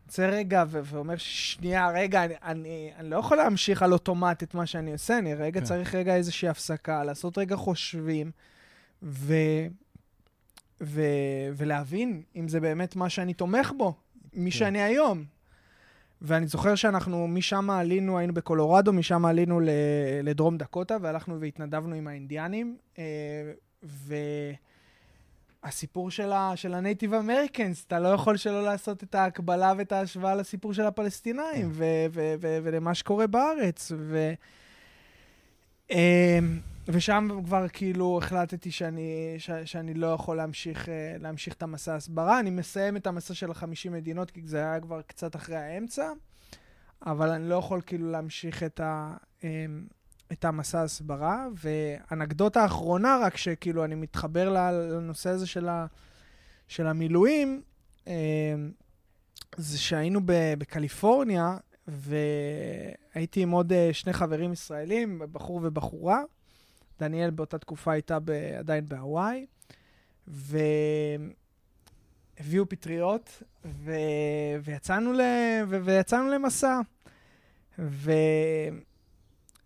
Speaker 1: יוצא רגע ו- ואומר, שנייה, רגע, אני, אני, אני לא יכול להמשיך על אוטומט את מה שאני עושה, אני רגע
Speaker 2: כן.
Speaker 1: צריך רגע איזושהי הפסקה, לעשות רגע חושבים, ו, ו, ולהבין אם זה באמת מה שאני תומך בו, מי
Speaker 2: כן.
Speaker 1: שאני היום. ואני זוכר שאנחנו משם עלינו, היינו בקולורדו, משם עלינו לדרום דקוטה, והלכנו והתנדבנו עם האינדיאנים, אה, והסיפור של, ה- של הנייטיב אמריקנס, אתה לא יכול שלא לעשות את ההקבלה ואת ההשוואה לסיפור של הפלסטינאים, ו- ו- ו- ולמה שקורה בארץ. ו- אה, ושם כבר כאילו החלטתי שאני, ש, שאני לא יכול להמשיך, אה, להמשיך את המסע ההסברה. אני מסיים את המסע של ה-50 מדינות, כי זה היה כבר קצת אחרי האמצע, אבל אני לא יכול כאילו להמשיך את, ה, אה, את המסע ההסברה. ואנקדוטה אחרונה, רק שכאילו אני מתחבר לנושא הזה של, ה, של המילואים, אה, זה שהיינו בקליפורניה, והייתי עם עוד אה, שני חברים ישראלים, בחור ובחורה. דניאל באותה תקופה הייתה ב, עדיין בהוואי, והביאו פטריות, ו, ויצאנו, ל, ו, ויצאנו למסע.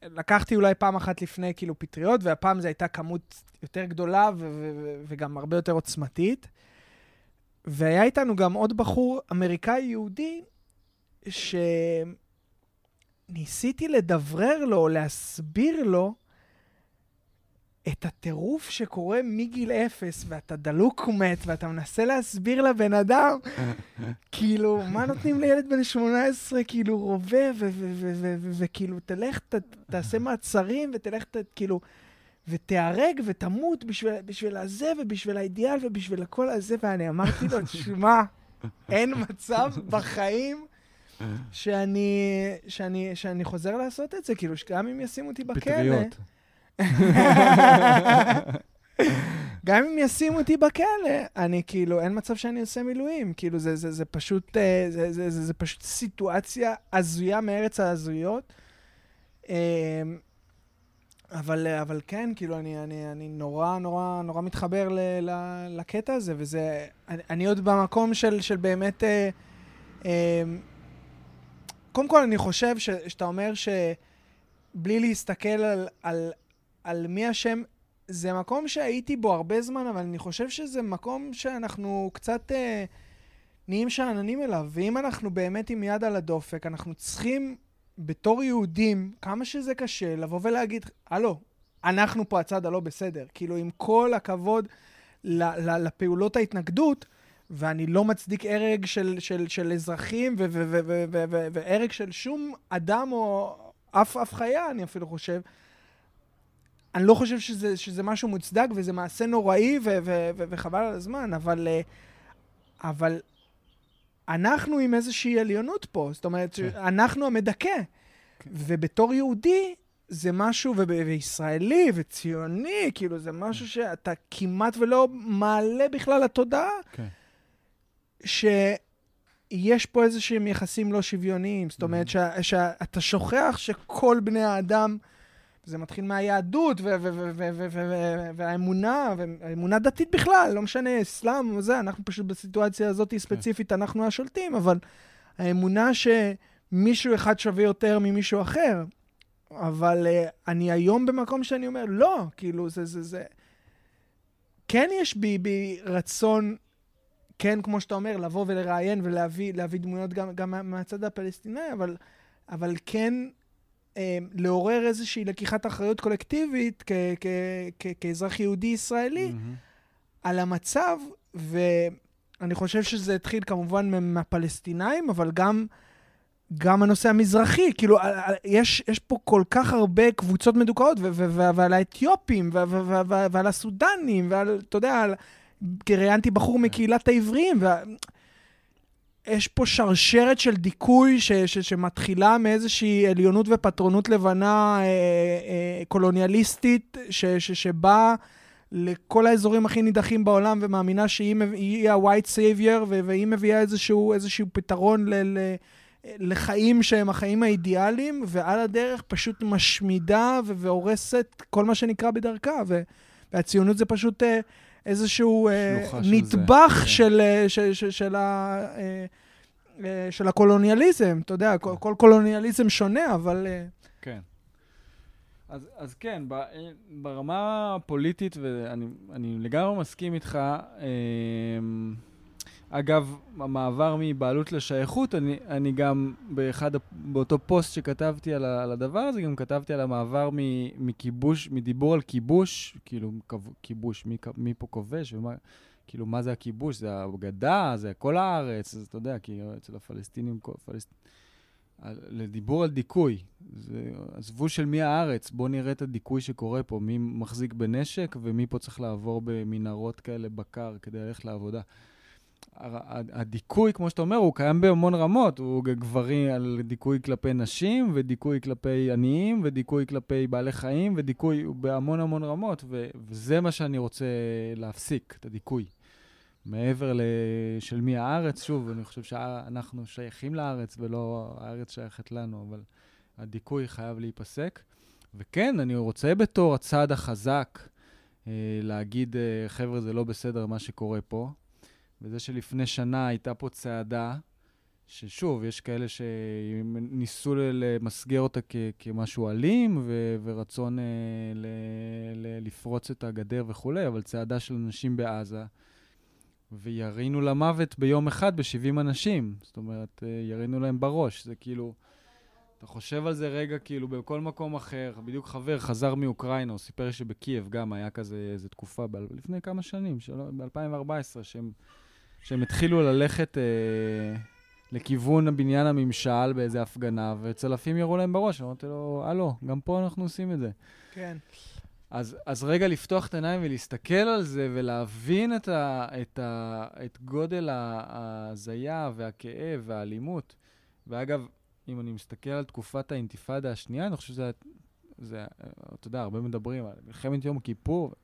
Speaker 1: ולקחתי אולי פעם אחת לפני כאילו פטריות, והפעם זו הייתה כמות יותר גדולה ו, ו, ו, וגם הרבה יותר עוצמתית. והיה איתנו גם עוד בחור אמריקאי יהודי, שניסיתי לדברר לו, להסביר לו, את הטירוף שקורה מגיל אפס, ואתה דלוק ומת, ואתה מנסה להסביר לבן אדם, (laughs) כאילו, מה נותנים לילד בן 18, כאילו, רובה, וכאילו, תלך, ת- תעשה מעצרים, ותלך, ת- כאילו, ותיהרג ותמות בשביל, בשביל הזה, ובשביל האידיאל, ובשביל הכל הזה, ואני אמרתי לו, תשמע, אין מצב בחיים שאני, שאני, שאני חוזר לעשות את זה, כאילו, שגם אם ישימו אותי בכלא...
Speaker 2: פטריות.
Speaker 1: גם אם ישימו אותי בכלא, אני כאילו, אין מצב שאני עושה מילואים. כאילו, זה, זה, זה פשוט, אה, זה, זה, זה, זה פשוט סיטואציה הזויה מארץ ההזויות. אה, אבל, אבל כן, כאילו, אני, אני, אני נורא, נורא, נורא מתחבר ל, ל, לקטע הזה, וזה... אני, אני עוד במקום של, של באמת... אה, אה, קודם כל, אני חושב ש, שאתה אומר שבלי להסתכל על, על, על מי השם, זה מקום שהייתי בו הרבה זמן, אבל אני חושב שזה מקום שאנחנו קצת אה, נהיים שאננים אליו. ואם אנחנו באמת עם יד על הדופק, אנחנו צריכים, בתור יהודים, כמה שזה קשה, לבוא ולהגיד, הלו, אנחנו פה הצד הלא בסדר. כאילו, עם כל הכבוד ל- ל- לפעולות ההתנגדות, ואני לא מצדיק הרג של, של, של אזרחים והרג של שום אדם או אף, אף חיה, אני אפילו חושב. אני לא חושב שזה, שזה משהו מוצדק וזה מעשה נוראי ו- ו- ו- וחבל על הזמן, אבל, אה, אבל אנחנו עם איזושהי עליונות פה. זאת אומרת,
Speaker 2: כן.
Speaker 1: אנחנו המדכא. ובתור יהודי, זה משהו, וב- וישראלי וציוני, כאילו, זה משהו שאתה כמעט ולא מעלה בכלל לתודעה,
Speaker 2: כן.
Speaker 1: שיש פה איזה שהם יחסים לא שוויוניים. זאת אומרת, שה- שאתה שוכח שכל בני האדם, זה מתחיל מהיהדות והאמונה, והאמונה דתית בכלל, לא משנה, אסלאם וזה, אנחנו פשוט בסיטואציה הזאת ספציפית, אנחנו השולטים, אבל האמונה שמישהו אחד שווה יותר ממישהו אחר. אבל uh, אני היום במקום שאני אומר, לא, כאילו, זה, זה, זה... כן יש בי, בי רצון, כן, כמו שאתה אומר, לבוא ולראיין ולהביא להביא דמויות גם, גם מה- מהצד הפלסטיני, אבל, אבל כן לעורר איזושהי לקיחת אחריות קולקטיבית כ, כ, כ, כאזרח יהודי ישראלי
Speaker 2: מהמם.
Speaker 1: על המצב, ואני חושב שזה התחיל כמובן מה- מהפלסטינאים, אבל גם, גם הנושא המזרחי. כאילו, יש, יש פה כל כך הרבה קבוצות מדוכאות, ו- ו- ו- ועל האתיופים, ו- ו- ו- ו- ועל הסודנים, ועל, אתה יודע, על... ראיינתי בחור מקהילת העבריים, ו... יש פה שרשרת של דיכוי ש, ש, שמתחילה מאיזושהי עליונות ופטרונות לבנה אה, אה, קולוניאליסטית, ש, ש, שבאה לכל האזורים הכי נידחים בעולם, ומאמינה שהיא ה-white savior, והיא מביאה איזשהו, איזשהו פתרון ל... ל לחיים שהם החיים האידיאליים, ועל הדרך פשוט משמידה והורסת כל מה שנקרא בדרכה. והציונות זה פשוט אה, איזשהו אה, נדבך כן. של, אה, של, של, של, ה, של הקולוניאליזם. אתה יודע, כל, כל קולוניאליזם שונה, אבל...
Speaker 2: כן. אז, אז כן, ברמה הפוליטית, ואני לגמרי מסכים איתך, אגב, המעבר מבעלות לשייכות, אני, אני גם באחד, באותו פוסט שכתבתי על, על הדבר הזה, גם כתבתי על המעבר מכיבוש, מדיבור על כיבוש, כאילו, כיבוש, מי, מי פה כובש, ומה, כאילו, מה זה הכיבוש? זה הגדה, זה כל הארץ, אז אתה יודע, כי אצל הפלסטינים, כל פלסט... לדיבור על דיכוי. זה, עזבו של מי הארץ, בואו נראה את הדיכוי שקורה פה, מי מחזיק בנשק ומי פה צריך לעבור במנהרות כאלה בקר כדי ללכת לעבודה. הדיכוי, כמו שאתה אומר, הוא קיים בהמון רמות. הוא גברים על דיכוי כלפי נשים, ודיכוי כלפי עניים, ודיכוי כלפי בעלי חיים, ודיכוי בהמון המון רמות, ו- וזה מה שאני רוצה להפסיק, את הדיכוי. מעבר של מי הארץ, שוב, אני חושב שאנחנו שייכים לארץ ולא הארץ שייכת לנו, אבל הדיכוי חייב להיפסק. וכן, אני רוצה בתור הצד החזק אה, להגיד, אה, חבר'ה, זה לא בסדר מה שקורה פה. וזה שלפני שנה הייתה פה צעדה, ששוב, יש כאלה שניסו למסגר אותה כ- כמשהו אלים ו- ורצון אה, ל- ל- לפרוץ את הגדר וכולי, אבל צעדה של אנשים בעזה, וירינו למוות ביום אחד ב-70 אנשים. זאת אומרת, אה, ירינו להם בראש. זה כאילו... אתה חושב על זה רגע, כאילו, בכל מקום אחר, בדיוק חבר חזר מאוקראינה, הוא סיפר שבקייב גם היה כזה איזו תקופה, ב- לפני כמה שנים, ב-2014, שהם שהם התחילו ללכת אה, לכיוון בניין הממשל באיזה הפגנה, וצלפים ירו להם בראש. אמרתי לו, הלו, גם פה אנחנו עושים את זה.
Speaker 1: כן.
Speaker 2: אז, אז רגע לפתוח את העיניים ולהסתכל על זה ולהבין את, ה, את, ה, את גודל ההזיה והכאב והאלימות. ואגב, אם אני מסתכל על תקופת האינתיפאדה השנייה, אני חושב שזה, זה, אתה יודע, הרבה מדברים על מלחמת יום כיפור,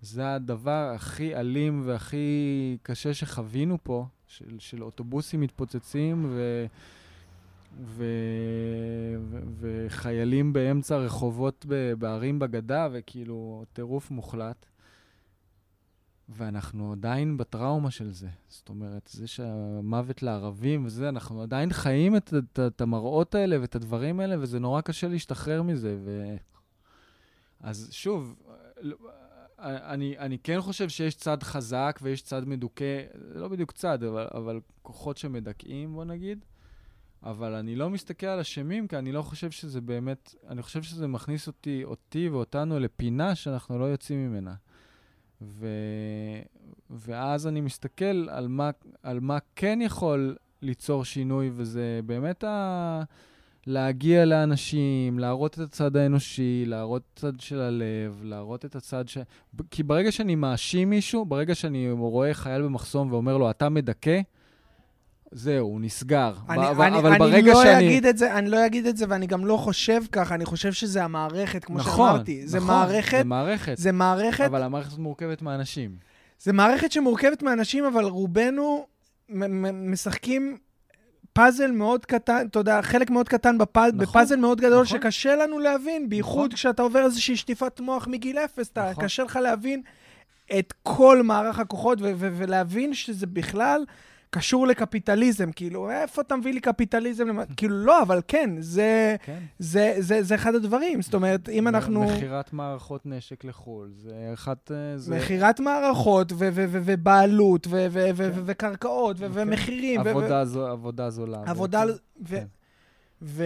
Speaker 2: זה הדבר הכי אלים והכי קשה שחווינו פה, של, של אוטובוסים מתפוצצים ו, ו, ו, וחיילים באמצע רחובות בערים בגדה, וכאילו טירוף מוחלט. ואנחנו עדיין בטראומה של זה. זאת אומרת, זה שהמוות לערבים וזה, אנחנו עדיין חיים את, את, את המראות האלה ואת הדברים האלה, וזה נורא קשה להשתחרר מזה. ו... אז שוב, אני, אני כן חושב שיש צד חזק ויש צד מדוכא, לא בדיוק צד, אבל, אבל כוחות שמדכאים, בוא נגיד. אבל אני לא מסתכל על אשמים, כי אני לא חושב שזה באמת, אני חושב שזה מכניס אותי, אותי ואותנו לפינה שאנחנו לא יוצאים ממנה. ו, ואז אני מסתכל על מה, על מה כן יכול ליצור שינוי, וזה באמת ה... להגיע לאנשים, להראות את הצד האנושי, להראות את הצד של הלב, להראות את הצד ש... כי ברגע שאני מאשים מישהו, ברגע שאני רואה חייל במחסום ואומר לו, אתה מדכא, זהו, הוא נסגר.
Speaker 1: אני, ב- אני, אבל אני ברגע לא שאני... אגיד את זה, אני לא אגיד את זה, ואני גם לא חושב ככה, אני חושב שזה המערכת, כמו נכון, שאמרתי. זה נכון, מערכת...
Speaker 2: זה מערכת.
Speaker 1: זה מערכת...
Speaker 2: אבל המערכת מורכבת מאנשים.
Speaker 1: זה מערכת שמורכבת מאנשים, אבל רובנו משחקים פאזל מאוד קטן, אתה יודע, חלק מאוד קטן בפאז, נכון, בפאזל מאוד גדול נכון. שקשה לנו להבין, בייחוד נכון. כשאתה עובר איזושהי שטיפת מוח מגיל אפס, נכון. קשה לך להבין את כל מערך הכוחות ולהבין שזה בכלל קשור לקפיטליזם. כאילו, איפה אתה מביא לי קפיטליזם? כאילו, לא, אבל כן, זה, כן. זה, זה, זה, זה אחד הדברים. זאת אומרת, אם אנחנו...
Speaker 2: מכירת מערכות נשק לחו"ל, זה אחת... אה, זה...
Speaker 1: מכירת מערכות ובעלות כן. וקרקעות כן. ומחירים.
Speaker 2: עבודה, זו, עבודה זולה.
Speaker 1: עבודה... ו... כן. ו...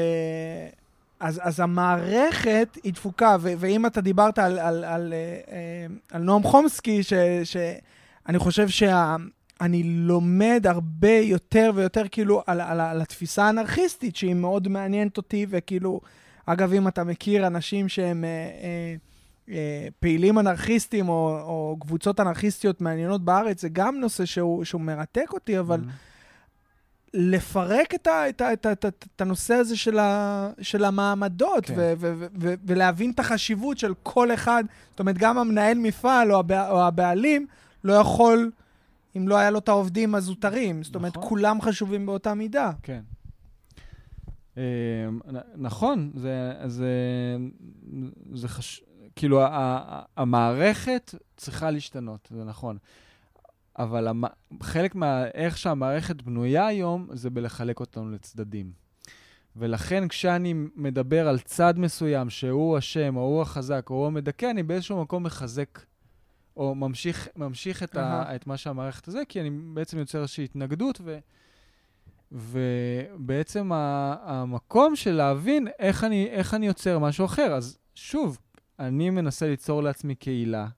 Speaker 1: אז, אז המערכת היא דפוקה, ו- ואם אתה דיברת על, על, על, אה, על נועם חומסקי, שאני חושב שה... אני לומד הרבה יותר ויותר כאילו על, על, על התפיסה האנרכיסטית, שהיא מאוד מעניינת אותי, וכאילו, אגב, אם אתה מכיר אנשים שהם אה, אה, אה, פעילים אנרכיסטים או, או קבוצות אנרכיסטיות מעניינות בארץ, זה גם נושא שהוא, שהוא מרתק אותי, אבל mm-hmm. לפרק את, ה, את, ה, את, ה, את, ה, את הנושא הזה של, ה, של המעמדות,
Speaker 2: כן.
Speaker 1: ו, ו, ו, ו, ולהבין את החשיבות של כל אחד. זאת אומרת, גם המנהל מפעל או, הבע, או הבעלים לא יכול, אם לא היה לו את העובדים הזוטרים. זאת אומרת,
Speaker 2: נכון.
Speaker 1: כולם חשובים באותה מידה.
Speaker 2: כן. נ- נכון, זה, זה, זה חש... כאילו, המערכת צריכה להשתנות, זה נכון. אבל המ... חלק מה... איך שהמערכת בנויה היום, זה בלחלק אותנו לצדדים. ולכן כשאני מדבר על צד מסוים, שהוא אשם, או הוא החזק, או הוא המדכא, אני באיזשהו מקום מחזק, או ממשיך, ממשיך את, ה...
Speaker 1: אהה.
Speaker 2: את מה שהמערכת הזה, כי אני בעצם יוצר איזושהי התנגדות, ו... ובעצם ה- המקום של להבין איך אני, איך אני יוצר משהו אחר. אז שוב, אני מנסה ליצור לעצמי קהילה,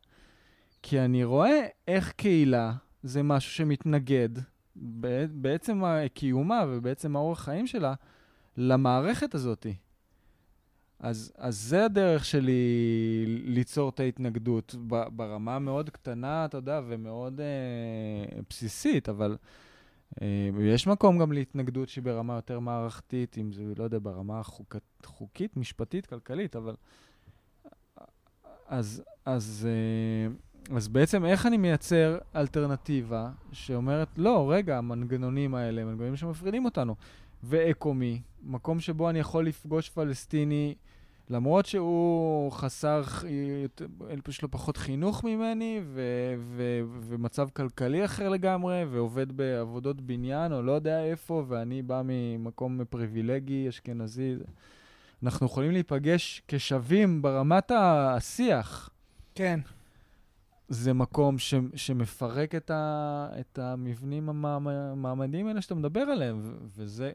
Speaker 2: כי אני רואה איך קהילה זה משהו שמתנגד בעצם קיומה ובעצם האורח חיים שלה למערכת הזאת. אז, אז זה הדרך שלי ליצור את ההתנגדות ברמה מאוד קטנה, אתה יודע, ומאוד אה, בסיסית, אבל אה, יש מקום גם להתנגדות שהיא ברמה יותר מערכתית, אם זה, לא יודע, ברמה החוקת, חוקית, משפטית, כלכלית, אבל... אז, אז, אה, אז בעצם איך אני מייצר אלטרנטיבה שאומרת, לא, רגע, המנגנונים האלה, הם מנגנונים שמפרידים אותנו. ואקומי, מקום שבו אני יכול לפגוש פלסטיני, למרות שהוא חסר, יש לו פחות חינוך ממני, ו- ו- ומצב כלכלי אחר לגמרי, ועובד בעבודות בניין, או לא יודע איפה, ואני בא ממקום פריבילגי, אשכנזי. אנחנו יכולים להיפגש כשווים ברמת השיח.
Speaker 1: כן.
Speaker 2: זה מקום ש, שמפרק את, ה, את המבנים המעמדיים האלה שאתה מדבר עליהם, ו, וזה...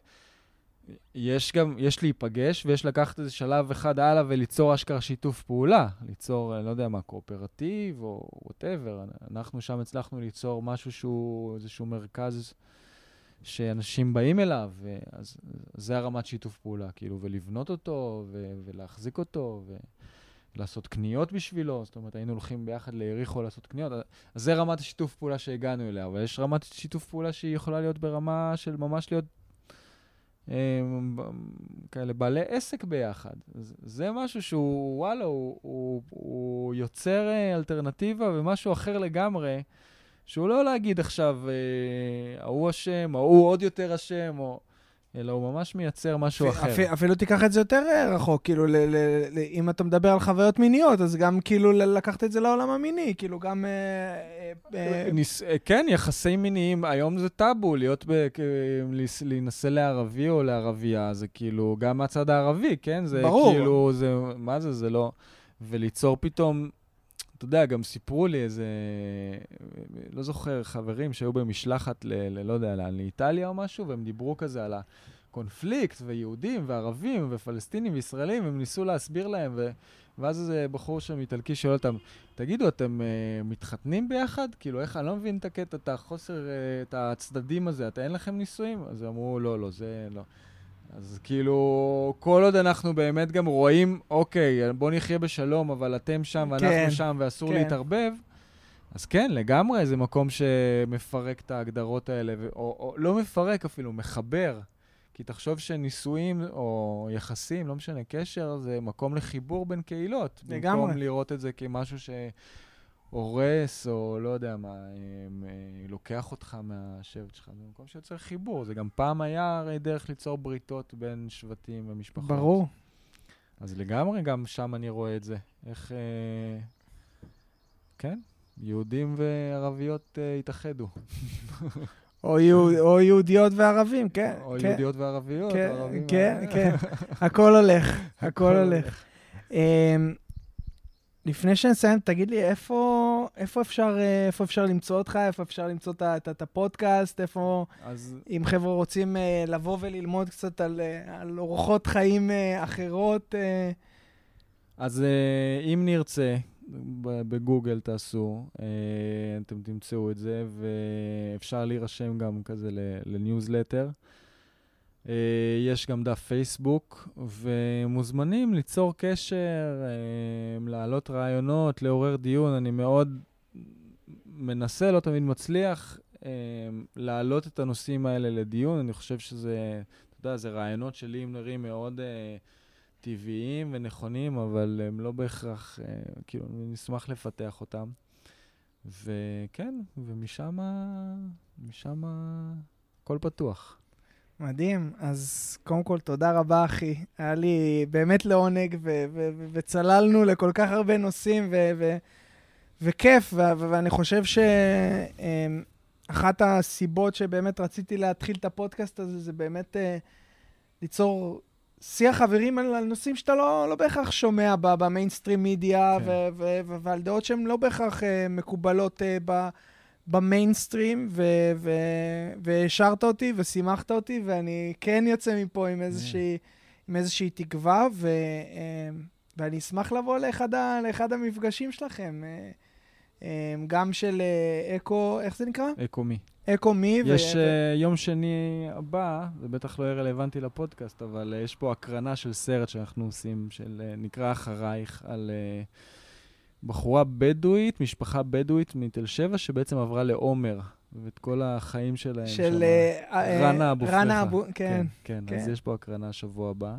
Speaker 2: יש גם, יש להיפגש ויש לקחת איזה שלב אחד הלאה וליצור אשכרה שיתוף פעולה. ליצור, אני לא יודע מה, קואופרטיב או whatever. אנחנו שם הצלחנו ליצור משהו שהוא איזשהו מרכז שאנשים באים אליו, אז זה הרמת שיתוף פעולה, כאילו, ולבנות אותו ו- ולהחזיק אותו. ו- לעשות קניות בשבילו, זאת אומרת, היינו הולכים ביחד ליריחו לעשות קניות, אז זה רמת השיתוף פעולה שהגענו אליה, אבל יש רמת שיתוף פעולה שהיא יכולה להיות ברמה של ממש להיות אה, כאלה בעלי עסק ביחד. זה משהו שהוא, וואלה, הוא, הוא, הוא יוצר אה, אלטרנטיבה ומשהו אחר לגמרי, שהוא לא להגיד עכשיו, אה, ההוא אשם, או הוא עוד יותר אשם, או... אלא הוא ממש מייצר משהו אחר.
Speaker 1: אפילו, אפילו תיקח את זה יותר אה, רחוק, כאילו, ל, ל, ל, אם אתה מדבר על חוויות מיניות, אז גם כאילו לקחת את זה לעולם המיני, כאילו גם... אה, אה, אה,
Speaker 2: ניס... כן, יחסי מיניים, היום זה טאבו, להיות ב... להינשא לערבי או לערבייה, זה כאילו, גם מהצד הערבי, כן? זה
Speaker 1: ברור.
Speaker 2: כאילו, זה, מה זה, זה לא... וליצור פתאום, אתה יודע, גם סיפרו לי איזה, לא זוכר, חברים שהיו במשלחת ל... ל לא יודע, לאן, לאיטליה או משהו, והם דיברו כזה על הקונפליקט, ויהודים, וערבים, ופלסטינים, וישראלים, הם ניסו להסביר להם, ו... ואז איזה בחור שם איטלקי שואל אותם, תגידו, אתם uh, מתחתנים ביחד? כאילו, איך, אני לא מבין את הקטע, את החוסר, uh, את הצדדים הזה, אתה אין לכם נישואים? אז אמרו, לא, לא, זה לא. אז כאילו, כל עוד אנחנו באמת גם רואים, אוקיי, בואו נחיה בשלום, אבל אתם שם ואנחנו
Speaker 1: כן,
Speaker 2: שם ואסור
Speaker 1: כן.
Speaker 2: להתערבב, אז כן, לגמרי, זה מקום שמפרק את ההגדרות האלה, ו- או, או לא מפרק אפילו, מחבר. כי תחשוב שנישואים או יחסים, לא משנה, קשר, זה מקום לחיבור בין קהילות.
Speaker 1: לגמרי.
Speaker 2: במקום לראות את זה כמשהו שהורס, או לא יודע מה, אמ, אה, לוקח אותך מהשבט שלך. זה מקום שיוצר חיבור. זה גם פעם היה הרי דרך ליצור בריתות בין שבטים ומשפחות.
Speaker 1: ברור.
Speaker 2: אז לגמרי, גם שם אני רואה את זה. איך... אה, כן, יהודים וערביות אה, התאחדו.
Speaker 1: או, יהוד, או יהודיות וערבים, כן.
Speaker 2: או
Speaker 1: כן,
Speaker 2: יהודיות וערביות,
Speaker 1: כן,
Speaker 2: ערבים...
Speaker 1: כן, כן. הכל הולך, הכל הולך. לפני שנסיים, תגיד לי, איפה, איפה, אפשר, אה, איפה אפשר למצוא אותך? איפה אפשר למצוא את הפודקאסט? איפה,
Speaker 2: אז
Speaker 1: אם חבר'ה רוצים אה, לבוא וללמוד קצת על, אה, על אורחות חיים אה, אחרות? אה,
Speaker 2: אז אה, אם נרצה, בגוגל תעשו, אה, אתם תמצאו את זה, ואפשר להירשם גם כזה ל- לניוזלטר. אה, יש גם דף פייסבוק, ומוזמנים ליצור קשר, אה, להעלות רעיונות, לעורר דיון. אני מאוד מנסה, לא תמיד מצליח, אה, להעלות את הנושאים האלה לדיון. אני חושב שזה, אתה יודע, זה רעיונות שלי הם נראים מאוד אה, טבעיים ונכונים, אבל הם לא בהכרח, אה, כאילו, אני אשמח לפתח אותם. וכן, ומשם, משם הכל פתוח.
Speaker 1: מדהים. אז קודם כל, תודה רבה, אחי. היה לי באמת לעונג, וצללנו לכל כך הרבה נושאים, וכיף, ואני חושב שאחת הסיבות שבאמת רציתי להתחיל את הפודקאסט הזה, זה באמת uh, ליצור שיח חברים על, על נושאים שאתה לא, לא בהכרח שומע במיינסטרים מידיה, כן. ועל דעות שהן לא בהכרח uh, מקובלות uh, ב... במיינסטרים, והשארת אותי ושימחת אותי, ואני כן יוצא מפה עם איזושהי, עם איזושהי תקווה, ו, אה, ואני אשמח לבוא לאחד, ה, לאחד המפגשים שלכם. אה, אה, גם של אקו, איך זה נקרא?
Speaker 2: אקו מי.
Speaker 1: אקו מי.
Speaker 2: יש ו... יום שני הבא, זה בטח לא יהיה רלוונטי לפודקאסט, אבל יש פה הקרנה של סרט שאנחנו עושים, של נקרא אחרייך, על... בחורה בדואית, משפחה בדואית מתל שבע, שבעצם עברה לעומר, ואת כל החיים שלהם
Speaker 1: של uh,
Speaker 2: רנה אבו פלחה.
Speaker 1: רנה אבו, כן.
Speaker 2: כן. אז יש פה הקרנה שבוע הבא.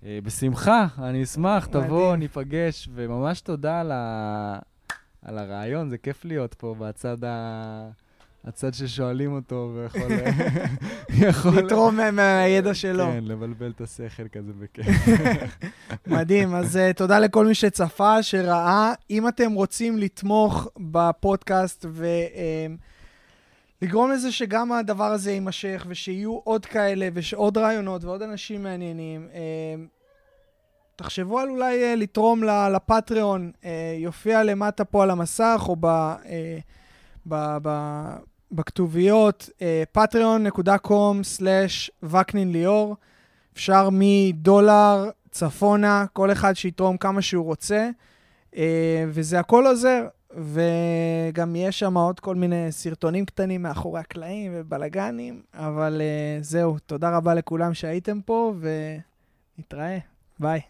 Speaker 2: Uh, בשמחה, אני אשמח, תבוא, ניפגש, וממש תודה. על הרעיון, זה כיף להיות פה בצד ה... הצד ששואלים אותו ויכול... (laughs)
Speaker 1: יכול... לתרום מהידע שלו.
Speaker 2: כן, לבלבל את השכל כזה בכיף. (laughs)
Speaker 1: מדהים, אז uh, תודה לכל מי שצפה, שראה. אם אתם רוצים לתמוך בפודקאסט ו... Uh, לגרום לזה שגם הדבר הזה יימשך, ושיהיו עוד כאלה, ועוד רעיונות, ועוד אנשים מעניינים. Uh, תחשבו על אולי לתרום לפטריון, יופיע למטה פה על המסך, או ב... Uh, בכתוביות, uh, patreon.com/וקנין ליאור. אפשר מדולר צפונה, כל אחד שיתרום כמה שהוא רוצה, uh, וזה הכל עוזר. וגם יש שם עוד כל מיני סרטונים קטנים מאחורי הקלעים ובלאגנים, אבל uh, זהו, תודה רבה לכולם שהייתם פה, ונתראה. ביי.